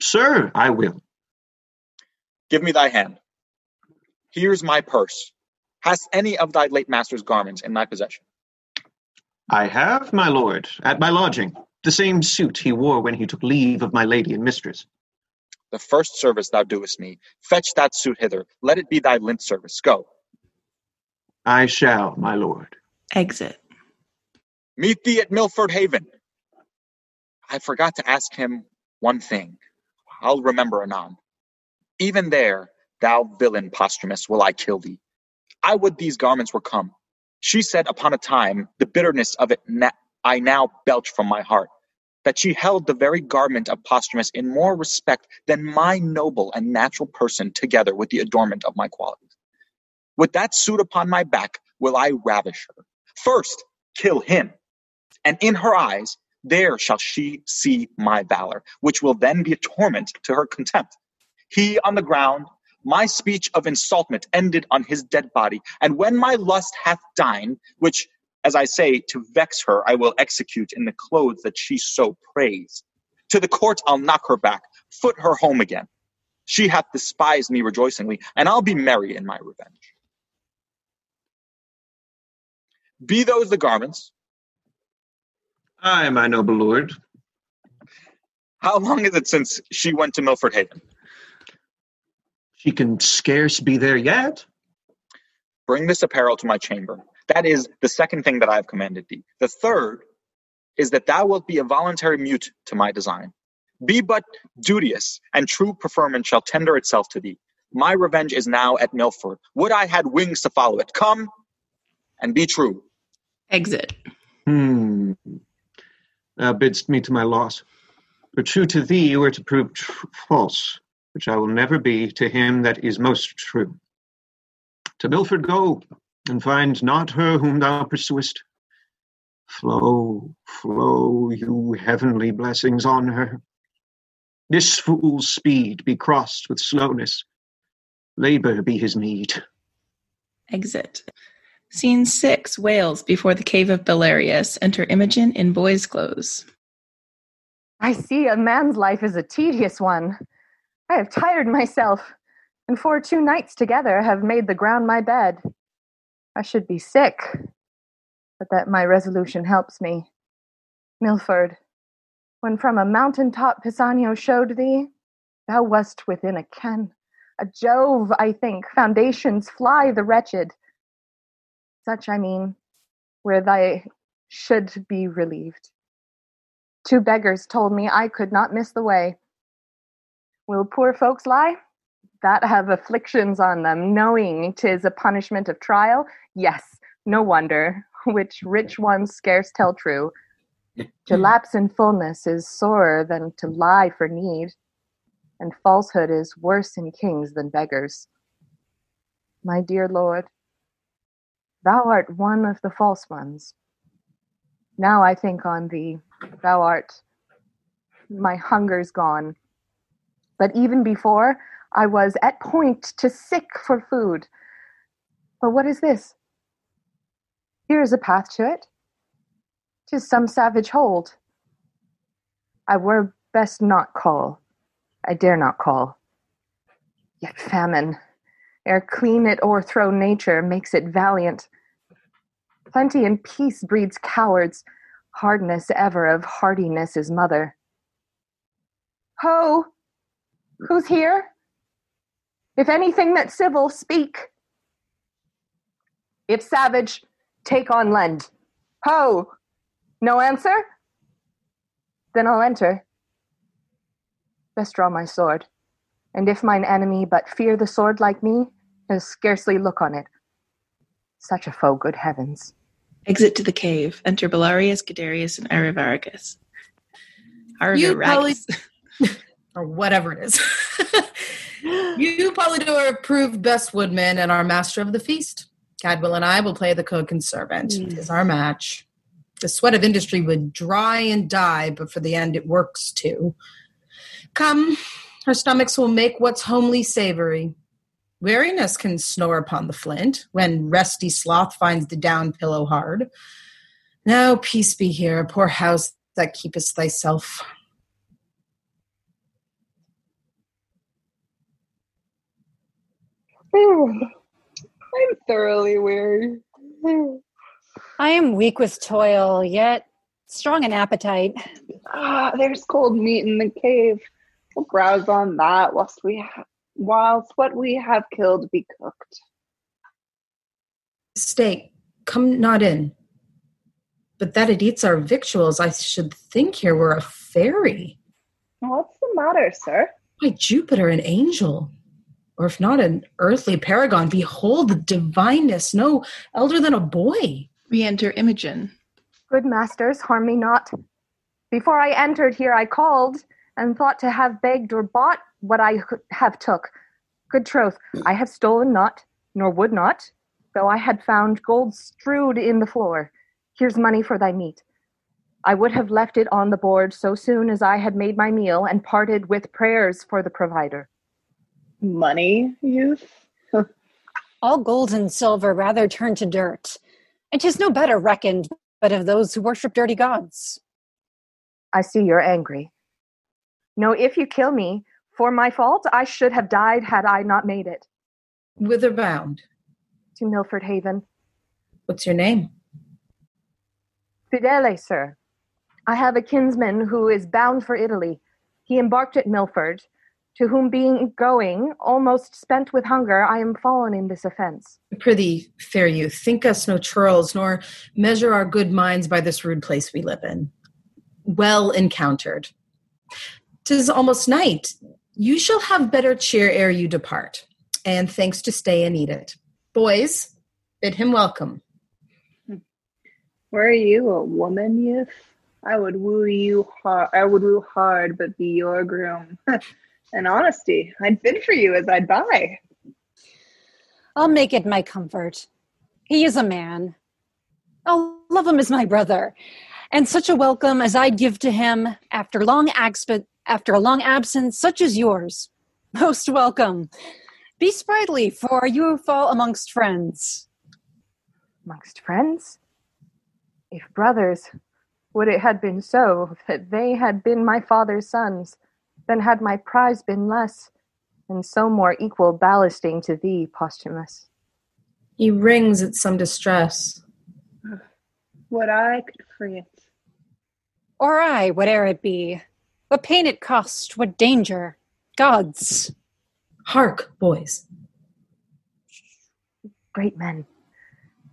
Sir, I will. Give me thy hand. Here's my purse. Hast any of thy late master's garments in thy possession? I have, my lord, at my lodging, the same suit he wore when he took leave of my lady and mistress. The first service thou doest me, fetch that suit hither. Let it be thy lint service. Go. I shall, my lord. Exit. Meet thee at Milford Haven. I forgot to ask him one thing. I'll remember anon. Even there, thou villain Posthumus, will I kill thee. I would these garments were come. She said upon a time, the bitterness of it na- I now belch from my heart, that she held the very garment of Posthumus in more respect than my noble and natural person together with the adornment of my qualities. With that suit upon my back will I ravish her. First, kill him, and in her eyes there shall she see my valor, which will then be a torment to her contempt. He on the ground, my speech of insultment ended on his dead body, and when my lust hath dined, which, as I say, to vex her I will execute in the clothes that she so prays. To the court I'll knock her back, foot her home again. She hath despised me rejoicingly, and I'll be merry in my revenge. Be those the garments? Ay, my noble lord. How long is it since she went to Milford Haven? She can scarce be there yet. Bring this apparel to my chamber. That is the second thing that I have commanded thee. The third is that thou wilt be a voluntary mute to my design. Be but duteous, and true preferment shall tender itself to thee. My revenge is now at Milford. Would I had wings to follow it. Come and be true. Exit. Hmm. Thou bidst me to my loss. For true to thee were to prove tr- false, which I will never be to him that is most true. To Milford go, and find not her whom thou pursuest. Flow, flow, you heavenly blessings on her. This fool's speed be crossed with slowness. Labor be his meed. Exit. Scene six Wales before the cave of Belarius. Enter Imogen in boy's clothes. I see a man's life is a tedious one. I have tired myself, and for two nights together have made the ground my bed. I should be sick, but that my resolution helps me. Milford, when from a mountain top Pisanio showed thee, thou wast within a ken. A Jove, I think, foundations fly the wretched. Such, I mean, where thy should be relieved. Two beggars told me I could not miss the way. Will poor folks lie? That have afflictions on them, knowing 'tis a punishment of trial? Yes, no wonder, (laughs) which rich ones scarce tell true. (laughs) To lapse in fullness is sorer than to lie for need, and falsehood is worse in kings than beggars. My dear Lord, thou art one of the false ones. Now I think on thee, thou art my hunger's gone. But even before, I was at point to sick for food. But what is this? Here is a path to it. Tis some savage hold. I were best not call. I dare not call. Yet famine, ere clean it o'erthrow nature, makes it valiant. Plenty and peace breeds cowards. Hardness ever of hardiness is mother. Ho! Who's here? If anything that's civil, speak. If savage, take on lend. Ho! No answer? Then I'll enter. Best draw my sword. And if mine enemy but fear the sword like me, he'll scarcely look on it. Such a foe, good heavens. Exit to the cave. Enter Belarius, Guiderius, and Arivaragus. You probably, Arivaragus. (laughs) or whatever it is. (laughs) you Polydor are approved best woodman and our master of the feast. Cadwal and I will play the cook and servant. Is our match. The sweat of industry would dry and die, but for the end it works too. Come, our stomachs will make what's homely savory. Weariness can snore upon the flint when resty sloth finds the down pillow hard. Now peace be here, poor house that keepest thyself. I'm thoroughly weary. I am weak with toil, yet strong in appetite. Ah, there's cold meat in the cave. We'll browse on that whilst we ha- whilst what we have killed be cooked. Stay, come not in. But that it eats our victuals, I should think here were a fairy. What's the matter, sir? By Jupiter, an angel. Or if not an earthly paragon, behold the divineness, no elder than a boy. We enter Imogen. Good masters, harm me not. Before I entered here, I called and thought to have begged or bought what I have took. Good troth, I have stolen not, nor would not, though I had found gold strewed in the floor. Here's money for thy meat. I would have left it on the board so soon as I had made my meal and parted with prayers for the provider. Money, youth? (laughs) All gold and silver rather turn to dirt, and and 'tis no better reckoned but of those who worship dirty gods. I see you're angry. No, if you kill me for my fault, I should have died had I not made it. Whither bound? To Milford Haven. What's your name? Fidele, sir. I have a kinsman who is bound for Italy. He embarked at Milford, to whom being going, almost spent with hunger, I am fallen in this offence. Prithee, fair youth, think us no churls, nor measure our good minds by this rude place we live in. Well encountered. Tis almost night. You shall have better cheer ere you depart, and thanks to stay and eat it. Boys, bid him welcome. Were you a woman, youth? I would woo you hard. I would woo hard, but be your groom. (laughs) In honesty, I'd bid for you as I'd buy. I'll make it my comfort. He is a man. I'll love him as my brother. And such a welcome as I'd give to him after long exp- after a long absence such as yours. (laughs) Most welcome. Be sprightly, for you fall amongst friends. Amongst friends? If brothers, would it had been so that they had been my father's sons, then had my prize been less, and so more equal ballasting to thee, Posthumus. He rings at some distress. Would I could free it. Or I, whate'er it be. What pain it cost, what danger. Gods. Hark, boys. Great men,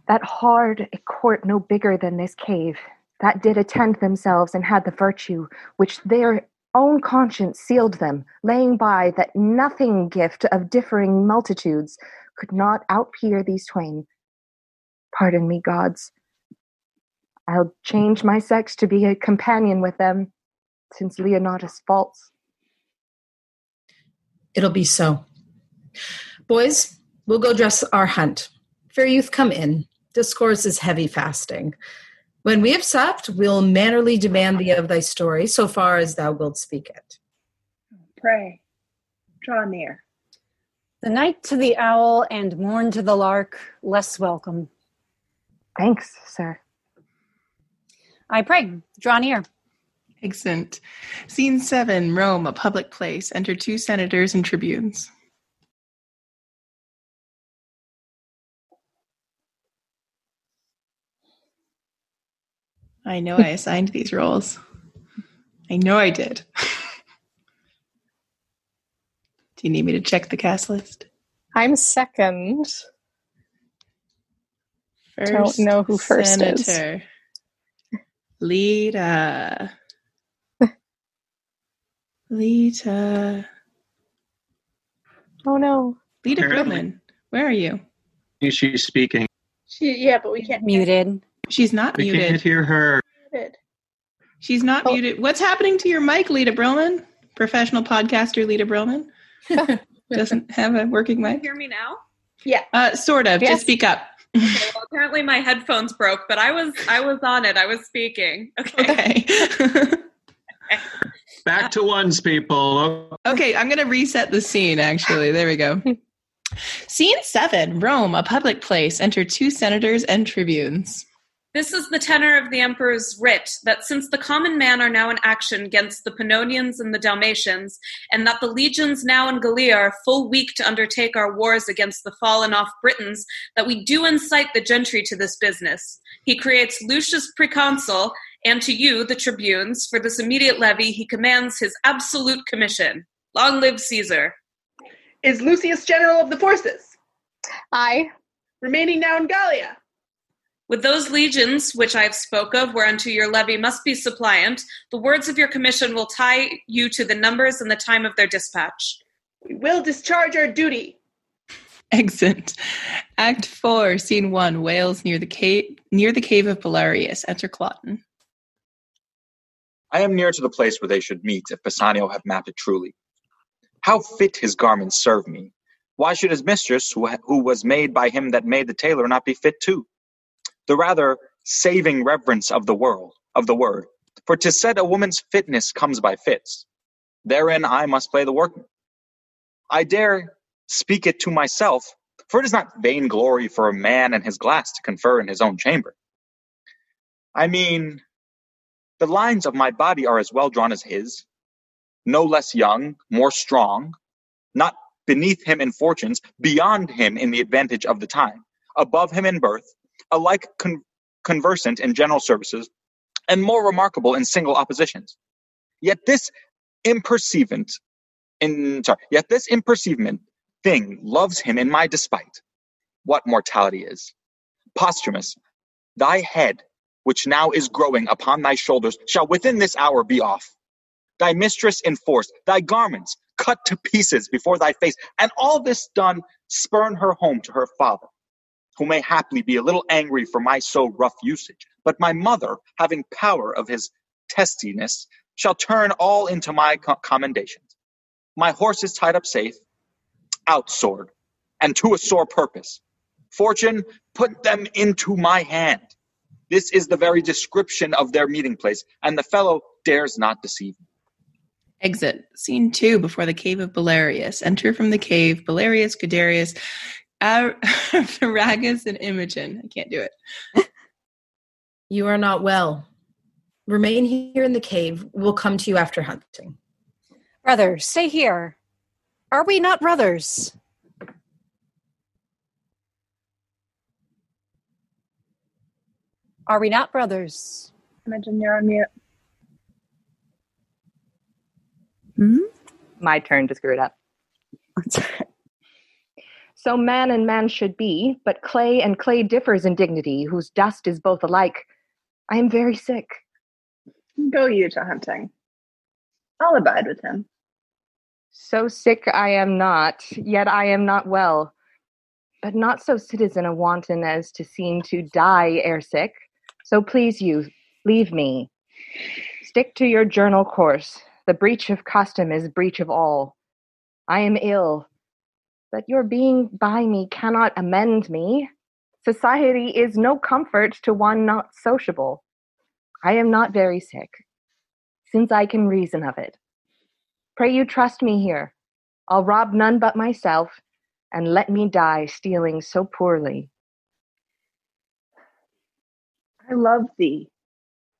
that hard a court no bigger than this cave, that did attend themselves and had the virtue which their own conscience sealed them, laying by that nothing gift of differing multitudes could not outpeer these twain. Pardon me, gods. I'll change my sex to be a companion with them, since Leonatus false. It'll be so. Boys, we'll go dress our hunt. Fair youth, come in. Discourse is heavy fasting. When we have supped, we'll mannerly demand thee of thy story, so far as thou wilt speak it. Pray, draw near. The night to the owl and morn to the lark, less welcome. Thanks, sir. I pray, draw near. Excellent. Scene seven, Rome, a public place. Enter two senators and tribunes. I know I assigned these roles. I know I did. (laughs) Do you need me to check the cast list? I'm second. Don't know who first is. Senator. Lita. (laughs) Lita. Oh no. Lita Apparently. Brillman. Where are you? She's speaking. She, yeah, but we can't. Muted. She's not We muted. can't hear her. She's not muted. What's happening to your mic, Lita Brillman? Professional podcaster Lita Brillman? (laughs) Doesn't have a working mic? hear me now? Yeah. Uh, sort of. Yes. Just speak up. Okay, (laughs) well, apparently my headphones broke, but I was I was on it. I was speaking. Okay. Okay. (laughs) Back to ones, people. Okay, I'm going to reset the scene, actually. There we go. Scene seven Rome, a public place. Enter two senators and tribunes. This is the tenor of the emperor's writ that since the common man are now in action against the Pannonians and the Dalmatians, and that the legions now in Gallia are full weak to undertake our wars against the fallen off Britons, that we do incite the gentry to this business. He creates Lucius proconsul, and to you, the tribunes, for this immediate levy he commands his absolute commission. Long live Caesar. Is Lucius general of the forces? Aye. Remaining now in Gallia. With those legions which I have spoke of, whereunto your levy must be suppliant, the words of your commission will tie you to the numbers and the time of their dispatch. We will discharge our duty. Exit. Act four, scene one, Wales near the cave near the cave of Belarius. Enter Cloten. I am near to the place where they should meet if Pisanio have mapped it truly. How fit his garments serve me. Why should his mistress, who, who was made by him that made the tailor, not be fit too? The rather saving reverence of the world, of the word. For 'tis said a woman's fitness comes by fits. Therein I must play the workman. I dare speak it to myself, for it is not vainglory for a man and his glass to confer in his own chamber. I mean, the lines of my body are as well drawn as his, no less young, more strong, not beneath him in fortunes, beyond him in the advantage of the time, above him in birth, alike con- conversant in general services, and more remarkable in single oppositions. Yet this imperceivant, in sorry, yet this imperceivement thing loves him in my despite. What mortality is. Posthumus, thy head, which now is growing upon thy shoulders, shall within this hour be off. Thy mistress enforced, thy garments cut to pieces before thy face, and all this done, spurn her home to her father, who may haply be a little angry for my so rough usage. But my mother, having power of his testiness, shall turn all into my commendations. My horse is tied up safe, out sword, and to a sore purpose. Fortune, put them into my hand. This is the very description of their meeting place, and the fellow dares not deceive me. Exit. Scene two, before the cave of Belarius. Enter from the cave Belarius, Guiderius, Ar- Varagus, (laughs) and Imogen. I can't do it. (laughs) You are not well. Remain here in the cave. We'll come to you after hunting. Brother, stay here. Are we not brothers? Are we not brothers? Imagine you're on mute. Hmm? My turn to screw it up. (laughs) so man and man should be, but clay and clay differs in dignity, whose dust is both alike. I am very sick. Go you to hunting. I'll abide with him. So sick I am not, yet I am not well. But not so citizen a wanton as to seem to die ere sick. So please you, leave me. Stick to your journal course. The breach of custom is breach of all. I am ill, but your being by me cannot amend me. Society is no comfort to one not sociable. I am not very sick, since I can reason of it. Pray you trust me here. I'll rob none but myself, and let me die stealing so poorly. I love thee.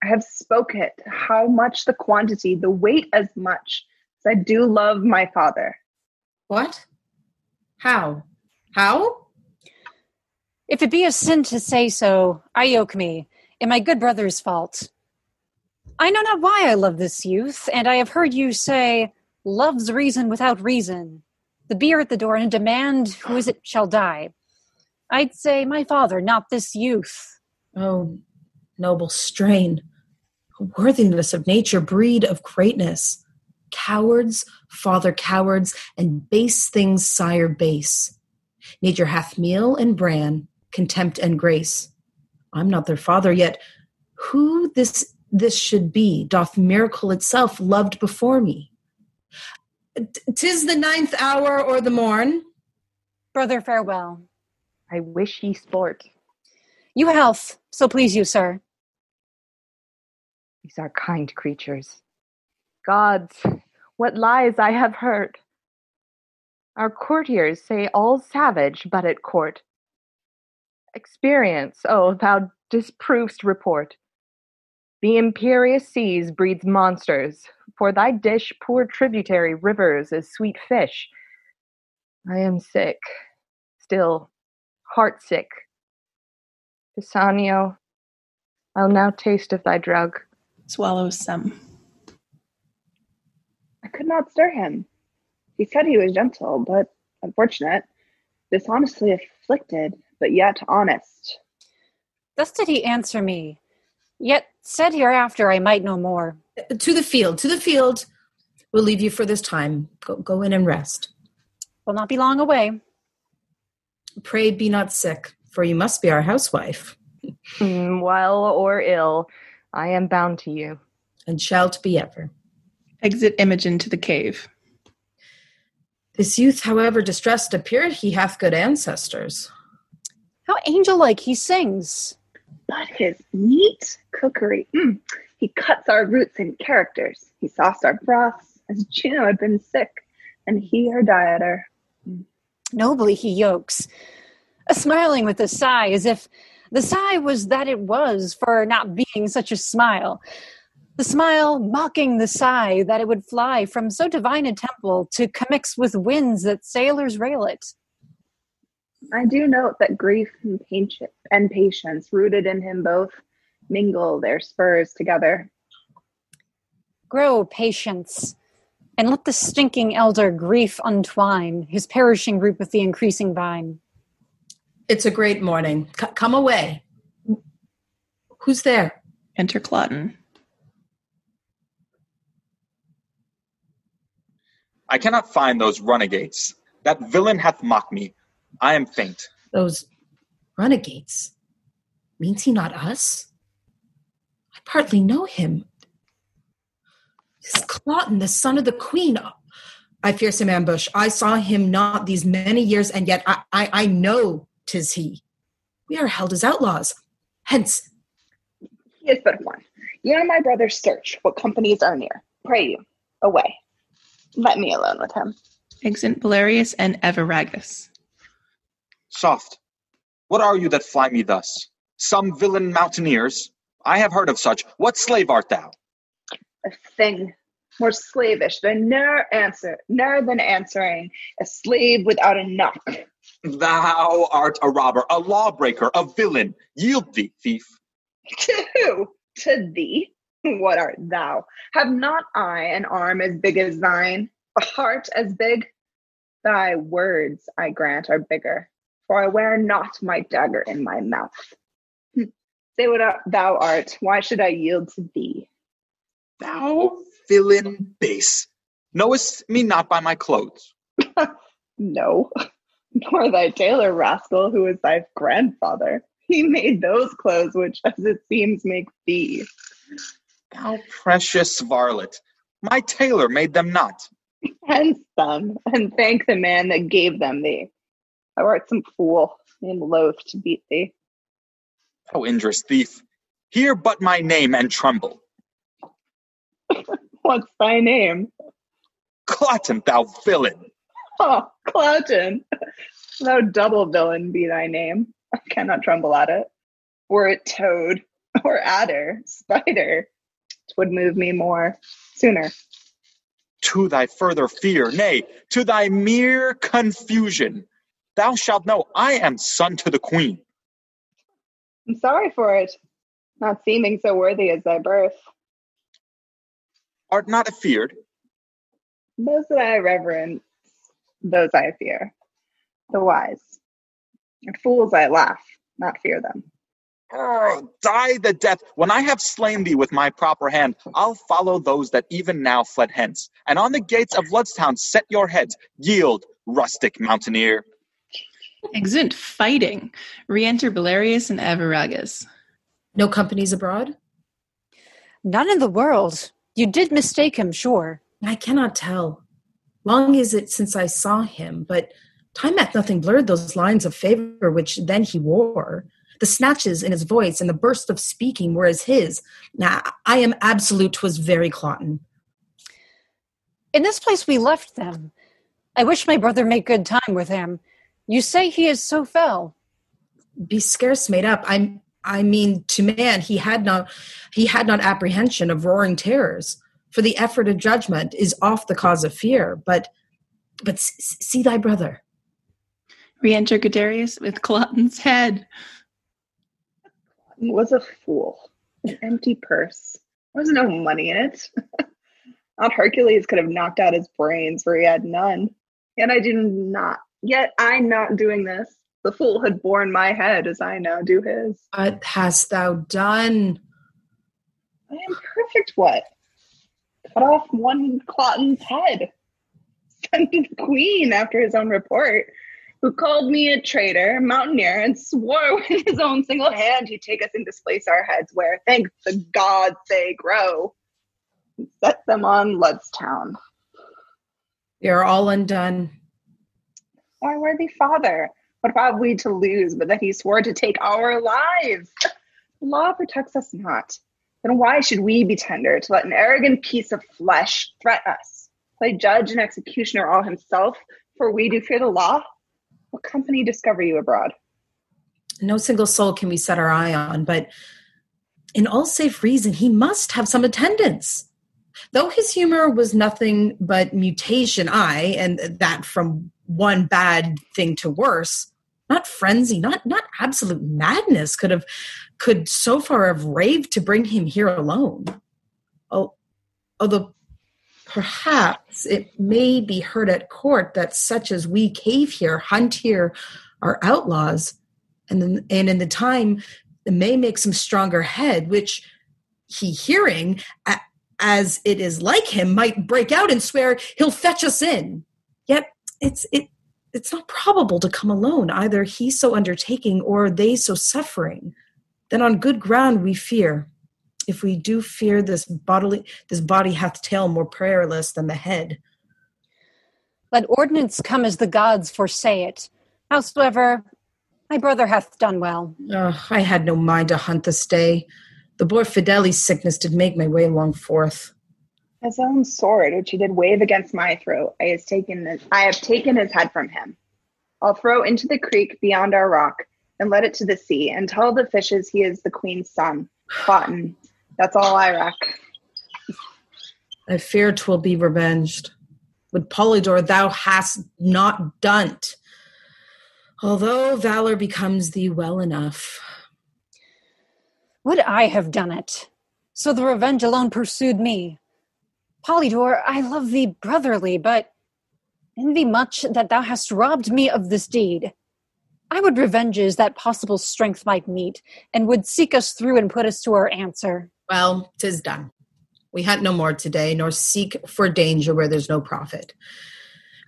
I have spoke it, how much the quantity, the weight as much, as I do love my father. What? How? How? If it be a sin to say so, I yoke me, and my good brother's fault. I know not why I love this youth, and I have heard you say, Love's reason without reason. The beer at the door, and a demand who is it shall die. I'd say my father, not this youth. Oh, noble strain, worthiness of nature, breed of greatness. Cowards, father cowards, and base things sire base. Nature hath meal and bran, contempt and grace. I'm not their father yet. Who this this should be doth miracle itself loved before me. Tis the ninth hour or the morn. Brother, farewell. I wish ye sport. You health, so please you, sir. These are kind creatures. Gods, what lies I have heard. Our courtiers say all savage but at court. Experience, oh, thou disprovest report. The imperious seas breeds monsters. For thy dish, poor tributary rivers as sweet fish. I am sick, still heart sick. Pisanio, I'll now taste of thy drug. Swallows some. I could not stir him. He said he was gentle, but unfortunate, dishonestly afflicted, but yet honest. Thus did he answer me. Yet said hereafter I might know more. To the field, to the field. We'll leave you for this time. Go, go in and rest. Will not be long away. Pray be not sick, for you must be our housewife. (laughs) Well or ill, I am bound to you. And shalt be ever. Exit Imogen to the cave. This youth, however distressed appeareth, he hath good ancestors. How angel like he sings. But his neat cookery, mm, he cuts our roots in characters. He sauced our broths as Juno had been sick, and he her dieter. Nobly he yokes, a smiling with a sigh, as if the sigh was that it was for not being such a smile. The smile mocking the sigh that it would fly from so divine a temple to commix with winds that sailors rail it. I do note that grief and patience, and patience rooted in him both mingle their spurs together. Grow patience, and let the stinking elder grief untwine his perishing root with the increasing vine. It's a great morning. C- come away. Who's there? Enter Cloten. I cannot find those runagates. That villain hath mocked me. I am faint. Those renegades. Means he not us? I partly know him. This Cloten, the son of the queen. I fear some ambush. I saw him not these many years, and yet I, I, I know tis he. We are held as outlaws. Hence, He is but one. You and my brother search what companies are near. Pray you, away. Let me alone with him. Exit Belarius and Arviragus. Soft. What are you that fly me thus? Some villain mountaineers? I have heard of such. What slave art thou? A thing more slavish than ne'er answer, ne'er than answering a slave without a knock. Thou art a robber, a lawbreaker, a villain. Yield thee, thief. To who? To thee? (laughs) What art thou? Have not I an arm as big as thine, a heart as big? Thy words, I grant, are bigger, for I wear not my dagger in my mouth. Hm. Say what thou art. Why should I yield to thee? Thou villain base. Knowest me not by my clothes. (laughs) No, (laughs) nor thy tailor rascal, who is thy grandfather. He made those clothes which, as it seems, make thee. Thou precious varlet. My tailor made them not. Hence them, and thank the man that gave them thee. Thou art some fool, and loath to beat thee. Oh, thou injurious thief. Hear but my name and tremble. (laughs) What's thy name? Cloten, thou villain. Oh, Clouton. (laughs) Thou double villain be thy name. I cannot tremble at it. Were it toad, or adder, spider, twould move me more sooner. To thy further fear, nay, to thy mere confusion, thou shalt know I am son to the queen. I'm sorry for it, not seeming so worthy as thy birth. Art not afeared? Those that I reverence, those I fear. The wise. At fools I laugh, not fear them. Oh, die the death. When I have slain thee with my proper hand, I'll follow those that even now fled hence, and on the gates of Lud's town set your heads. Yield, rustic mountaineer. Exit fighting. Re-enter Belarius and Arviragus. No companies abroad? None in the world. You did mistake him, sure. I cannot tell. Long is it since I saw him, but time hath nothing blurred those lines of favor which then he wore. The snatches in his voice and the burst of speaking were as his. Now, I am absolute 'twas very Cloten. In this place we left them. I wish my brother make good time with him. You say he is so fell. Be scarce made up. I I mean, to man he had not he had not apprehension of roaring terrors. For the effort of judgment is oft the cause of fear. But but see thy brother. Re-enter Guiderius with Cloten's head. Was a fool. An empty purse. There was no money in it. (laughs) Not Hercules could have knocked out his brains, for he had none. Yet I do not. Yet I not doing this. The fool had borne my head as I now do his. What hast thou done? I am perfect. What? Cut off one Cloten's head. (laughs) Sent to the queen after his own report, who called me a traitor, mountaineer, and swore with his own single hand he'd take us and displace our heads where, thank the gods, they grow. And set them on Lud's town. They are all undone. Our worthy father, what have we to lose but that he swore to take our lives? The law protects us not. Then why should we be tender to let an arrogant piece of flesh threat us? Play judge and executioner all himself, for we do fear the law? What company discover you abroad? No single soul can we set our eye on, but in all safe reason, he must have some attendance. Though his humor was nothing but mutation, I, and that from one bad thing to worse, not frenzy, not not absolute madness could have could so far have raved to bring him here alone. Oh, although perhaps it may be heard at court that such as we cave here, hunt here, are outlaws, and then, and in the time may make some stronger head, which he hearing as it is like him might break out and swear he'll fetch us in. Yet it's it it's not probable to come alone, either he so undertaking or they so suffering. Then on good ground we fear. If we do fear this bodily this body hath tail more prayerless than the head. Let ordinance come as the gods foresay it. Howsoever, my brother hath done well. Oh, I had no mind to hunt this day. The boy Fidele's sickness did make my way long forth. His own sword, which he did wave against my throat, I has taken his, I have taken his head from him. I'll throw into the creek beyond our rock, and let it to the sea, and tell the fishes he is the queen's son. Cloten. That's all I reck. I fear 'twill be revenged. With Polydor thou hast not done't. Although valor becomes thee well enough. Would I have done it? So the revenge alone pursued me. Polydor, I love thee brotherly, but envy much that thou hast robbed me of this deed. I would revenges that possible strength might meet, and would seek us through and put us to our answer. Well, 'tis done. We hunt no more today, nor seek for danger where there's no profit.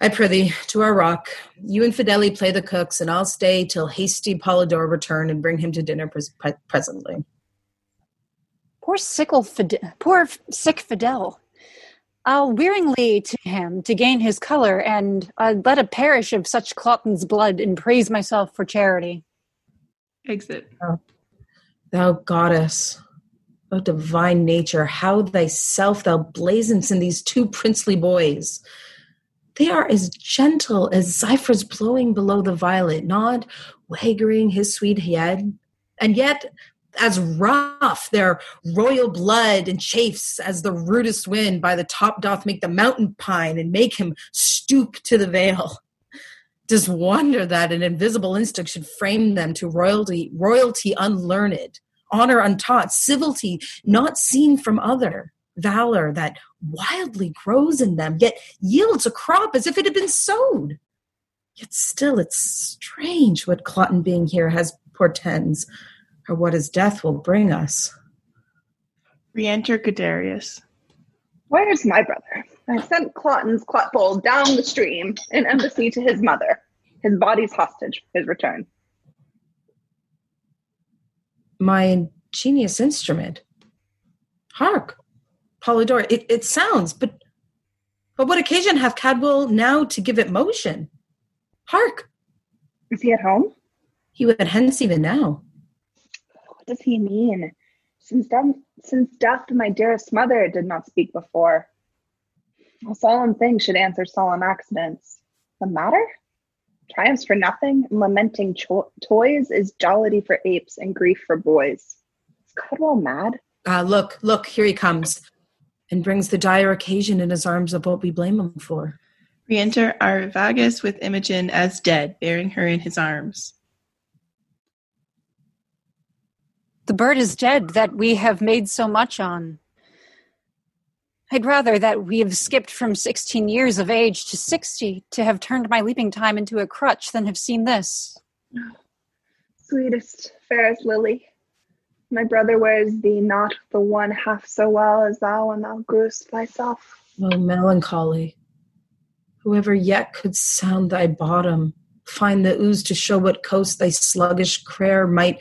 I prithee, to our rock. You and Fidele play the cooks, and I'll stay till hasty Polydor return and bring him to dinner pres- pre- presently. Poor sickle Fide- poor f- sick Fidel. I'll wearingly to him to gain his color, and uh, let a perish of such Cloten's blood, and praise myself for charity. Exit. Thou goddess, O divine nature, how thyself thou blazons in these two princely boys. They are as gentle as zephyrs blowing below the violet, not waggering his sweet head, and yet as rough their royal blood and chafes as the rudest wind by the top doth make the mountain pine and make him stoop to the vale. Tis wonder that an invisible instinct should frame them to royalty, royalty unlearned, honor untaught, civility not seen from other, valor that wildly grows in them, yet yields a crop as if it had been sowed. Yet still, it's strange what Cloten being here has portends, or what his death will bring us. Re-enter Guiderius. Where's my brother? I sent Cloten's clot down the stream in embassy to his mother. His body's hostage, his return. My ingenious instrument. Hark, Polydor, it, it sounds, but but what occasion hath Cadwal now to give it motion? Hark! Is he at home? He would hence even now. What does he mean? Since death, since death my dearest mother did not speak before. A solemn thing should answer solemn accidents. The matter? Triumphs for nothing, and lamenting cho- toys is jollity for apes and grief for boys. Is Cadwal mad? Ah, look, look, here he comes, and brings the dire occasion in his arms of what we blame him for. Re-enter Arviragus with Imogen as dead, bearing her in his arms. The bird is dead that we have made so much on. I'd rather that we have skipped from 16 years of age to 60 to have turned my leaping time into a crutch than have seen this. Sweetest, fairest Lily, my brother wears thee not the one half so well as thou when thou grewest thyself. Oh, melancholy. Whoever yet could sound thy bottom, find the ooze to show what coast thy sluggish prayer might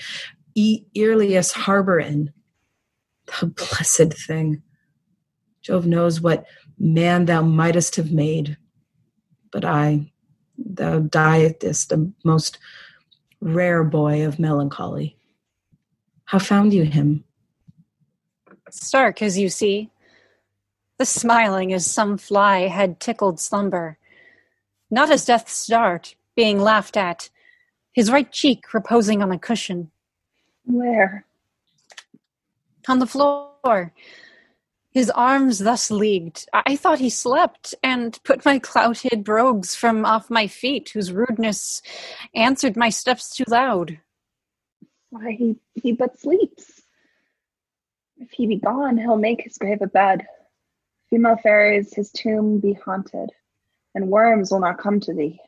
eat earliest harbor in. The blessed thing. Jove knows what man thou mightest have made. But I, thou dietest a most rare boy of melancholy. How found you him? Stark, as you see. The smiling as some fly had tickled slumber. Not as death's dart, being laughed at, his right cheek reposing on a cushion. Where? On the floor. His arms thus leagued. I thought he slept, and put my cloud-hid brogues from off my feet, whose rudeness answered my steps too loud. Why, he, he but sleeps. If he be gone, he'll make his grave a bed. Female fairies his tomb be haunted, and worms will not come to thee.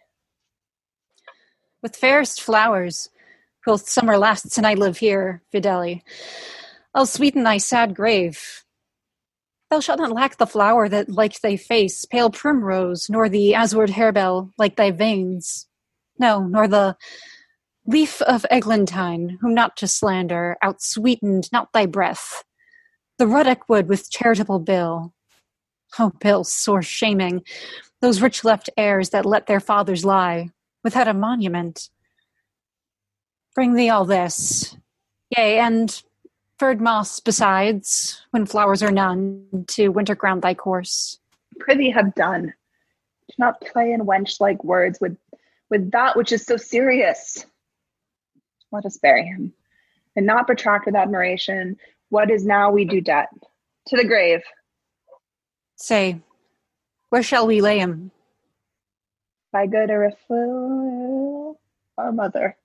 With fairest flowers, quoth summer lasts and I live here, Fidele. I'll sweeten thy sad grave. Thou shalt not lack the flower that like thy face, pale primrose, nor the azur'd harebell like thy veins. No, nor the leaf of eglantine, whom not to slander, outsweetened not thy breath. The ruddock wood with charitable bill. Oh, bill, sore shaming, those rich left heirs that let their fathers lie, without a monument. Bring thee all this, yea, and furred moss besides, when flowers are none, to winter ground thy course. Prithee have done. Do not play in wench like words with, with that which is so serious. Let us bury him, and not protract with admiration what is now we do debt. To the grave. Say, where shall we lay him? By good Euriphile, our mother.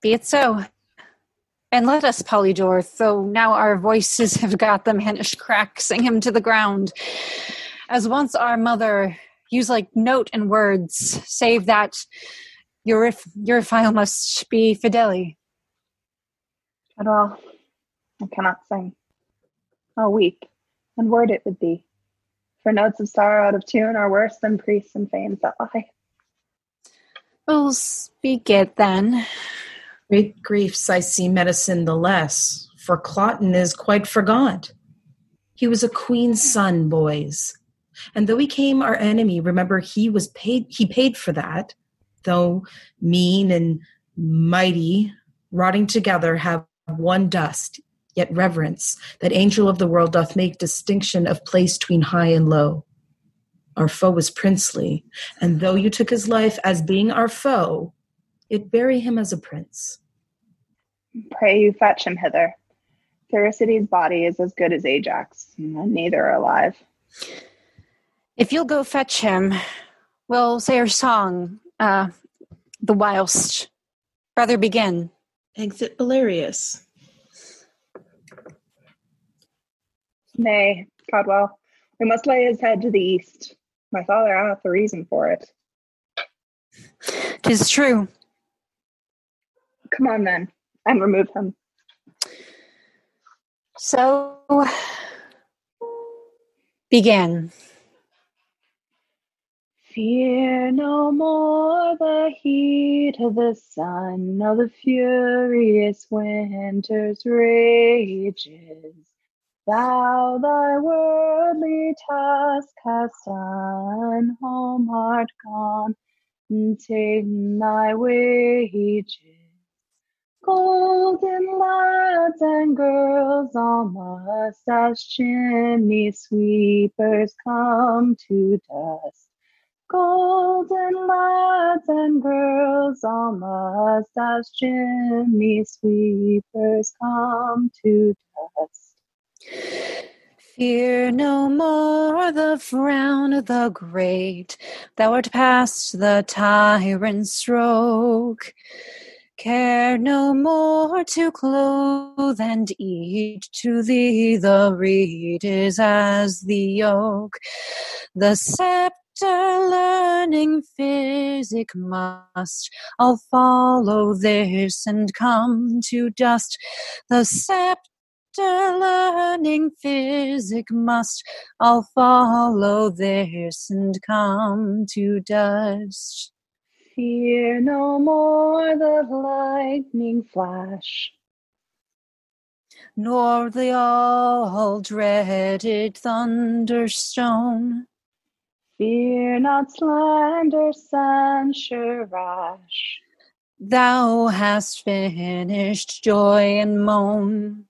Be it so. And let us, Polydor, though now our voices have got the mannish crack, sing him to the ground. As once our mother used like note and words, save that your your file must be Fidele. At all, I cannot sing. I'll weep and word it with thee. For notes of sorrow out of tune are worse than priests and fanes that lie. We'll speak it then. Great griefs I see medicine the less, for Cloten is quite forgot. He was a queen's son, boys. And though he came our enemy, remember he was paid he paid for that, though mean and mighty, rotting together, have one dust, yet reverence, that angel of the world doth make distinction of place between high and low. Our foe was princely, and though you took his life as being our foe, it bury him as a prince. Pray you fetch him hither. Thersites' body is as good as Ajax, and neither are alive. If you'll go fetch him, we'll say our song, uh, the whilst. Brother, begin. Exit Belarius. Nay, Cadwal, we must lay his head to the east. My father hath a reason for it. Tis true. Come on then, and remove him. So begin. Fear no more the heat of the sun, nor the furious winter's rages. Thou thy worldly task hast done, home art gone, and ta'en thy wages. Golden lads and girls all must as chimney sweepers come to dust. Golden lads and girls all must as chimney sweepers come to dust. Fear no more the frown of the great, thou art past the tyrant's stroke. Care no more to clothe and eat, to thee the reed is as the yoke. The scepter learning physic must, I'll follow this and come to dust. The scepter learning physic must, I'll follow this and come to dust. Fear no more the lightning flash, nor the all dreaded thunderstone. Fear not slander, censure rash. Thou hast finished joy and moan.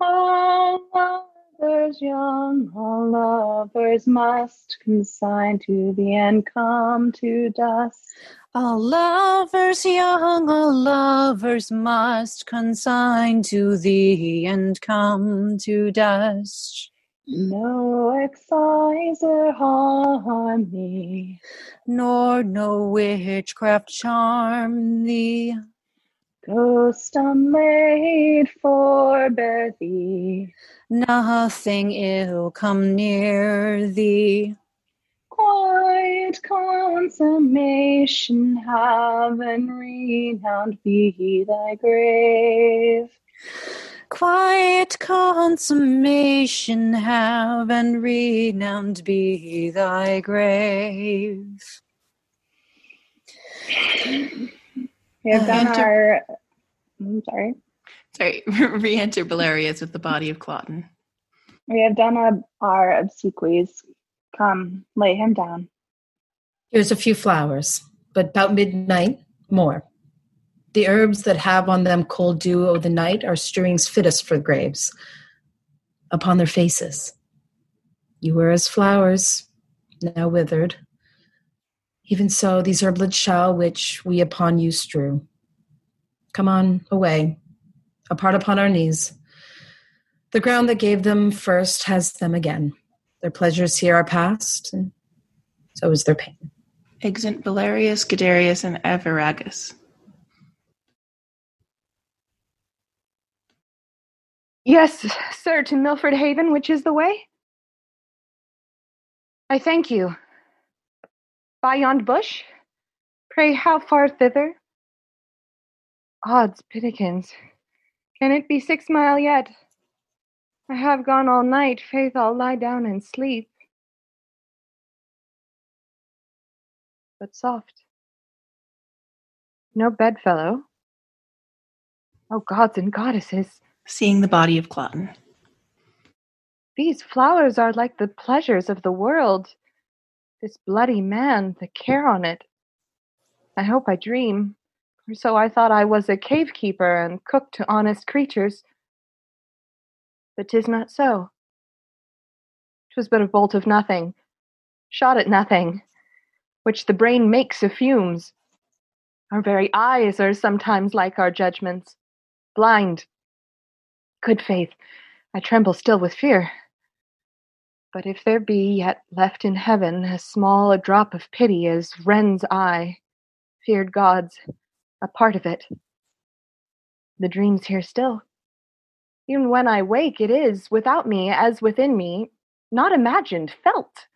All lovers young, all lovers must consign to the end come to dust. All lovers young, all lovers must consign to thee and come to dust. No exciser harm thee, nor no witchcraft charm thee. Ghost unmade forbear thee, nothing ill come near thee. Quiet consummation have and renowned be thy grave. Quiet consummation have and renowned be thy grave. We have uh, done Enter- our. I'm sorry. Sorry, (laughs) re-enter Belarius with the body of Cloten. We have done our, our obsequies. Come, lay him down. Here's a few flowers, but about midnight, more. The herbs that have on them cold dew o' the night are strewings fittest for graves upon their faces. You were as flowers, now withered. Even so, these herblets shall, which we upon you strew. Come on, away, apart upon our knees. The ground that gave them first has them again. Their pleasures here are past, and so is their pain. Exeunt Belarius, Guiderius, and Arviragus. Yes, sir, to Milford Haven, which is the way? I thank you. By yond bush? Pray, how far thither? Odds pitikins. Can it be six mile yet? I have gone all night. Faith, I'll lie down and sleep. But soft. No bedfellow. Oh, gods and goddesses. Seeing the body of Cloten. These flowers are like the pleasures of the world. This bloody man, the care on it. I hope I dream, for so I thought I was a cave keeper and cook to honest creatures. But 'tis not so. 'Twas but a bolt of nothing, shot at nothing, which the brain makes of fumes. Our very eyes are sometimes like our judgments, blind. Good faith, I tremble still with fear. But if there be yet left in heaven as small a drop of pity as Wren's eye, feared gods, a part of it, the dream's here still. Even when I wake, it is, without me as within me, not imagined, felt.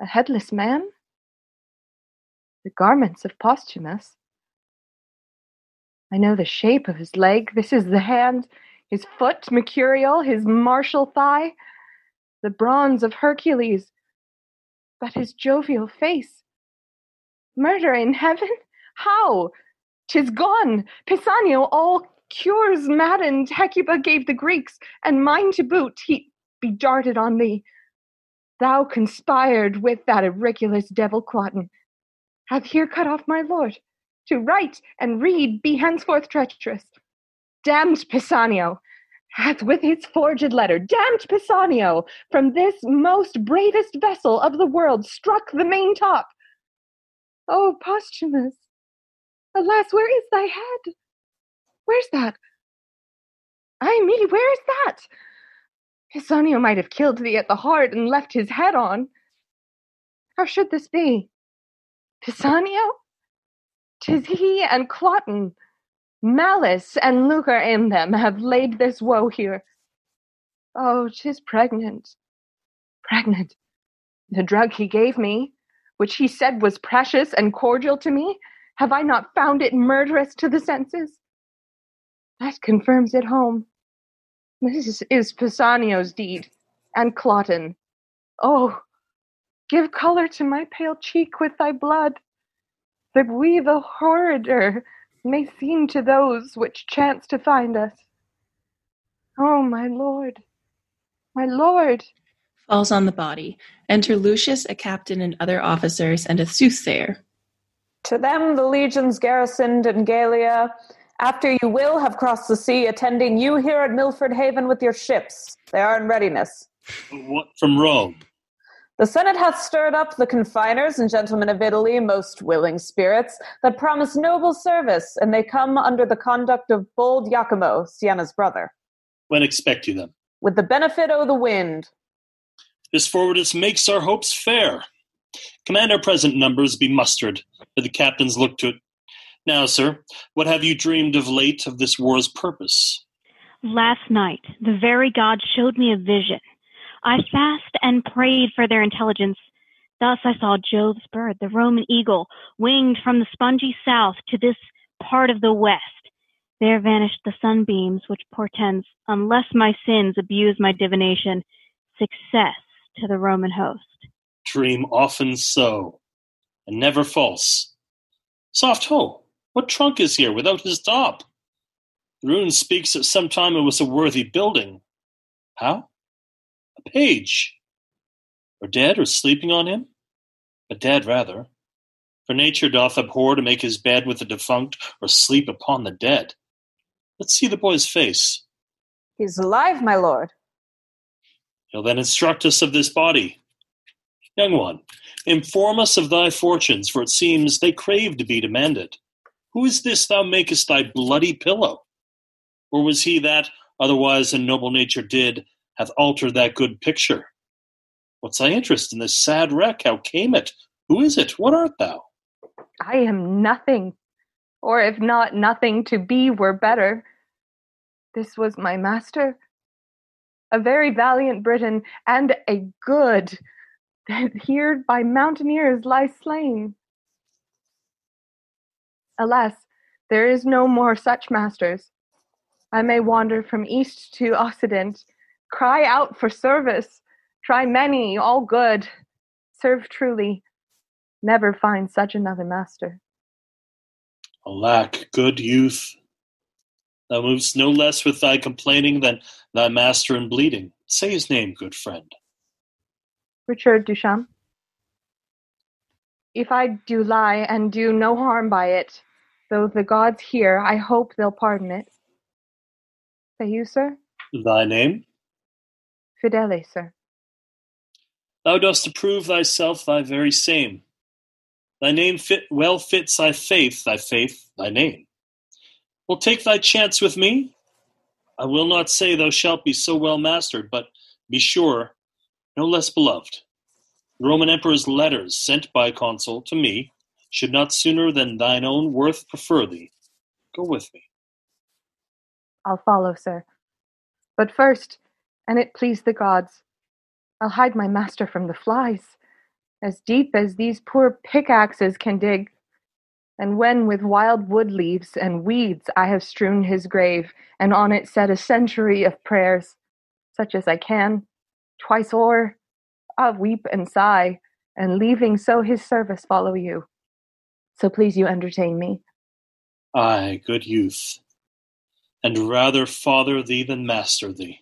A headless man? The garments of Posthumus. I know the shape of his leg. This is the hand, his foot, mercurial, his martial thigh, the bronze of Hercules. But his jovial face. Murder in heaven? How? Tis gone. Pisanio all cures maddened. Hecuba gave the Greeks, and mine to boot. He be darted on thee. Thou conspired with that irregulous devil Cloten. Hath here cut off my lord. To write and read be henceforth treacherous. Damned Pisanio hath with his forged letter, damned Pisanio, from this most bravest vessel of the world struck the main top. O Posthumus, alas, where is thy head? Where's that? Ay me, where is that? Pisanio might have killed thee at the heart and left his head on. How should this be? Pisanio? Tis he and Cloten. Malice and lucre in them have laid this woe here. Oh, tis pregnant. Pregnant. The drug he gave me, which he said was precious and cordial to me, have I not found it murderous to the senses? That confirms it home. This is Pisanio's deed, and Cloten. Oh, give color to my pale cheek with thy blood, that we the horrider may seem to those which chance to find us. Oh, my lord, my lord. Falls on the body. Enter Lucius, a captain, and other officers, and a soothsayer. To them the legions garrisoned in Gallia, after you will have crossed the sea, attending you here at Milford Haven with your ships. They are in readiness. What from Rome? The Senate hath stirred up the confiners and gentlemen of Italy, most willing spirits, that promise noble service, and they come under the conduct of bold Iachimo, Sienna's brother. When expect you them? With the benefit o' the wind. This forwardness makes our hopes fair. Command our present numbers be mustered, that the captains look to it. Now, sir, what have you dreamed of late of this war's purpose? Last night, the very God showed me a vision. I fasted and prayed for their intelligence. Thus I saw Jove's bird, the Roman eagle, winged from the spongy south to this part of the west. There vanished the sunbeams, which portends, unless my sins abuse my divination, success to the Roman host. Dream often so, and never false. Soft ho! What trunk is here without his top? The rune speaks that sometime it was a worthy building. How? A page. Or dead, or sleeping on him? But dead, rather. For nature doth abhor to make his bed with the defunct, or sleep upon the dead. Let's see the boy's face. He's alive, my lord. He'll then instruct us of this body. Young one, inform us of thy fortunes, for it seems they crave to be demanded. Who is this thou makest thy bloody pillow? Or was he that, otherwise than noble nature did, hath altered that good picture? What's thy interest in this sad wreck? How came it? Who is it? What art thou? I am nothing, or if not nothing, to be were better. This was my master, a very valiant Briton, and a good, that (laughs) here by mountaineers lies slain. Alas, there is no more such masters. I may wander from east to occident, cry out for service, try many, all good, serve truly, never find such another master. Alack, good youth! Thou movest no less with thy complaining than thy master in bleeding. Say his name, good friend. Richard du Champ. If I do lie and do no harm by it, though the gods hear, I hope they'll pardon it. Say you, sir? Thy name? Fidele, sir. Thou dost approve thyself thy very same. Thy name fit well fits thy faith, thy faith, thy name. Will take thy chance with me? I will not say thou shalt be so well mastered, but be sure, no less beloved. The Roman Emperor's letters sent by consul to me should not sooner than thine own worth prefer thee. Go with me. I'll follow, sir. But first, an it pleased the gods, I'll hide my master from the flies. as deep as these poor pickaxes can dig. And when with wild wood leaves and weeds I have strewn his grave, and on it said a century of prayers, such as I can, twice o'er, I'll weep and sigh, and leaving so his service follow you. So please you entertain me. Ay, good youth, and rather father thee than master thee.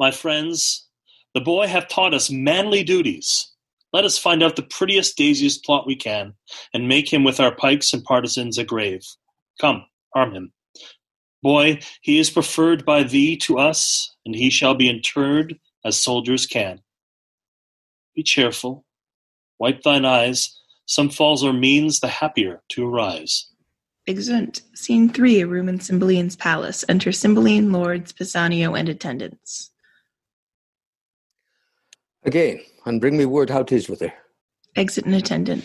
My friends, the boy hath taught us manly duties. Let us find out the prettiest, daisiest plot we can, and make him with our pikes and partisans a grave. Come, arm him. Boy, he is preferred by thee to us, and he shall be interred as soldiers can. Be cheerful, wipe thine eyes, some falls or means the happier to arise. Exeunt. Scene 3, a room in Cymbeline's palace. Enter Cymbeline, lords, Pisanio, and attendants. Again, and bring me word how 'tis with her. Exit an attendant.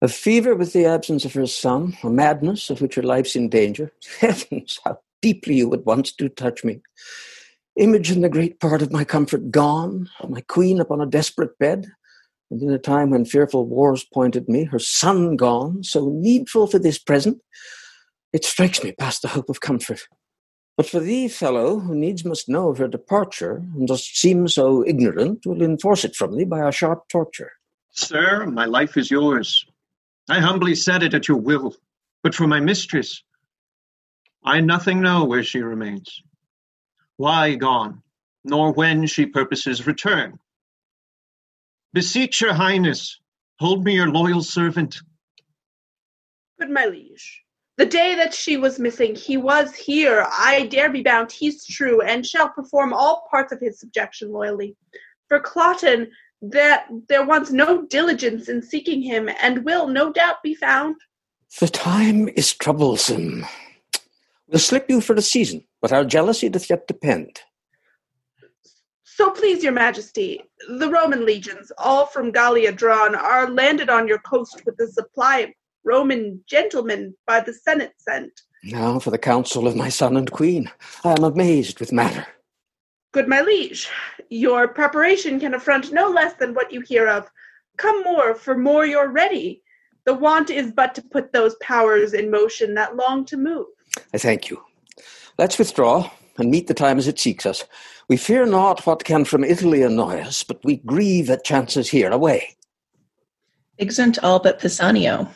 A fever with the absence of her son, a madness of which her life's in danger. (laughs) Heavens, how deeply you at once do touch me. Imogen, the great part of my comfort gone, my queen upon a desperate bed, and in a time when fearful wars pointed me, her son gone, so needful for this present, it strikes me past the hope of comfort. But for thee, fellow, who needs must know of her departure, and dost seem so ignorant, will enforce it from thee by a sharp torture. Sir, my life is yours. I humbly set it at your will. But for my mistress, I nothing know where she remains, why gone, nor when she purposes return. Beseech your highness, hold me your loyal servant. Good my liege, the day that she was missing, he was here. I dare be bound he's true, and shall perform all parts of his subjection loyally. For Cloten, that there wants no diligence in seeking him, and will no doubt be found. The time is troublesome. We'll slip you for a season, but our jealousy doth yet depend. So please your majesty, the Roman legions, all from Gallia drawn, are landed on your coast with a supply Roman gentlemen by the Senate sent. Now for the counsel of my son and queen. I am amazed with matter. Good my liege, your preparation can affront no less than what you hear of. Come more, for more you're ready. The want is but to put those powers in motion that long to move. I thank you. Let's withdraw and meet the time as it seeks us. We fear not what can from Italy annoy us, but we grieve at chances here away. Exeunt all but Pisanio.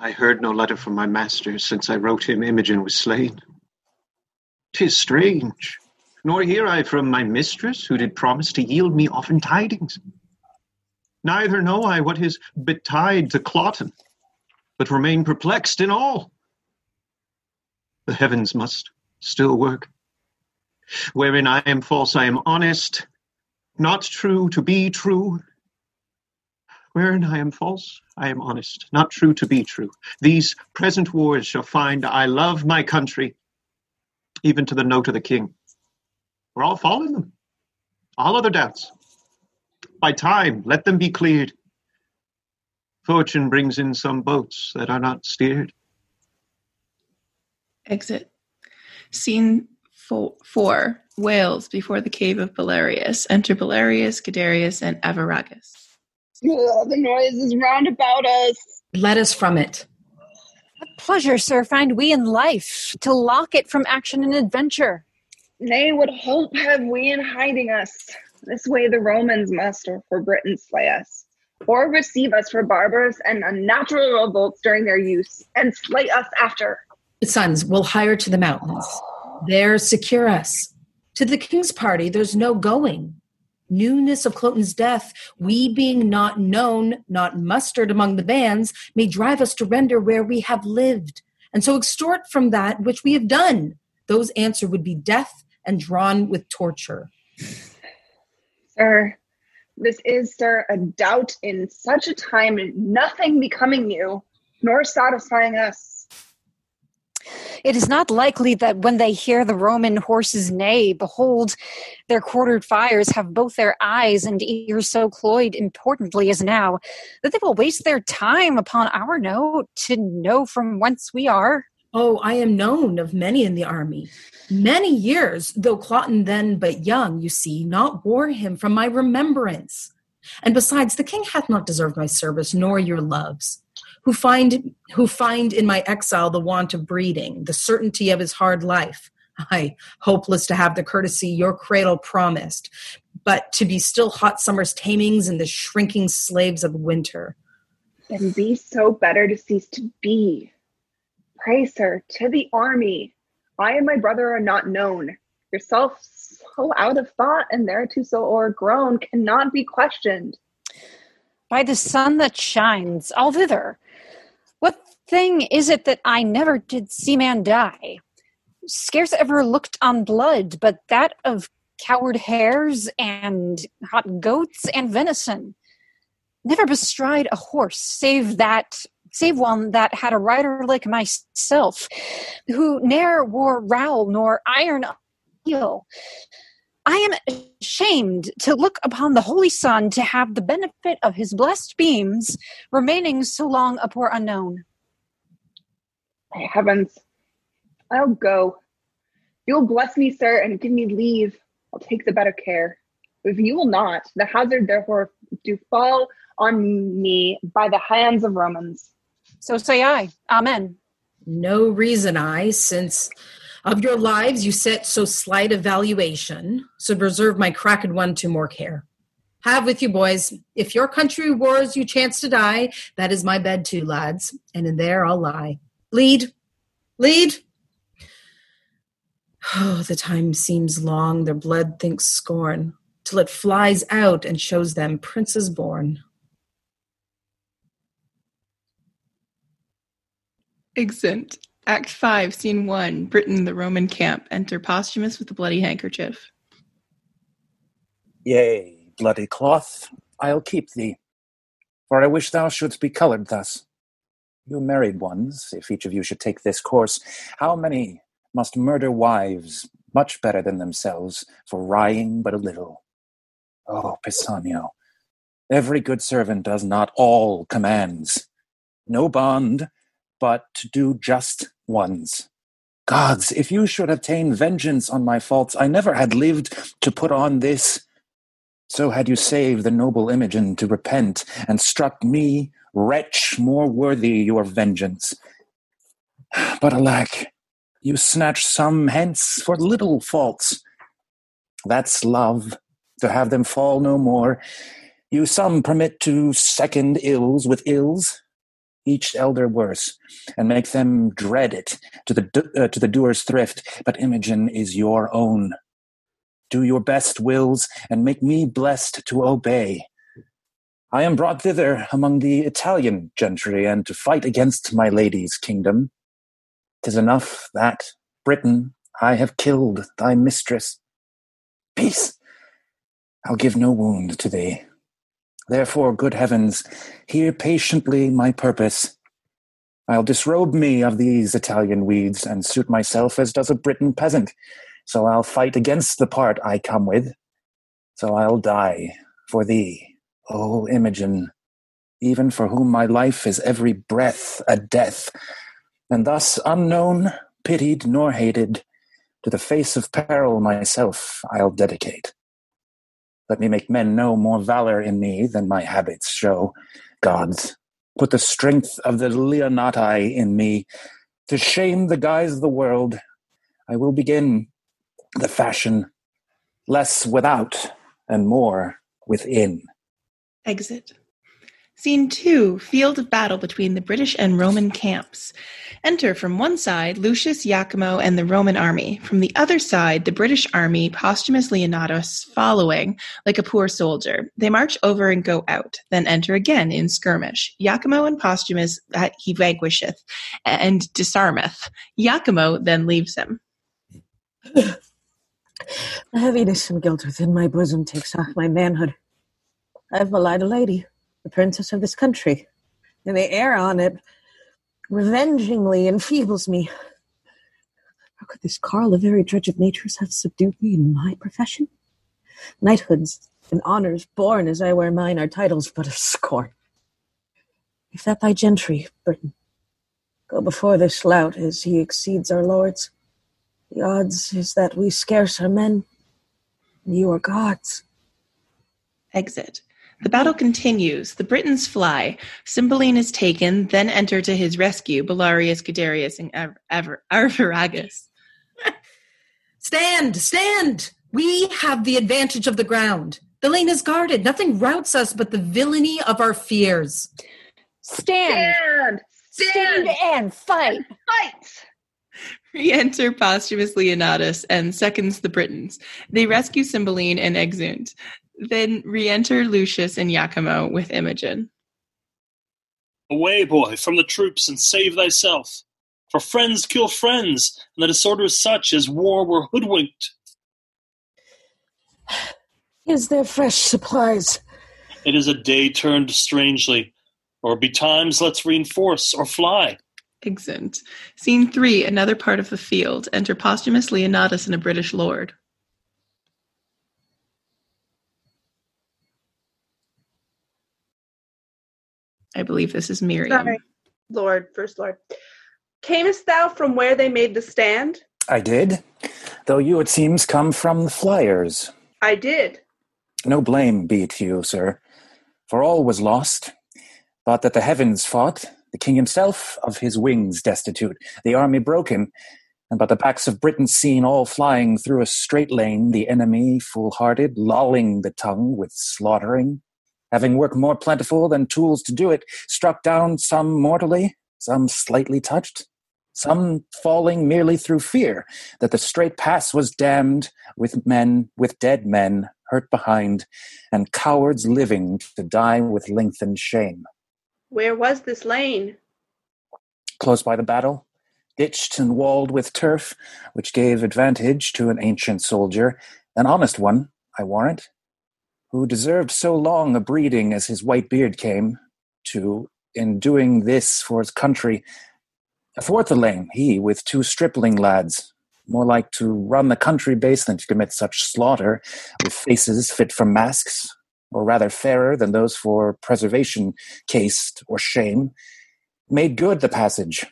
I heard no letter from my master since I wrote him Imogen was slain. 'Tis strange, nor hear I from my mistress, who did promise to yield me often tidings. Neither know I what is betide to Cloten, but remain perplexed in all. The heavens must still work. Wherein I am false, I am honest, not true to be true. Wherein I am false, I am honest, not true to be true. These present wars shall find I love my country, even to the note of the king. We're all following them. All other doubts. By time, let them be cleared. Fortune brings in some boats that are not steered. Exit. Scene fo- 4, Wales, before the cave of Belarius. Enter Belarius, Guiderius, and Arviragus. Ugh, the noise is round about us. Let us from it. What pleasure, sir, find we in life to lock it from action and adventure? Nay, what hope have we in hiding us? This way the Romans must, or for Britain slay us, or receive us for barbarous and unnatural revolts during their use, and slay us after. Sons, we'll hire to the mountains. There secure us. To the king's party, there's no going. Newness of Cloten's death, we being not known, not mustered among the bands, may drive us to render where we have lived, and so extort from that which we have done. Those answer would be death and drawn with torture. Sir, this is, sir, a doubt in such a time, nothing becoming you, nor satisfying us. It is not likely that when they hear the Roman horses neigh, behold, their quartered fires have both their eyes and ears so cloyed importantly as now, that they will waste their time upon our note to know from whence we are. Oh, I am known of many in the army. Many years, though Cloten then but young, you see, not wore him from my remembrance. And besides, the king hath not deserved my service, nor your loves. Who find who find in my exile the want of breeding, the certainty of his hard life. (laughs) I hopeless to have the courtesy your cradle promised, but to be still hot summer's tamings and the shrinking slaves of winter. Then be so better to cease to be. Pray, sir, to the army. I and my brother are not known. Yourself so out of thought and thereto so o'ergrown cannot be questioned. By the sun that shines, I'll thither. What thing is it that I never did see man die? Scarce ever looked on blood, but that of coward hares and hot goats and venison. Never bestride a horse, save that save one that had a rider like myself, who ne'er wore rowel nor iron heel. I am ashamed to look upon the Holy Sun to have the benefit of his blessed beams, remaining so long a poor unknown. By heavens, I'll go. You'll bless me, sir, and give me leave. I'll take the better care. If you will not, the hazard therefore do fall on me by the hands of Romans. So say I. Amen. No reason I, since of your lives you set so slight a valuation, so reserve my cracked one to more care. Have with you, boys. If your country wars you chance to die, that is my bed too, lads, and in there I'll lie. Lead, lead. Oh, the time seems long, their blood thinks scorn, till it flies out and shows them princes born. Exeunt. Act 5, Scene 1. Britain, the Roman camp. Enter Posthumus with a bloody handkerchief. Yea, bloody cloth, I'll keep thee, for I wish thou shouldst be coloured thus. You married ones, if each of you should take this course, how many must murder wives much better than themselves for wrying but a little? Oh, Pisanio, every good servant does not all commands. No bond, but to do just ones. Gods, if you should obtain vengeance on my faults, I never had lived to put on this. So had you saved the noble Imogen to repent, and struck me, wretch, more worthy your vengeance. (sighs) But alack, you snatch some hence for little faults. That's love, to have them fall no more. You some permit to second ills with ills, each elder worse, and make them dread it to the uh, to the doer's thrift. But Imogen is your own. Do your best wills, and make me blessed to obey. I am brought thither among the Italian gentry, and to fight against my lady's kingdom. Tis enough that, Britain, I have killed thy mistress. Peace! I'll give no wound to thee. Therefore, good heavens, hear patiently my purpose. I'll disrobe me of these Italian weeds and suit myself as does a Briton peasant. So I'll fight against the part I come with. So I'll die for thee, O Imogen, even for whom my life is every breath a death. And thus, unknown, pitied, nor hated, to the face of peril myself I'll dedicate. Let me make men know more valor in me than my habits show. Gods, put the strength of the Leonati in me to shame the guise of the world. I will begin the fashion less without and more within. Exit. Scene 2 Field of battle between the British and Roman camps. Enter from one side Lucius, Iachimo, and the Roman army. From the other side, the British army, Posthumus Leonatus, following like a poor soldier. They march over and go out, then enter again in skirmish. Iachimo and Posthumus uh, he vanquisheth and disarmeth. Iachimo then leaves him. The heaviness and guilt within my bosom takes off my manhood. I have belied a lady the princess of this country, and the air on it revengingly enfeebles me. How could this carl, the very drudge of natures, have subdued me in my profession? Knighthoods and honours born as I wear mine are titles but of scorn. If that thy gentry, Britain, Go before this lout as he exceeds our lords. The odds is that we scarce are men, and you are gods. Exit. The battle continues. The Britons fly. Cymbeline is taken, then enter to his rescue Belarius, Guiderius, and Ar- Ar- Arviragus. (laughs) Stand, stand! We have the advantage of the ground. The lane is guarded. Nothing routs us but the villainy of our fears. Stand! Stand! Stand and fight! Fight! Re-enter Posthumus Leonatus and seconds the Britons. They rescue Cymbeline and Exeunt. Then re-enter Lucius and Iachimo with Imogen. Away, boy, from the troops, and save thyself. For friends kill friends, and the disorder is such as war were hoodwinked. (sighs) Is there fresh supplies? It is a day turned strangely. Or betimes let's reinforce or fly. Exeunt. Scene 3, another part of the field. Enter Posthumus Leonatus and a British lord. I believe this is Miriam. Sorry, Lord, first Lord. Camest thou from where they made the stand? I did, though you, it seems, come from the flyers. I did. No blame be to you, sir, for all was lost. But that the heavens fought, the king himself of his wings destitute, the army broken, and but the backs of Britain seen all flying through a straight lane, the enemy foolhardy, lolling the tongue with slaughtering, having work more plentiful than tools to do it, struck down some mortally, some slightly touched, some falling merely through fear that the straight pass was damned with men, with dead men hurt behind, and cowards living to die with lengthened shame. Where was this lane? Close by the battle, ditched and walled with turf, which gave advantage to an ancient soldier, an honest one, I warrant, who deserved so long a breeding as his white beard came to in doing this for his country. Athwart the lane, he, with two stripling lads, more like to run the country base than to commit such slaughter, with faces fit for masks, or rather fairer than those for preservation cased or shame, made good the passage,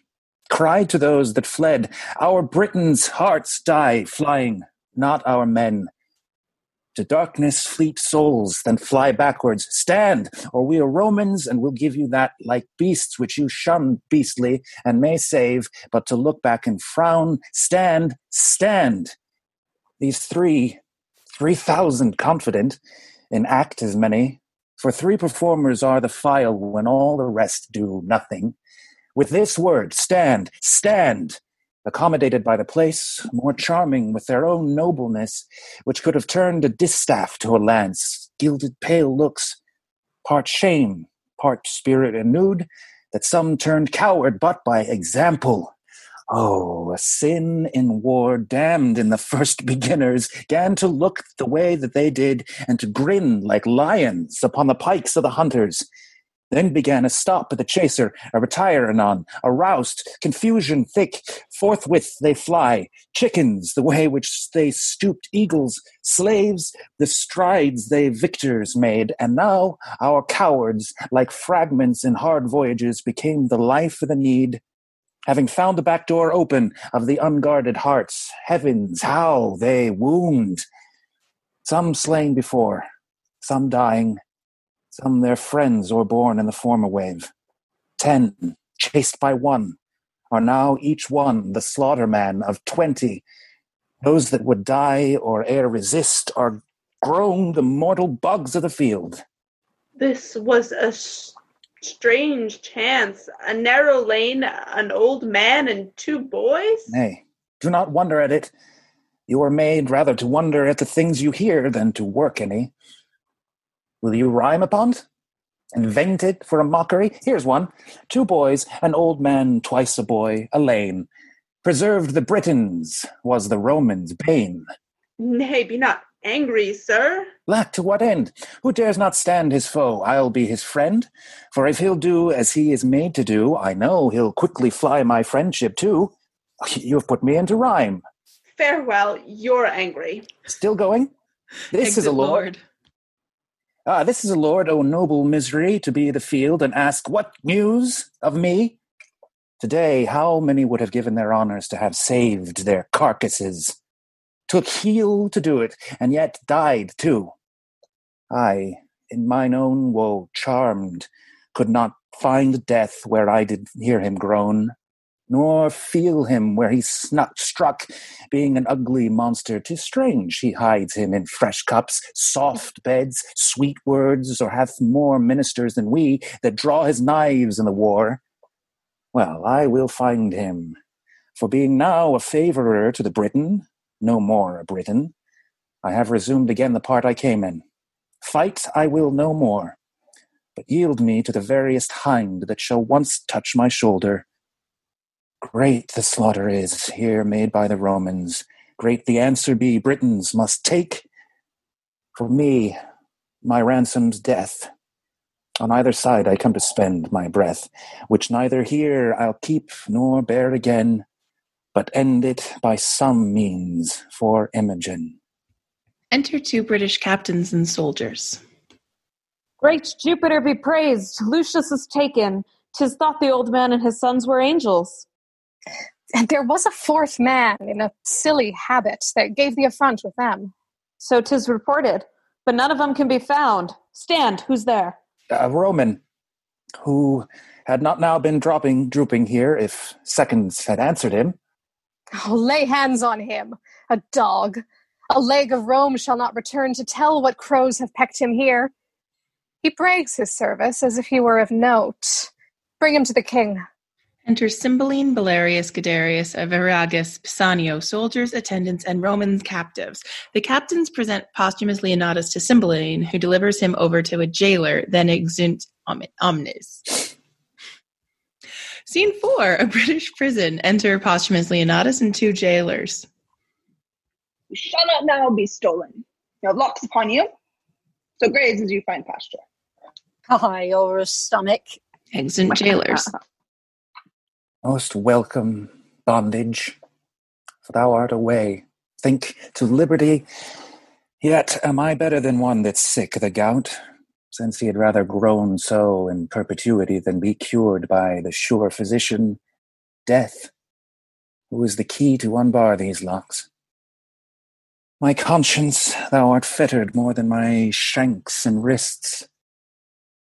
cried to those that fled, Our Britain's hearts die flying, not our men. To darkness fleet souls, then fly backwards. Stand, or we are Romans, and we'll give you that like beasts which you shun beastly and may save, but to look back and frown. Stand, stand. These three, three thousand confident, in act as many, for three performers are the file when all the rest do nothing. With this word, stand, stand, accommodated by the place, more charming with their own nobleness, which could have turned a distaff to a lance, gilded pale looks, part shame, part spirit nude, that some turned coward but by example. Oh, a sin in war, damned in the first (laughs) beginners, gan to look the way that they did, and to grin like lions upon the pikes of the hunters. Then began a stop at the chaser, a retire anon, aroused, confusion thick. Forthwith they fly, chickens, the way which they stooped eagles, slaves, the strides they victors made. And now our cowards, like fragments in hard voyages, became the life of the need. Having found the back door open of the unguarded hearts, heavens, how they wound! Some slain before, some dying, some their friends or born in the former wave. Ten, chased by one, are now each one the slaughterman of twenty. Those that would die or e'er resist are grown the mortal bugs of the field. This was a s- strange chance. A narrow lane, an old man, and two boys? Nay, do not wonder at it. You are made rather to wonder at the things you hear than to work any. Will you rhyme upon't? Invent it for a mockery? Here's one. Two boys, an old man, twice a boy, a lame. Preserved the Britons, was the Romans' bane. Nay, be not angry, sir. Lack to what end? Who dares not stand his foe? I'll be his friend. For if he'll do as he is made to do, I know he'll quickly fly my friendship too. You have put me into rhyme. Farewell, you're angry. Still going? This is Exit a lord. Ah, this is a lord, O noble misery, to be the field and ask what news of me? Today, how many would have given their honors to have saved their carcasses? Took heel to do it, and yet died too. I, in mine own woe charmed, could not find death where I did hear him groan, nor feel him where he snuck, struck, being an ugly monster. 'Tis strange he hides him in fresh cups, soft beds, sweet words, or hath more ministers than we that draw his knives in the war. Well, I will find him, for being now a favourer to the Briton, no more a Briton, I have resumed again the part I came in. Fight I will no more, but yield me to the veriest hind that shall once touch my shoulder. Great the slaughter is here made by the Romans. Great the answer be Britons must take. For me, my ransom's death. On either side I come to spend my breath, which neither here I'll keep nor bear again, but end it by some means for Imogen. Enter two British captains and soldiers. Great Jupiter be praised! Lucius is taken. Tis thought the old man and his sons were angels. And there was a fourth man in a silly habit that gave the affront with them. So tis reported, but none of them can be found. Stand, who's there? A Roman who had not now been dropping, drooping here if seconds had answered him. Oh, lay hands on him, a dog. A leg of Rome shall not return to tell what crows have pecked him here. He brags his service as if he were of note. Bring him to the king. Enter Cymbeline, Belarius, Guiderius, Arviragus, Pisanio, soldiers, attendants, and Roman captives. The captains present Posthumus Leonatus to Cymbeline, who delivers him over to a jailer, then exeunt omnes. Scene four: A British prison. Enter Posthumus Leonatus and two jailers. You shall not now be stolen. Your locks upon you, so graze as you find pasture. Ah, your stomach. Exit jailers. (laughs) Most welcome bondage, for thou art away. Think to liberty, yet am I better than one that's sick of the gout, since he had rather groan so in perpetuity than be cured by the sure physician, death, who is the key to unbar these locks. My conscience, thou art fettered more than my shanks and wrists.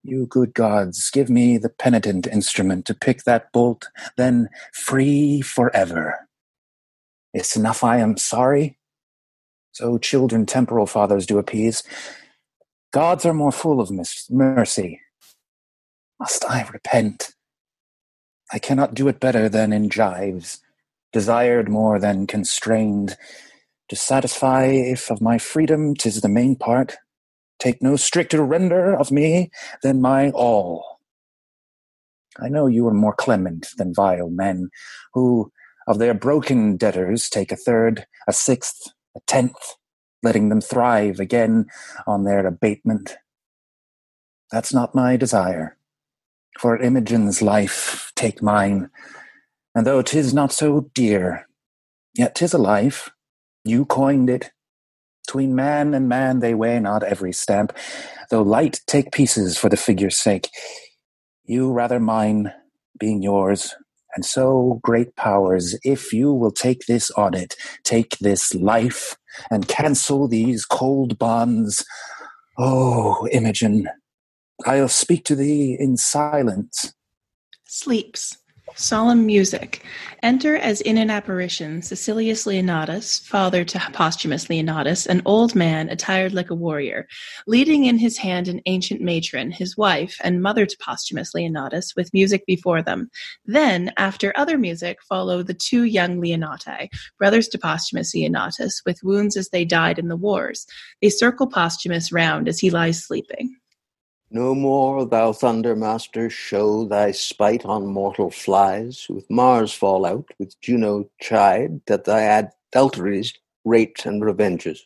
You good gods, give me the penitent instrument to pick that bolt, then free forever. It's enough I am sorry. So children temporal fathers do appease. Gods are more full of mis- mercy. Must I repent? I cannot do it better than in gyves, desired more than constrained. To satisfy if of my freedom 'tis the main part, take no stricter render of me than my all. I know you are more clement than vile men, who of their broken debtors take a third, a sixth, a tenth, letting them thrive again on their abatement. That's not my desire. For Imogen's life take mine, and though 'tis not so dear, yet 'tis a life. You coined it. Between man and man they weigh not every stamp, though light take pieces for the figure's sake. You rather mine, being yours, and so great powers, if you will take this on it, take this life, and cancel these cold bonds. Oh, Imogen, I'll speak to thee in silence. Sleeps. Solemn music. Enter as in an apparition Sicilius Leonatus, father to Posthumus Leonatus, an old man attired like a warrior, leading in his hand an ancient matron, his wife, and mother to Posthumus Leonatus, with music before them. Then, after other music, follow the two young Leonati, brothers to Posthumus Leonatus, with wounds as they died in the wars. They circle Posthumus round as he lies sleeping. No more, thou thunder master, show thy spite on mortal flies, with Mars fall out, with Juno chide, that thy adulteries rate and revenges.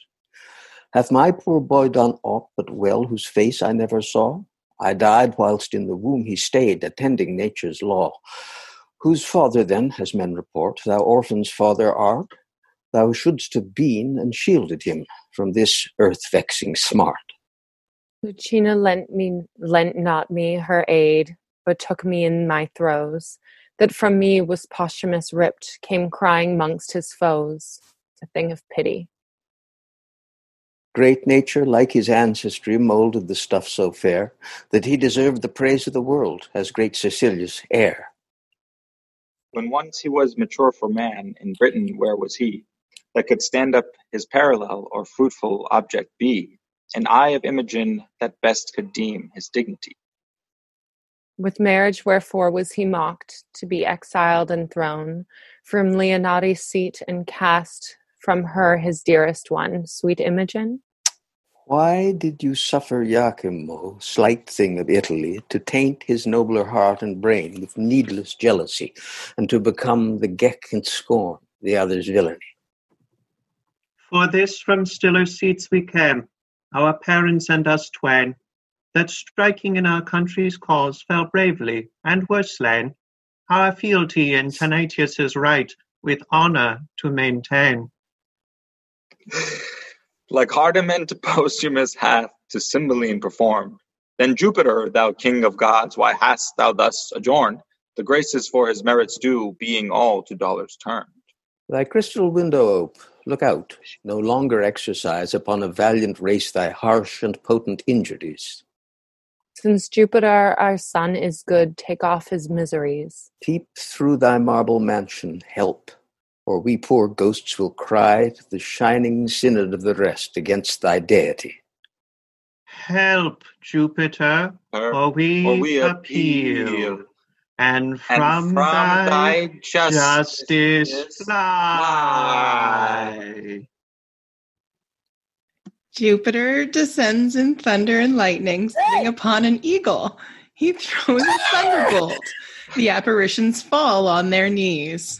Hath my poor boy done aught but well, whose face I never saw? I died whilst in the womb he stayed, attending nature's law. Whose father then, as men report, thou orphan's father art? Thou shouldst have been and shielded him from this earth-vexing smart. Lucina lent me lent not me her aid, but took me in my throes. that from me was Posthumus ripped, came crying mongst his foes, a thing of pity. Great nature, like his ancestry, moulded the stuff so fair that he deserved the praise of the world as great Sicilius' heir. When once he was mature for man, in Britain where was he, that could stand up his parallel or fruitful object be, an eye of Imogen that best could deem his dignity. With marriage wherefore was he mocked, to be exiled and thrown from Leonati's seat and cast from her his dearest one, sweet Imogen? Why did you suffer Iachimo, slight thing of Italy, to taint his nobler heart and brain with needless jealousy, and to become the geck and scorn the other's villainy? For this from stiller seats we came, our parents and us twain, that striking in our country's cause fell bravely and were slain, our fealty in Tenantius's right with honour to maintain. Like hardiment Posthumus hath to Cymbeline performed, then Jupiter, thou king of gods, why hast thou thus adorned the graces for his merits due, being all to dollars turned? Thy crystal window ope, look out, no longer exercise upon a valiant race thy harsh and potent injuries. Since Jupiter our son is good, take off his miseries. Peep through thy marble mansion, help, or we poor ghosts will cry to the shining synod of the rest against thy deity. Help, Jupiter, or we, or we appeal, appeal, and from, and from thy, thy justice justice fly. Jupiter descends in thunder and lightning, sitting upon an eagle. He throws a thunderbolt. The apparitions fall on their knees.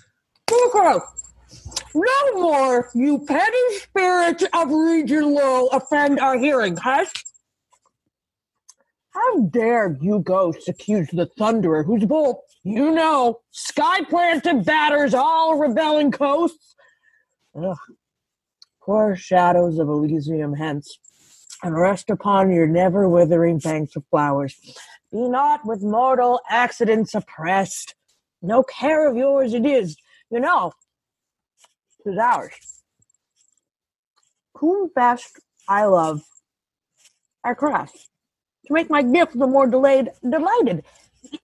No more, you petty spirits of Region Low offend our hearing, hush. How dare you ghosts accuse the Thunderer, whose bolt, you know, sky planted batters all rebelling coasts? Ugh. Poor shadows of Elysium hence, and rest upon your never withering banks of flowers. Be not with mortal accidents oppressed. No care of yours it is, you know, know, 'tis ours. Whom best I love, our cross, to make my gift the more delayed delighted. (clears throat)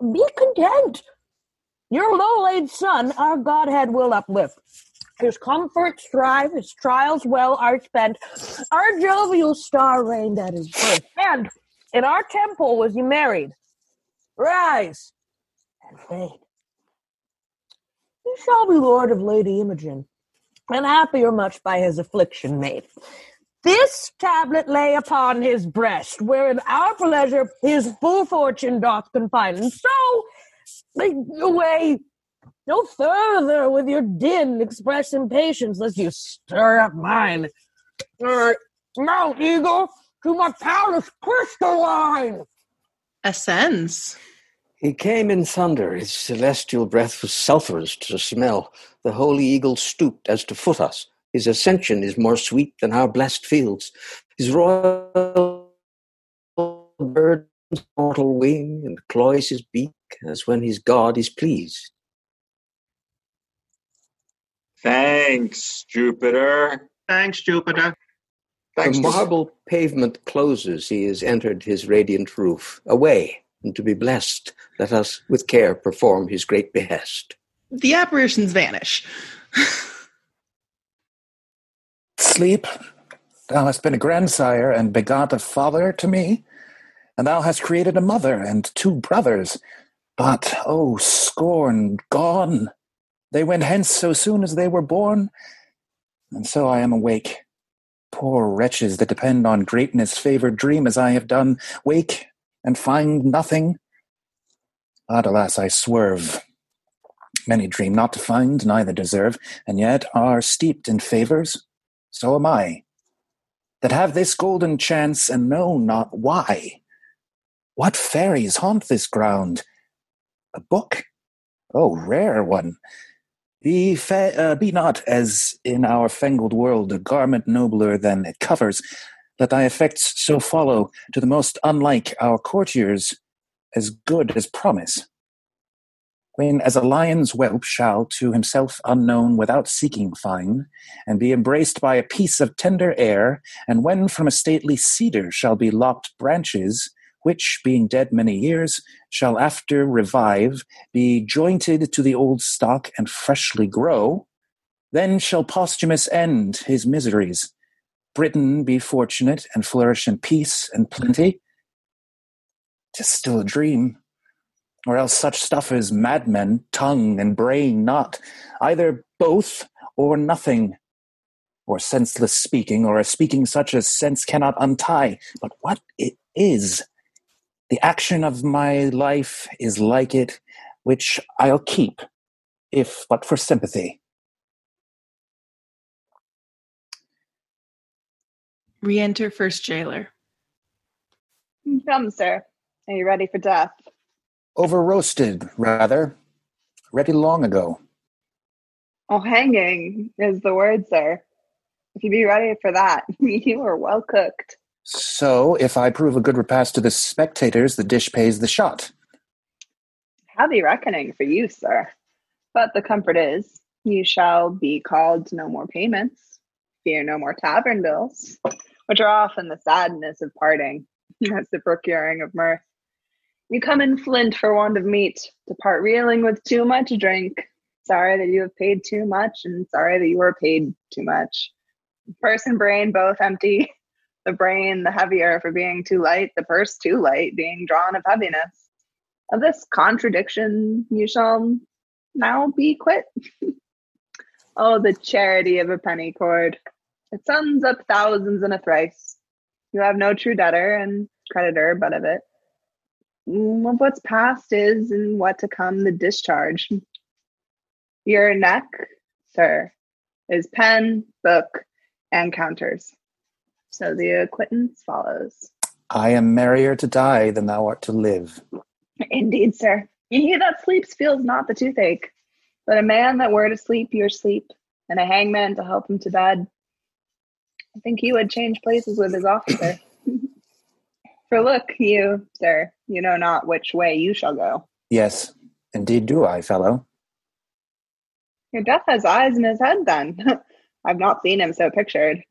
Be content. Your low-laid son, our Godhead will uplift. His comforts strive, his trials well are spent. Our jovial star reigned at his birth, and in our temple was he married. Rise and fade. He shall be lord of Lady Imogen, and happier much by his affliction made. This tablet lay upon his breast, wherein our pleasure his full fortune doth confine. And so, make away no further with your din, express impatience, lest you stir up mine. All right, mount, eagle, to my palace crystalline. Ascends. He came in thunder, his celestial breath was sulphurous to smell. The holy eagle stooped as to foot us. His ascension is more sweet than our blessed fields. His royal bird mortal wing and cloys his beak as when his God is pleased. Thanks, Jupiter. Thanks, Jupiter. Thanks, the Jupiter. marble pavement closes, he has entered his radiant roof. Away, and to be blessed, let us with care perform his great behest. The apparitions vanish. (laughs) Sleep, thou hast been a grandsire and begot a father to me, and thou hast created a mother and two brothers. But, oh, scorn, gone! They went hence so soon as they were born, and so I am awake. Poor wretches that depend on greatness favored dream as I have done, wake and find nothing. But alas, I swerve. Many dream not to find, neither deserve, and yet are steeped in favors. So am I, that have this golden chance and know not why. What fairies haunt this ground? A book? Oh, rare one. Be, uh, be not, as in our fangled world, a garment nobler than it covers. Let thy effects so follow to the most unlike our courtiers, as good as promise. When as a lion's whelp shall to himself unknown without seeking find, and be embraced by a piece of tender air, and when from a stately cedar shall be lopped branches, which, being dead many years, shall after revive, be jointed to the old stock and freshly grow, then shall Posthumus end his miseries, Britain be fortunate and flourish in peace and plenty. Tis still a dream, or else such stuff as madmen, tongue and brain not, either both or nothing, or senseless speaking, or a speaking such as sense cannot untie. But what it is, the action of my life is like it, which I'll keep, if but for sympathy. Re-enter first jailer. Come, sir. Are you ready for death? Over roasted, rather. Ready long ago. Oh, hanging is the word, sir. If you be ready for that, (laughs) you are well cooked. So, if I prove a good repast to the spectators, the dish pays the shot. Heavy reckoning for you, sir. But the comfort is, you shall be called to no more payments, fear no more tavern bills, which are often the sadness of parting, (laughs) as the procuring of mirth. You come in flint for want of meat, depart reeling with too much drink. Sorry that you have paid too much, and sorry that you were paid too much. Purse and brain both empty. The brain the heavier for being too light, the purse too light, being drawn of heaviness. Of this contradiction you shall now be quit. (laughs) oh, the charity of a penny cord. It sums up thousands in a thrice. You have no true debtor and creditor but of it. Of what's past is and what to come the discharge. Your neck, sir, is pen, book, and counters. So the acquittance follows. I am merrier to die than thou art to live. Indeed, sir. He that sleeps feels not the toothache, but a man that were to sleep your sleep, and a hangman to help him to bed. I think he would change places with his officer. (clears throat) For look, you, sir, you know not which way you shall go. Yes, indeed do I, fellow. Your death has eyes in his head, then. (laughs) I've not seen him so pictured.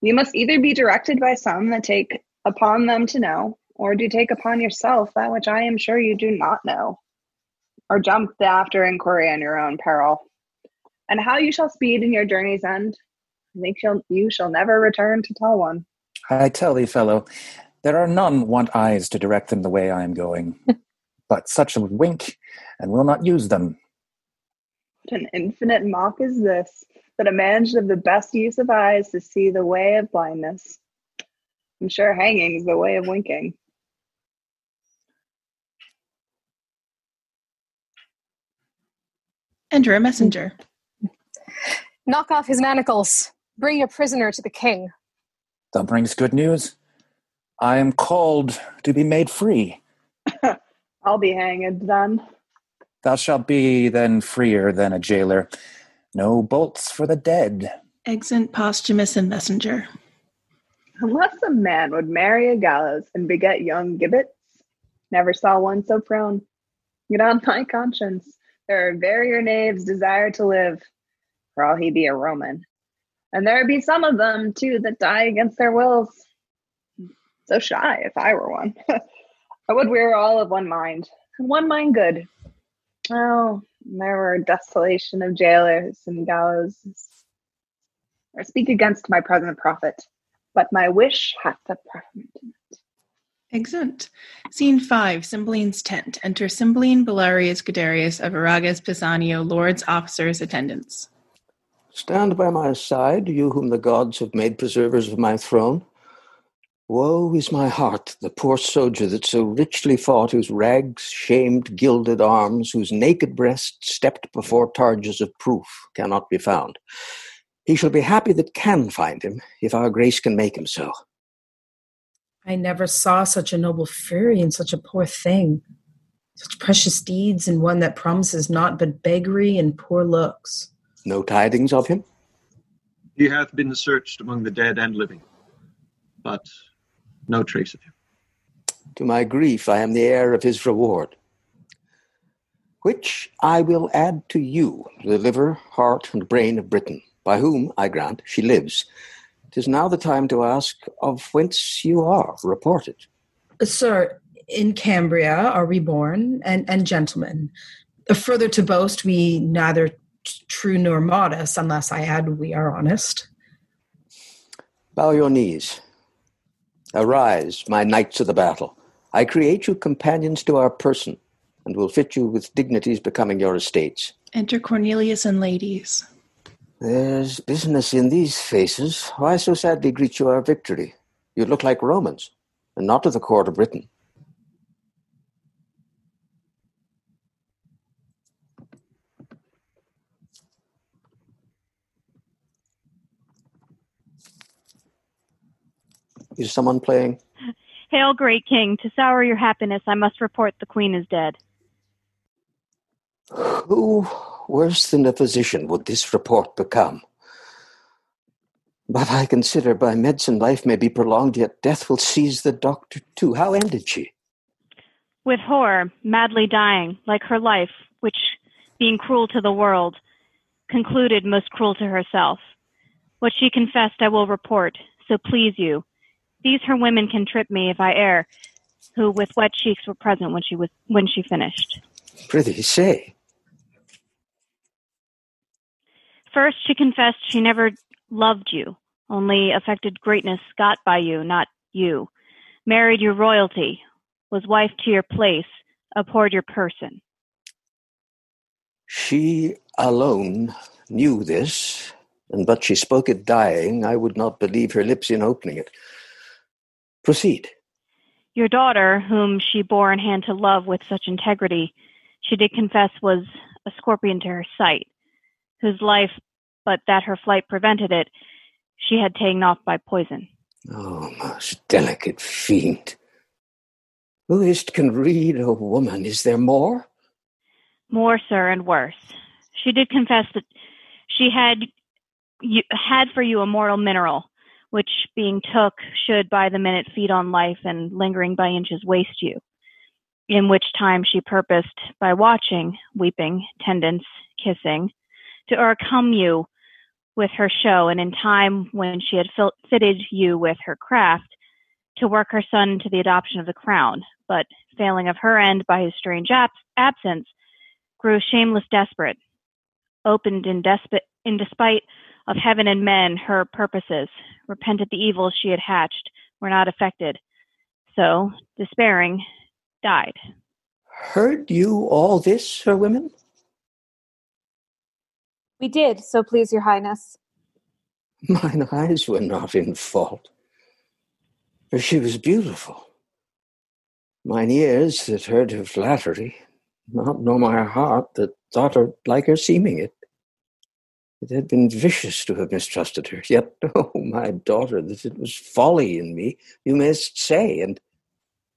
You must either be directed by some that take upon them to know, or do take upon yourself that which I am sure you do not know, or jump the after inquiry on your own peril. And how you shall speed in your journey's end, I think you shall never return to tell one. I tell thee, fellow, there are none want eyes to direct them the way I am going, (laughs) but such a wink, and will not use them. What an infinite mock is this, that a man should have the best use of eyes to see the way of blindness. I'm sure hanging is the way of winking. Enter a messenger. Knock off his manacles. Bring your prisoner to the king. Thou brings good news. I am called to be made free. (laughs) I'll be hanged then. Thou shalt be then freer than a jailer. No bolts for the dead. Exeunt Posthumus and messenger. Unless a man would marry a gallows and beget young gibbets, never saw one so prone. Get on my conscience. There are verier knaves desire to live, for all he be a Roman. And there be some of them, too, that die against their wills. So shy, if I were one. (laughs) I would we were all of one mind, and one mind good. Oh, there were desolation of jailers and gallows. I speak against my present prophet, but my wish hath a preferment. Exeunt. Scene 5, Cymbeline's tent. Enter Cymbeline, Belarius, Guiderius, Arviragus, Pisanio, lords, officers, attendants. Stand by my side, you whom the gods have made preservers of my throne. Woe is my heart, the poor soldier that so richly fought, whose rags shamed gilded arms, whose naked breast stepped before targes of proof cannot be found. He shall be happy that can find him, if our grace can make him so. I never saw such a noble fury in such a poor thing. Such precious deeds in one that promises naught but beggary and poor looks. No tidings of him? He hath been searched among the dead and living, but no trace of him. To my grief, I am the heir of his reward. which I will add to you, the liver, heart, and brain of Britain, by whom, I grant, she lives. Tis now the time to ask of whence you are reported. Sir, in Cambria are we born, and, and gentlemen. Further to boast, we neither true nor modest, unless I add we are honest. Bow your knees. Arise, my knights of the battle. I create you companions to our person, and will fit you with dignities becoming your estates. Enter Cornelius and ladies. There's business in these faces. Why so sadly greet you our victory? You look like Romans, and not of the court of Britain. Is someone playing? Hail, great king! To sour your happiness, I must report the queen is dead. Who worse than a physician would this report become? But I consider by medicine life may be prolonged, yet death will seize the doctor too. How ended she? With horror, madly dying, like her life, which, being cruel to the world, concluded most cruel to herself. What she confessed I will report, so please you. These her women can trip me if I err, who with wet cheeks were present when she was when she finished. Prithee, say. First, she confessed she never loved you, only affected greatness got by you, not you. Married your royalty, was wife to your place, abhorred your person. She alone knew this, and but she spoke it dying, I would not believe her lips in opening it. Proceed. Your daughter, whom she bore in hand to love with such integrity, she did confess was a scorpion to her sight, whose life, but that her flight prevented it, she had taken off by poison. Oh, most delicate fiend. Who is't can read a woman? Is there more? More, sir, and worse. She did confess that she had you, had for you a mortal mineral, which being took should by the minute feed on life and lingering by inches waste you. In which time she purposed, by watching, weeping, tendance, kissing, to o'ercome you with her show, and in time when she had fil- fitted you with her craft, to work her son to the adoption of the crown, but failing of her end by his strange ab- absence, grew shameless desperate, opened in, in despite of heaven and men her purposes, repented the evils she had hatched were not affected. So, despairing, died. Heard you all this, her women? We did, so please your highness. (laughs) Mine eyes were not in fault, for she was beautiful. Mine ears that heard her flattery, not nor my heart that thought her like her seeming it. It had been vicious to have mistrusted her. Yet, (laughs) oh, my daughter, that it was folly in me, you mayst say, and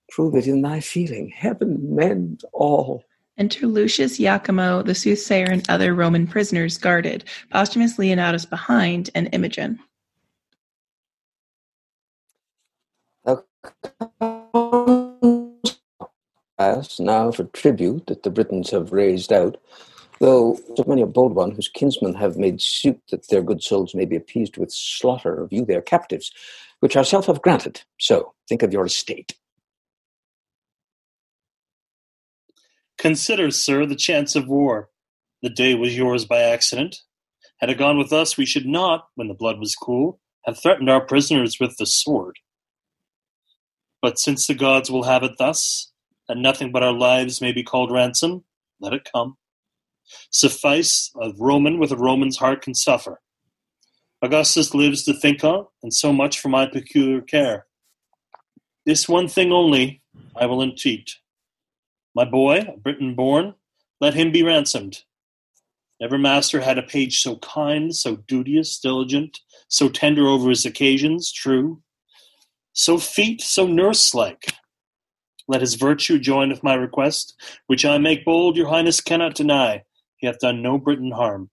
prove it in thy feeling. Heaven mend all. Enter Lucius Iachimo, the soothsayer, and other Roman prisoners guarded, Posthumus Leonatus behind, and Imogen. Now for tribute that the Britons have raised out, though so many a bold one whose kinsmen have made suit that their good souls may be appeased with slaughter of you their captives, which ourself have granted. So think of your estate. Consider, sir, the chance of war. The day was yours by accident. Had it gone with us, we should not, when the blood was cool, have threatened our prisoners with the sword. But since the gods will have it thus, that nothing but our lives may be called ransom, let it come. Suffice a Roman with a Roman's heart can suffer. Augustus lives to think on, and so much for my peculiar care. This one thing only I will entreat. My boy, a Briton born, let him be ransomed. Never master had a page so kind, so duteous, diligent, so tender over his occasions, true, so feat, so nurse like. Let his virtue join with my request, which I make bold your highness cannot deny. He hath done no Briton harm.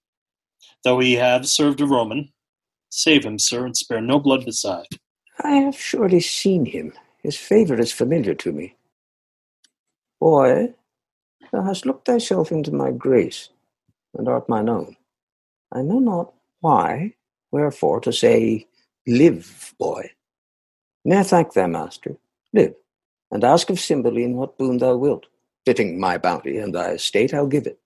Though he have served a Roman, save him, sir, and spare no blood beside. I have surely seen him. His favour is familiar to me. Boy, Thou hast looked thyself into my grace, and art mine own. I know not why, wherefore to say, Live, boy. Ne'er thank thy master, live, and ask of Cymbeline what boon thou wilt. Fitting my bounty and thy estate, I'll give it.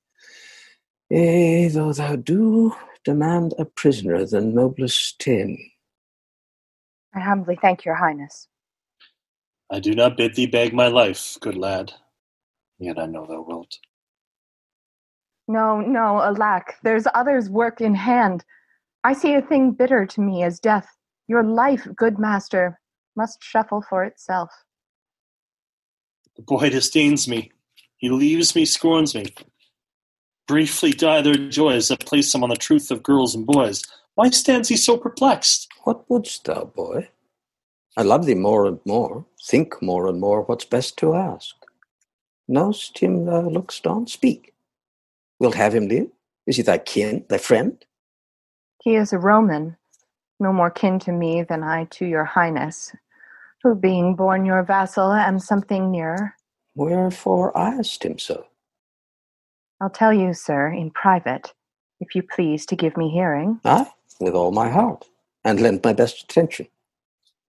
Yea, though thou do demand a prisoner the noblest ten. I humbly thank your highness. I do not bid thee beg my life, good lad, yet I know thou wilt. No, no, alack, there's others' work in hand. I see a thing bitter to me as death. Your life, good master, must shuffle for itself. The boy disdains me. He leaves me, scorns me. Briefly die their joys that place him on the truth of girls and boys. Why stands he so perplexed? What wouldst thou, boy? I love thee more and more, think more and more what's best to ask. Know'st him thou look'st on? Speak. Wilt have him live? Is he thy kin, thy friend? He is a Roman, no more kin to me than I to your highness, who being born your vassal am something nearer. Wherefore asked him so? I'll tell you, sir, in private, if you please to give me hearing. Aye, with all my heart, and lend my best attention.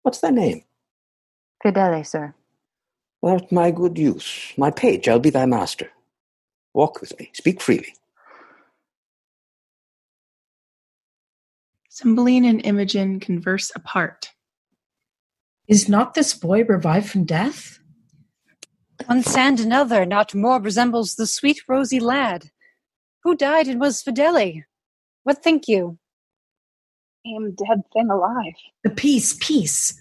What's thy name? Fidele, sir. Thou'rt my good use, my page, I'll be thy master. Walk with me, speak freely. Cymbeline and Imogen converse apart. Is not this boy revived from death? One sand another not more resembles the sweet rosy lad. Who died and was Fidele? What think you? Am dead thing alive. The peace, peace.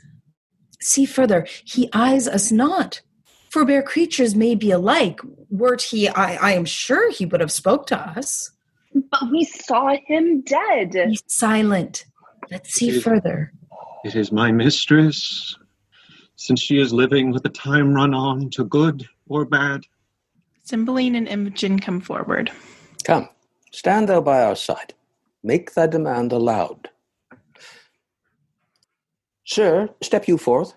See further, he eyes us not. For bare creatures may be alike. Wert he, I, I am sure he would have spoke to us. But we saw him dead. Be silent. Let's see It- further. It is my mistress. Since she is living, with the time run on to good or bad. Cymbeline and Imogen come forward. Come, stand thou by our side. Make thy demand aloud. Sir, step you forth.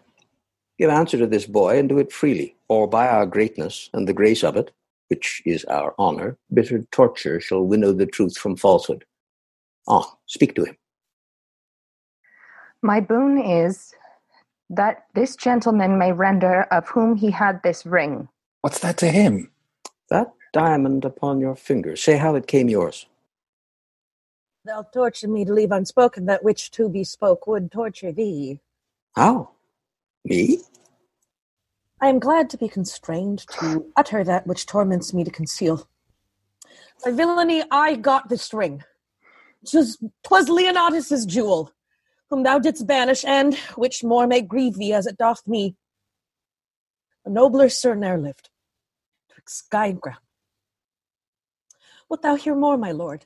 Give answer to this boy, and do it freely, or by our greatness and the grace of it, which is our honor, bitter torture shall winnow the truth from falsehood. On, speak to him. My boon is that this gentleman may render of whom he had this ring. What's that to him? That diamond upon your finger, say how it came yours. Thou torture me to leave unspoken that which to be spoke would torture thee. How? Me? I am glad to be constrained to utter that which torments me to conceal. By villainy, I got this ring. Twas, twas Leonatus's jewel, whom thou didst banish, and which more may grieve thee as it doth me. A nobler sir ne'er lived, twixt sky and ground. Wilt thou hear more, my lord?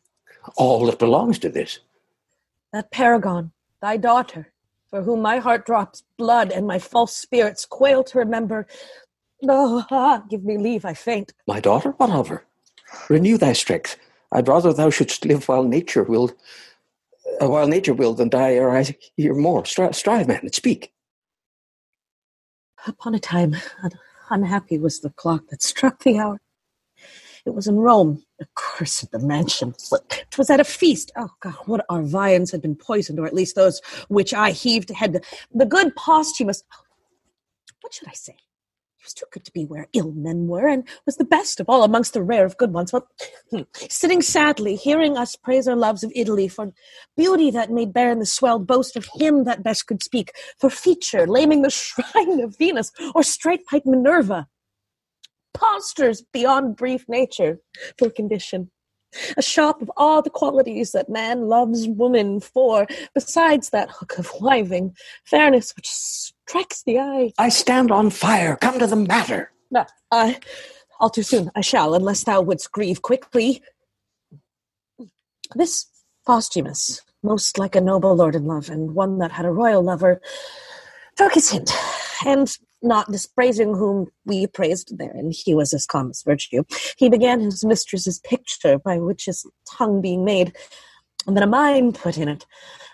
All that belongs to this. That paragon, thy daughter, for whom my heart drops blood and my false spirits quail to remember. No, ah, give me leave, I faint. My daughter, what of her? Renew thy strength. I'd rather thou shouldst live while nature will, while nature will, than die ere I hear more. Strive, strive man, and speak. Upon a time, unhappy was the clock that struck the hour. It was in Rome, accursed the mansion. It was at a feast. Oh God, what our viands had been poisoned, or at least those which I heaved had the good Posthumus. What should I say? Was too good to be where ill men were, and was the best of all amongst the rare of good ones. Well, hmm, sitting sadly, hearing us praise our loves of Italy for beauty that made barren the swelled boast of him that best could speak, for feature laming the (laughs) shrine of Venus, or straight pipe Minerva Postures beyond brief nature for condition. A shop of all the qualities that man loves woman for, besides that hook of wiving, fairness which strikes the eye. I stand on fire. Come to the matter. No, I, all too soon, I shall, unless thou wouldst grieve quickly. This Posthumus, most like a noble lord in love, and one that had a royal lover, took his hint, and not dispraising whom we praised therein, he was as calm as virtue. He began his mistress's picture, by which his tongue being made, and then a mine put in it.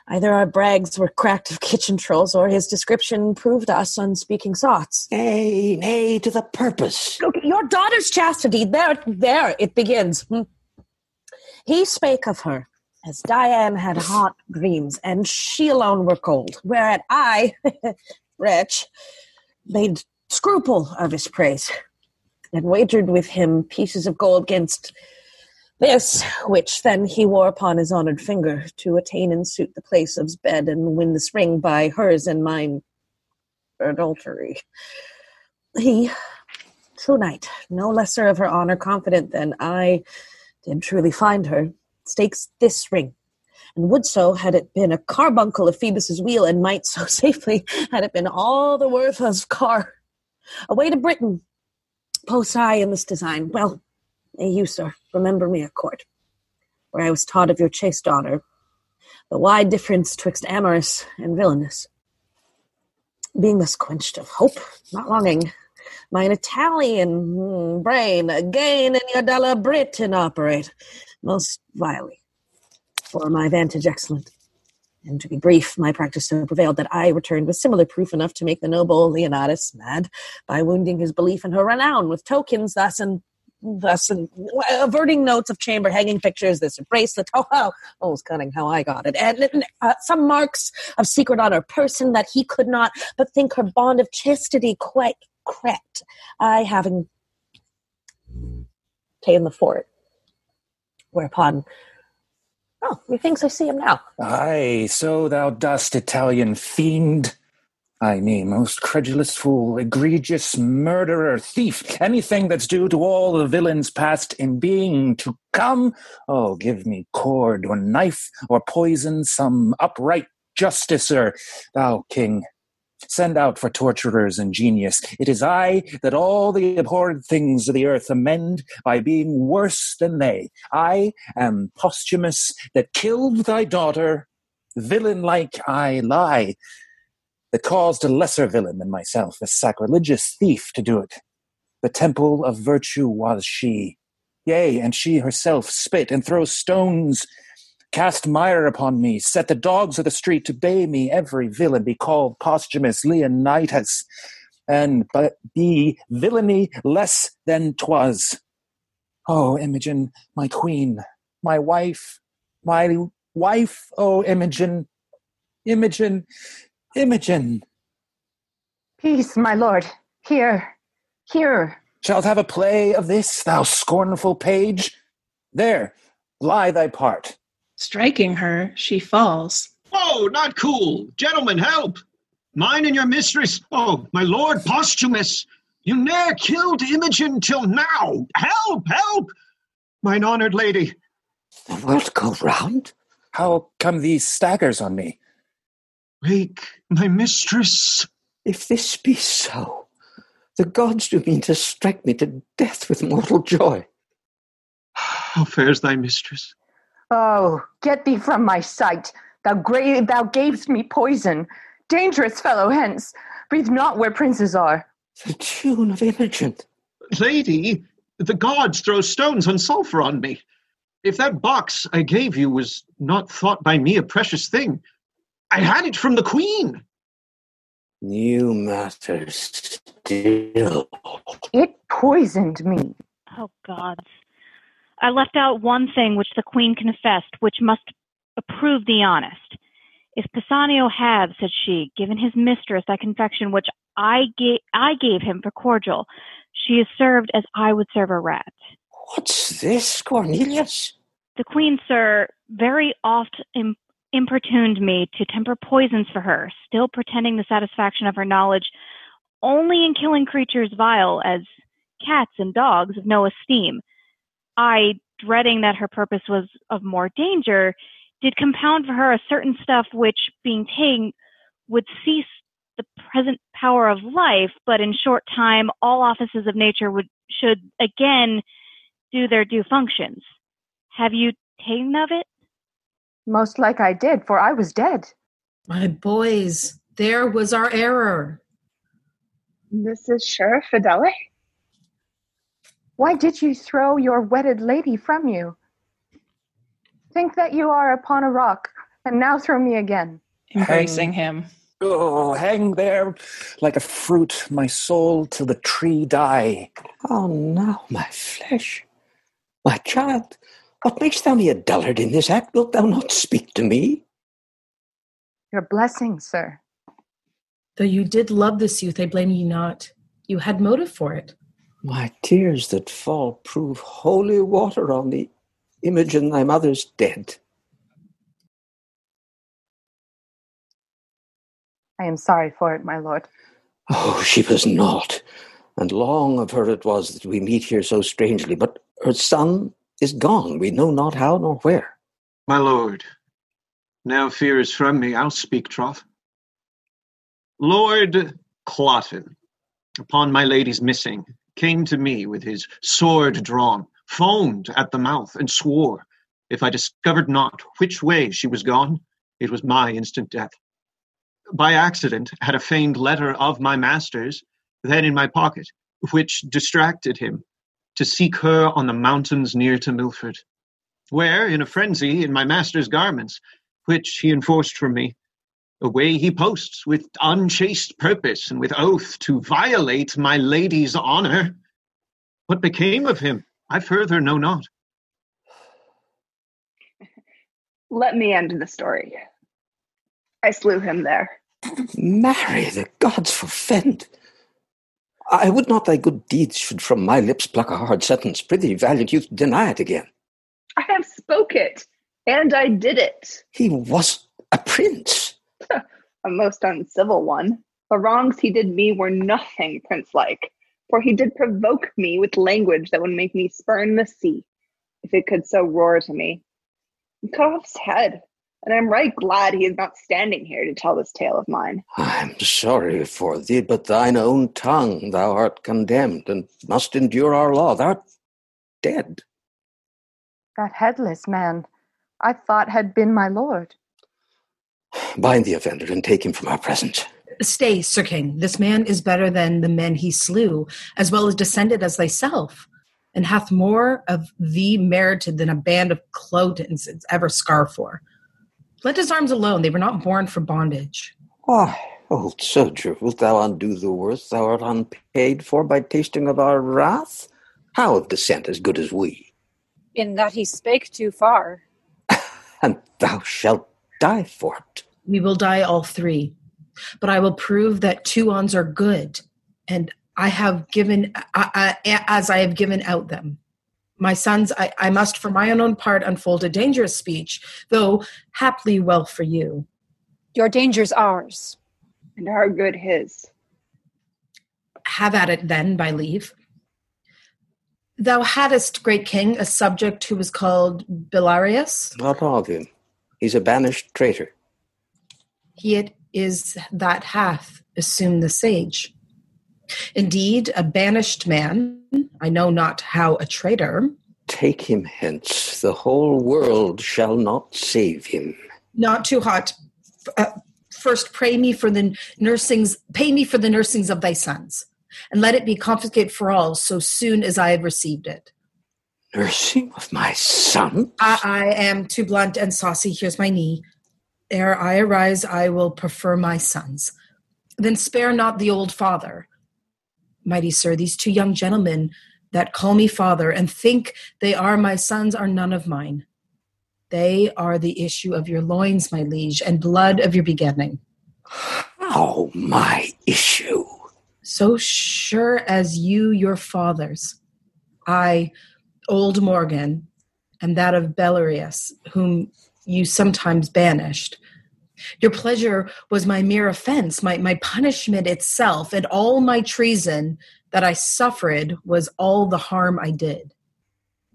Either our brags were cracked of kitchen trolls, or his description proved us unspeaking sots. Nay, nay, to the purpose. Your daughter's chastity, there, there it begins. Hmm. He spake of her as Diane had hot dreams, and she alone were cold, whereat I, (laughs) wretch, made scruple of his praise, and wagered with him pieces of gold against this, which then he wore upon his honoured finger, to attain and suit the place of's bed, and win this ring by hers and mine. Adultery. He, true knight, no lesser of her honour confident than I did truly find her, stakes this ring, and would so had it been a carbuncle of Phoebus's wheel, and might so (laughs) safely had it been all the worth of car. Away to Britain, post I in this design. Well, may you, sir, remember me at court, where I was taught of your chaste honor, the wide difference twixt amorous and villainous. Being thus quenched of hope, not longing, mine Italian mm, brain again in your della Britain operate, most vilely, for my vantage excellent. And to be brief, my practice so prevailed that I returned with similar proof enough to make the noble Leonatus mad by wounding his belief in her renown with tokens thus and thus and averting notes of chamber hanging pictures, this bracelet. Oh, oh, oh, it's cunning how I got it. And uh, some marks of secret on her person that he could not but think her bond of chastity quite correct. I having taken the fort. Whereupon, oh, methinks I see him now. Aye, so thou dost, Italian fiend. I me, most credulous fool, egregious murderer, thief, anything that's due to all the villains past in being to come. Oh, give me cord or knife or poison some upright justicer, thou king. Send out for torturers and genius. It is I that all the abhorred things of the earth amend by being worse than they. I am Posthumus that killed thy daughter. Villain like I lie that caused a lesser villain than myself, a sacrilegious thief, to do it. The temple of virtue was she. Yea, and she herself spit and throw stones, cast mire upon me, set the dogs of the street to bay me, every villain be called Posthumus Leonatus, and but be villainy less than twas. Oh, Imogen, my queen, my wife, my wife, oh, Imogen, Imogen, Imogen. Peace, my lord. Here, here. Shalt have a play of this, thou scornful page? There, lie thy part. Striking her, she falls. Oh, not cool. Gentlemen, help. Mine and your mistress, oh, my lord Posthumus, you ne'er killed Imogen till now. Help, help! Mine honored lady. The world go round? How come these staggers on me? Wake, my mistress. If this be so, the gods do mean to strike me to death with mortal joy. How fares thy mistress? Oh, get thee from my sight. Thou, gra- thou gavest me poison. Dangerous fellow, hence. Breathe not where princes are. The tune of Imogen. Lady, the gods throw stones and sulphur on me. If that box I gave you was not thought by me a precious thing, I had it from the queen. New matters still. It poisoned me. Oh, gods. I left out one thing which the queen confessed, which must approve thee honest. If Pisanio have, said she, given his mistress that confection which I gave, I gave him for cordial, she is served as I would serve a rat. What's this, Cornelius? The queen, sir, very oft im- importuned me to temper poisons for her, still pretending the satisfaction of her knowledge only in killing creatures vile as cats and dogs of no esteem. I, dreading that her purpose was of more danger, did compound for her a certain stuff which, being taken, would cease the present power of life, but in short time all offices of nature would should again do their due functions. Have you taken of it? Most like I did, for I was dead. My boys, there was our error. This is Sheriff Fidele? Why did you throw your wedded lady from you? Think that you are upon a rock, and now throw me again. Embracing him. Oh, hang there like a fruit, my soul, till the tree die. Oh, now, my flesh, my child, what makes thou me a dullard in this act? Wilt thou not speak to me? Your blessing, sir. Though you did love this youth, I blame you not. You had motive for it. My tears that fall prove holy water on the image in thy mother's dead. I am sorry for it, my lord. Oh, she was not. And long of her it was that we meet here so strangely. But her son is gone. We know not how nor where. My lord, now fear is from me. I'll speak troth. Lord Cloten, upon my lady's missing, came to me with his sword drawn, foamed at the mouth, and swore, if I discovered not which way she was gone, it was my instant death. By accident, had a feigned letter of my master's then in my pocket, which distracted him to seek her on the mountains near to Milford, where, in a frenzy, in my master's garments, which he enforced from me, away he posts with unchaste purpose and with oath to violate my lady's honour. What became of him, I further know not. (sighs) Let me end the story. I slew him there. Marry, the gods forfend. I would not thy good deeds should from my lips pluck a hard sentence. Prithee, valiant youth, deny it again. I have spoke it, and I did it. He was a prince. (laughs) a most uncivil one. The wrongs he did me were nothing prince-like, for he did provoke me with language that would make me spurn the sea, if it could so roar to me. He cut off his head, and I'm right glad he is not standing here to tell this tale of mine. I'm sorry for thee, but thine own tongue thou art condemned, and must endure our law. Thou art dead. That headless man, I thought had been my lord. Bind the offender and take him from our presence. Stay, Sir King. This man is better than the men he slew, as well as descended as thyself, and hath more of thee merited than a band of Clotens ever scar for. Let his arms alone. They were not born for bondage. Why, old soldier, wilt thou undo the worth thou art unpaid for by tasting of our wrath? How of descent as good as we? In that he spake too far. (laughs) And thou shalt die for it. We will die all three. But I will prove that tuons are good, and I have given, I, I, as I have given out them my sons, I, I must for my own part unfold a dangerous speech, though haply well for you. Your danger's ours. And our good his. Have at it then, by leave. Thou hadst, great king, a subject who was called Belarius. Not of him. He's a banished traitor. He it is that hath assumed the sage. Indeed, a banished man, I know not how a traitor. Take him hence. The whole world shall not save him. Not too hot. Uh, first, pray me for the nursings, pay me for the nursings of thy sons, and let it be confiscated for all so soon as I have received it. Nursing of my son? I, I am too blunt and saucy. Here's my knee. Ere I arise, I will prefer my sons. Then spare not the old father mighty sir, these two young gentlemen that call me father and think they are my sons are none of mine. They are the issue of your loins, my liege, and blood of your begetting. How my issue? So sure as you, your fathers, I, old Morgan, and that of Belarius, whom you sometimes banished, your pleasure was my mere offense, my, my punishment itself, and all my treason that I suffered was all the harm I did.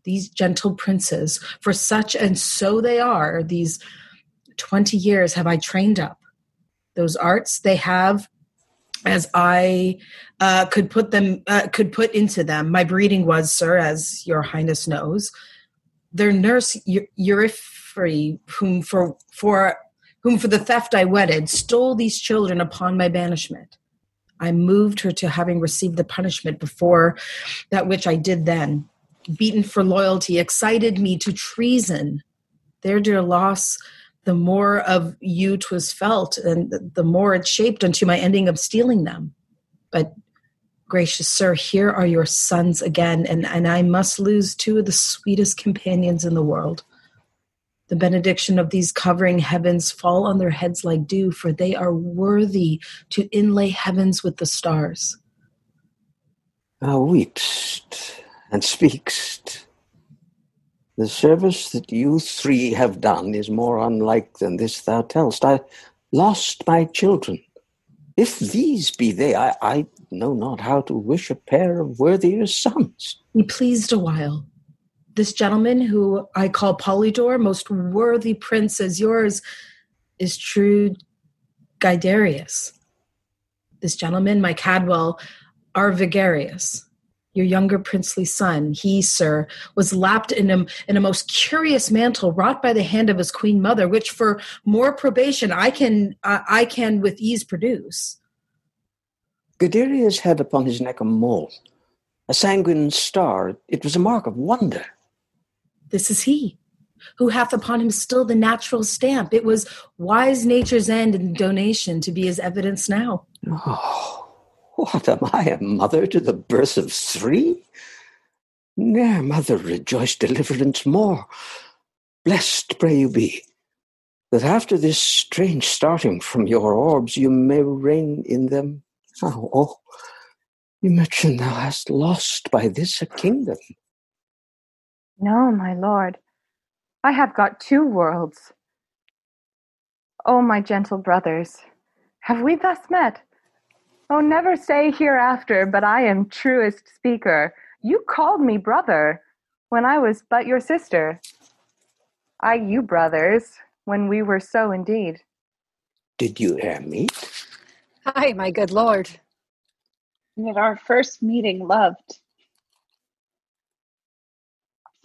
These gentle princes, for such and so they are, these 20 years have I trained up. Those arts they have as I uh, could put them uh, could put into them. My breeding was, sir, as your highness knows, their nurse Euriphile, whom for for whom for the theft I wedded, stole these children upon my banishment. I moved her to having received the punishment before that which I did then. Beaten for loyalty, excited me to treason. their dear loss, the more of you 'twas felt, and the more it shaped unto my ending of stealing them. But gracious sir, here are your sons again, and, and I must lose two of the sweetest companions in the world. The benediction of these covering heavens fall on their heads like dew, for they are worthy to inlay heavens with the stars. Ah, Thou weepst and speakst. The service that you three have done is more unlike than this thou tellst. I lost my children. If these be they, I, I know not how to wish a pair of worthier sons. Be pleased a while. This gentleman, who I call Polydore, most worthy prince as yours, is true Guiderius. This gentleman, my Cadwal, Arviragus, your younger princely son, he, sir, was lapped in a, in a most curious mantle wrought by the hand of his queen mother, which for more probation I can uh, I can with ease produce. Guiderius had upon his neck a mole, a sanguine star. It was a mark of wonder. This is he, who hath upon him still the natural stamp. It was wise nature's end and donation to be his evidence now. Oh, what am I, a mother to the birth of three? Ne'er mother rejoiced deliverance more. Blessed pray you be, that after this strange starting from your orbs you may reign in them. Oh, oh Imogen, thou hast lost by this a kingdom. No, my lord, I have got two worlds. O my gentle brothers, have we thus met? Oh, never say hereafter, but I am truest speaker. You called me brother when I was but your sister. I you brothers when we were so indeed. Did you e'er meet? Hi, my good lord. And at our first meeting, loved. (laughs)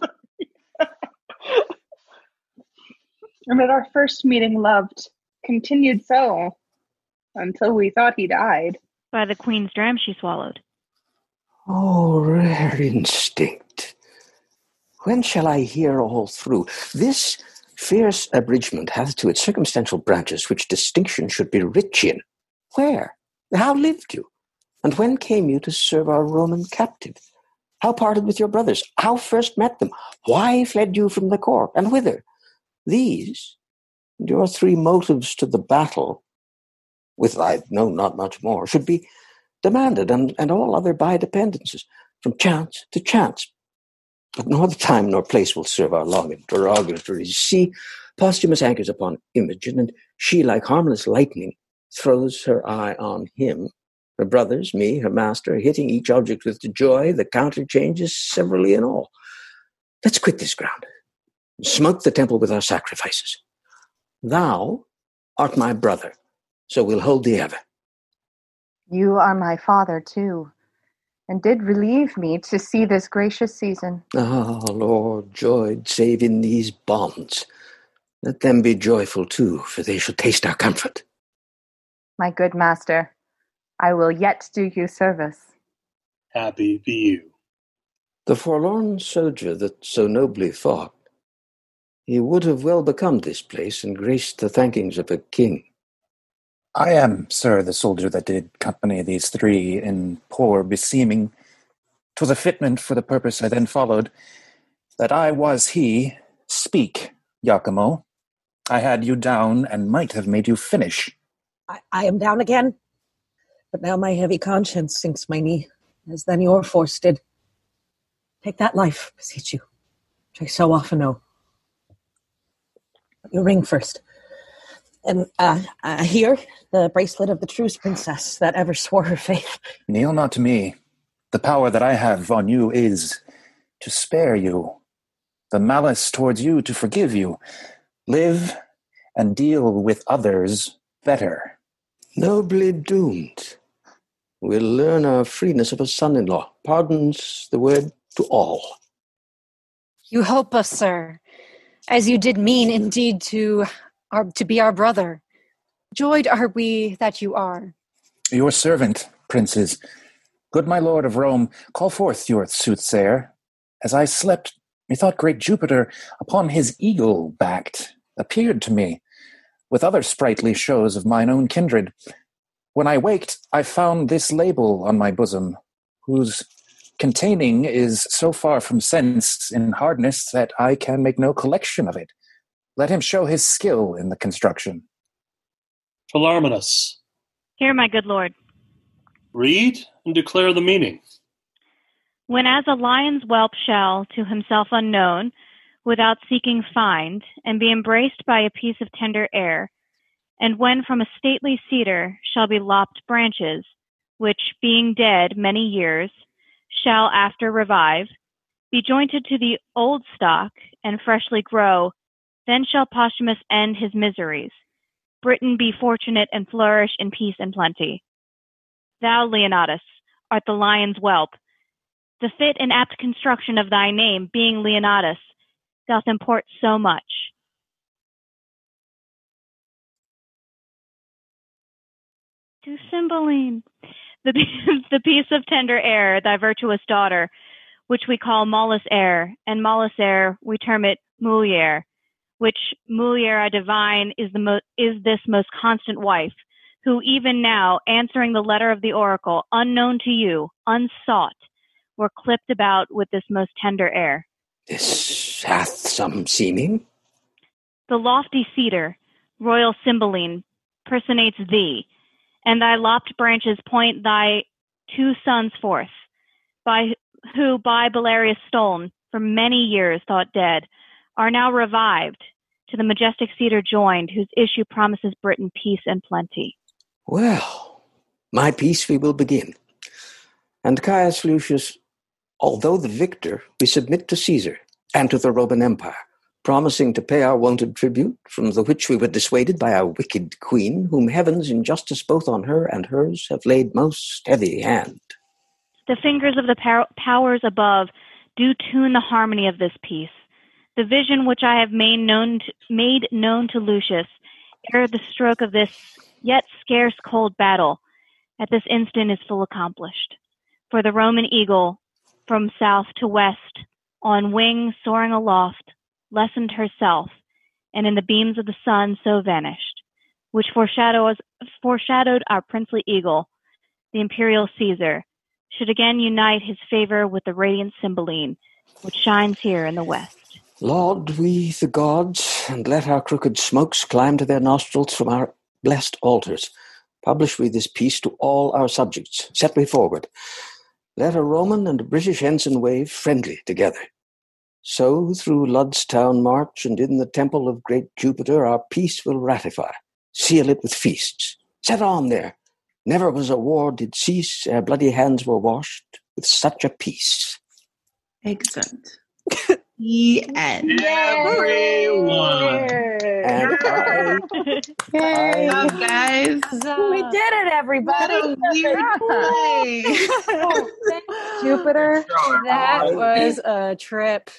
and at our first meeting, loved, continued so until we thought he died. By the queen's dram she swallowed. Oh, rare instinct. When shall I hear all through? This fierce abridgment hath to its circumstantial branches which distinction should be rich in. Where? How lived you? And when came you to serve our Roman captive? How parted with your brothers? How first met them? Why fled you from the court? And whither? These, your three motives to the battle, with I know not much more, should be demanded, and, and all other by dependences from chance to chance. But nor the time nor place will serve our long interrogatories. See, Posthumus anchors upon Imogen, and she, like harmless lightning, throws her eye on him. Her brothers, me, her master, hitting each object with joy, the counter changes severally in all. Let's quit this ground, smoke the temple with our sacrifices. Thou art my brother, so we'll hold the other. You are my father too, and did relieve me to see this gracious season. Ah, Lord, joyed save in these bonds. Let them be joyful too, for they shall taste our comfort. My good master, I will yet do you service. Happy be you. The forlorn soldier that so nobly fought, he would have well become this place and graced the thankings of a king. I am, sir, the soldier that did company these three in poor beseeming. 'Twas a fitment for the purpose I then followed, that I was he. Speak, Iachimo. I had you down and might have made you finish. I, I am down again, but now my heavy conscience sinks my knee, as then your force did. Take that life, beseech you, which I so often owe. Your ring first. And uh, uh, here, the bracelet of the truest princess that ever swore her faith. Kneel not to me. The power that I have on you is to spare you, the malice towards you to forgive you. Live and deal with others better. Nobly doomed. We'll learn our freeness of a son in law. Pardons the word to all. You help us, sir, as you did mean indeed to our, to be our brother. Joyed are we that you are. Your servant, princes. Good my lord of Rome, call forth your soothsayer. As I slept Methought great Jupiter upon his eagle backed appeared to me, with other sprightly shows of mine own kindred. When I waked, I found this label on my bosom, whose containing is so far from sense in hardness that I can make no collection of it. Let him show his skill in the construction. Philarmonus, Here, my good lord. read and declare the meaning. When as a lion's whelp shall, to himself unknown, without seeking find, and be embraced by a piece of tender air, and when from a stately cedar shall be lopped branches, which, being dead many years, shall after revive, be jointed to the old stock, and freshly grow, then shall Posthumus end his miseries. Britain be fortunate and flourish in peace and plenty. Thou, Leonatus, art the lion's whelp. The fit and apt construction of thy name, being Leonatus, doth import so much. To Cymbeline, the, (laughs) the piece of tender air, thy virtuous daughter, which we call Mollis air, and Mollis air we term it Mulier, which Mulier I divine is the mo- is this most constant wife, who even now, answering the letter of the oracle, unknown to you, unsought, were clipped about with this most tender air. This hath some seeming. The lofty cedar, royal Cymbeline, personates thee, and thy lopped branches point thy two sons forth, by who by Belarius stolen, for many years thought dead, are now revived, to the majestic cedar joined, whose issue promises Britain peace and plenty. Well, my peace we will begin. And Caius Lucius, although the victor, we submit to Caesar and to the Roman Empire, promising to pay our wonted tribute, from the which we were dissuaded by our wicked queen, whom heaven's injustice both on her and hers have laid most heavy hand. The fingers of the pow- powers above do tune the harmony of this peace. The vision which I have made known to, made known to Lucius ere the stroke of this yet scarce cold battle at this instant is full accomplished. For the Roman eagle from south to west on wing soaring aloft lessened herself and in the beams of the sun so vanished, which foreshadows, foreshadowed our princely eagle, the imperial Caesar, should again unite his favor with the radiant Cymbeline, which shines here in the west. Laud we the gods, and let our crooked smokes climb to their nostrils from our blessed altars. Publish we this peace to all our subjects. Set we forward. Let a Roman and a British ensign wave friendly together. So through Lud's town march and in the temple of great Jupiter our peace will ratify. Seal it with feasts. Set on there. Never was a war did cease ere bloody hands were washed with such a peace. Excellent. (laughs) the end. Everyone. And I, Yay. Good job, guys. We did it, everybody. What a weird (laughs) play. Oh, Jupiter. That was a trip.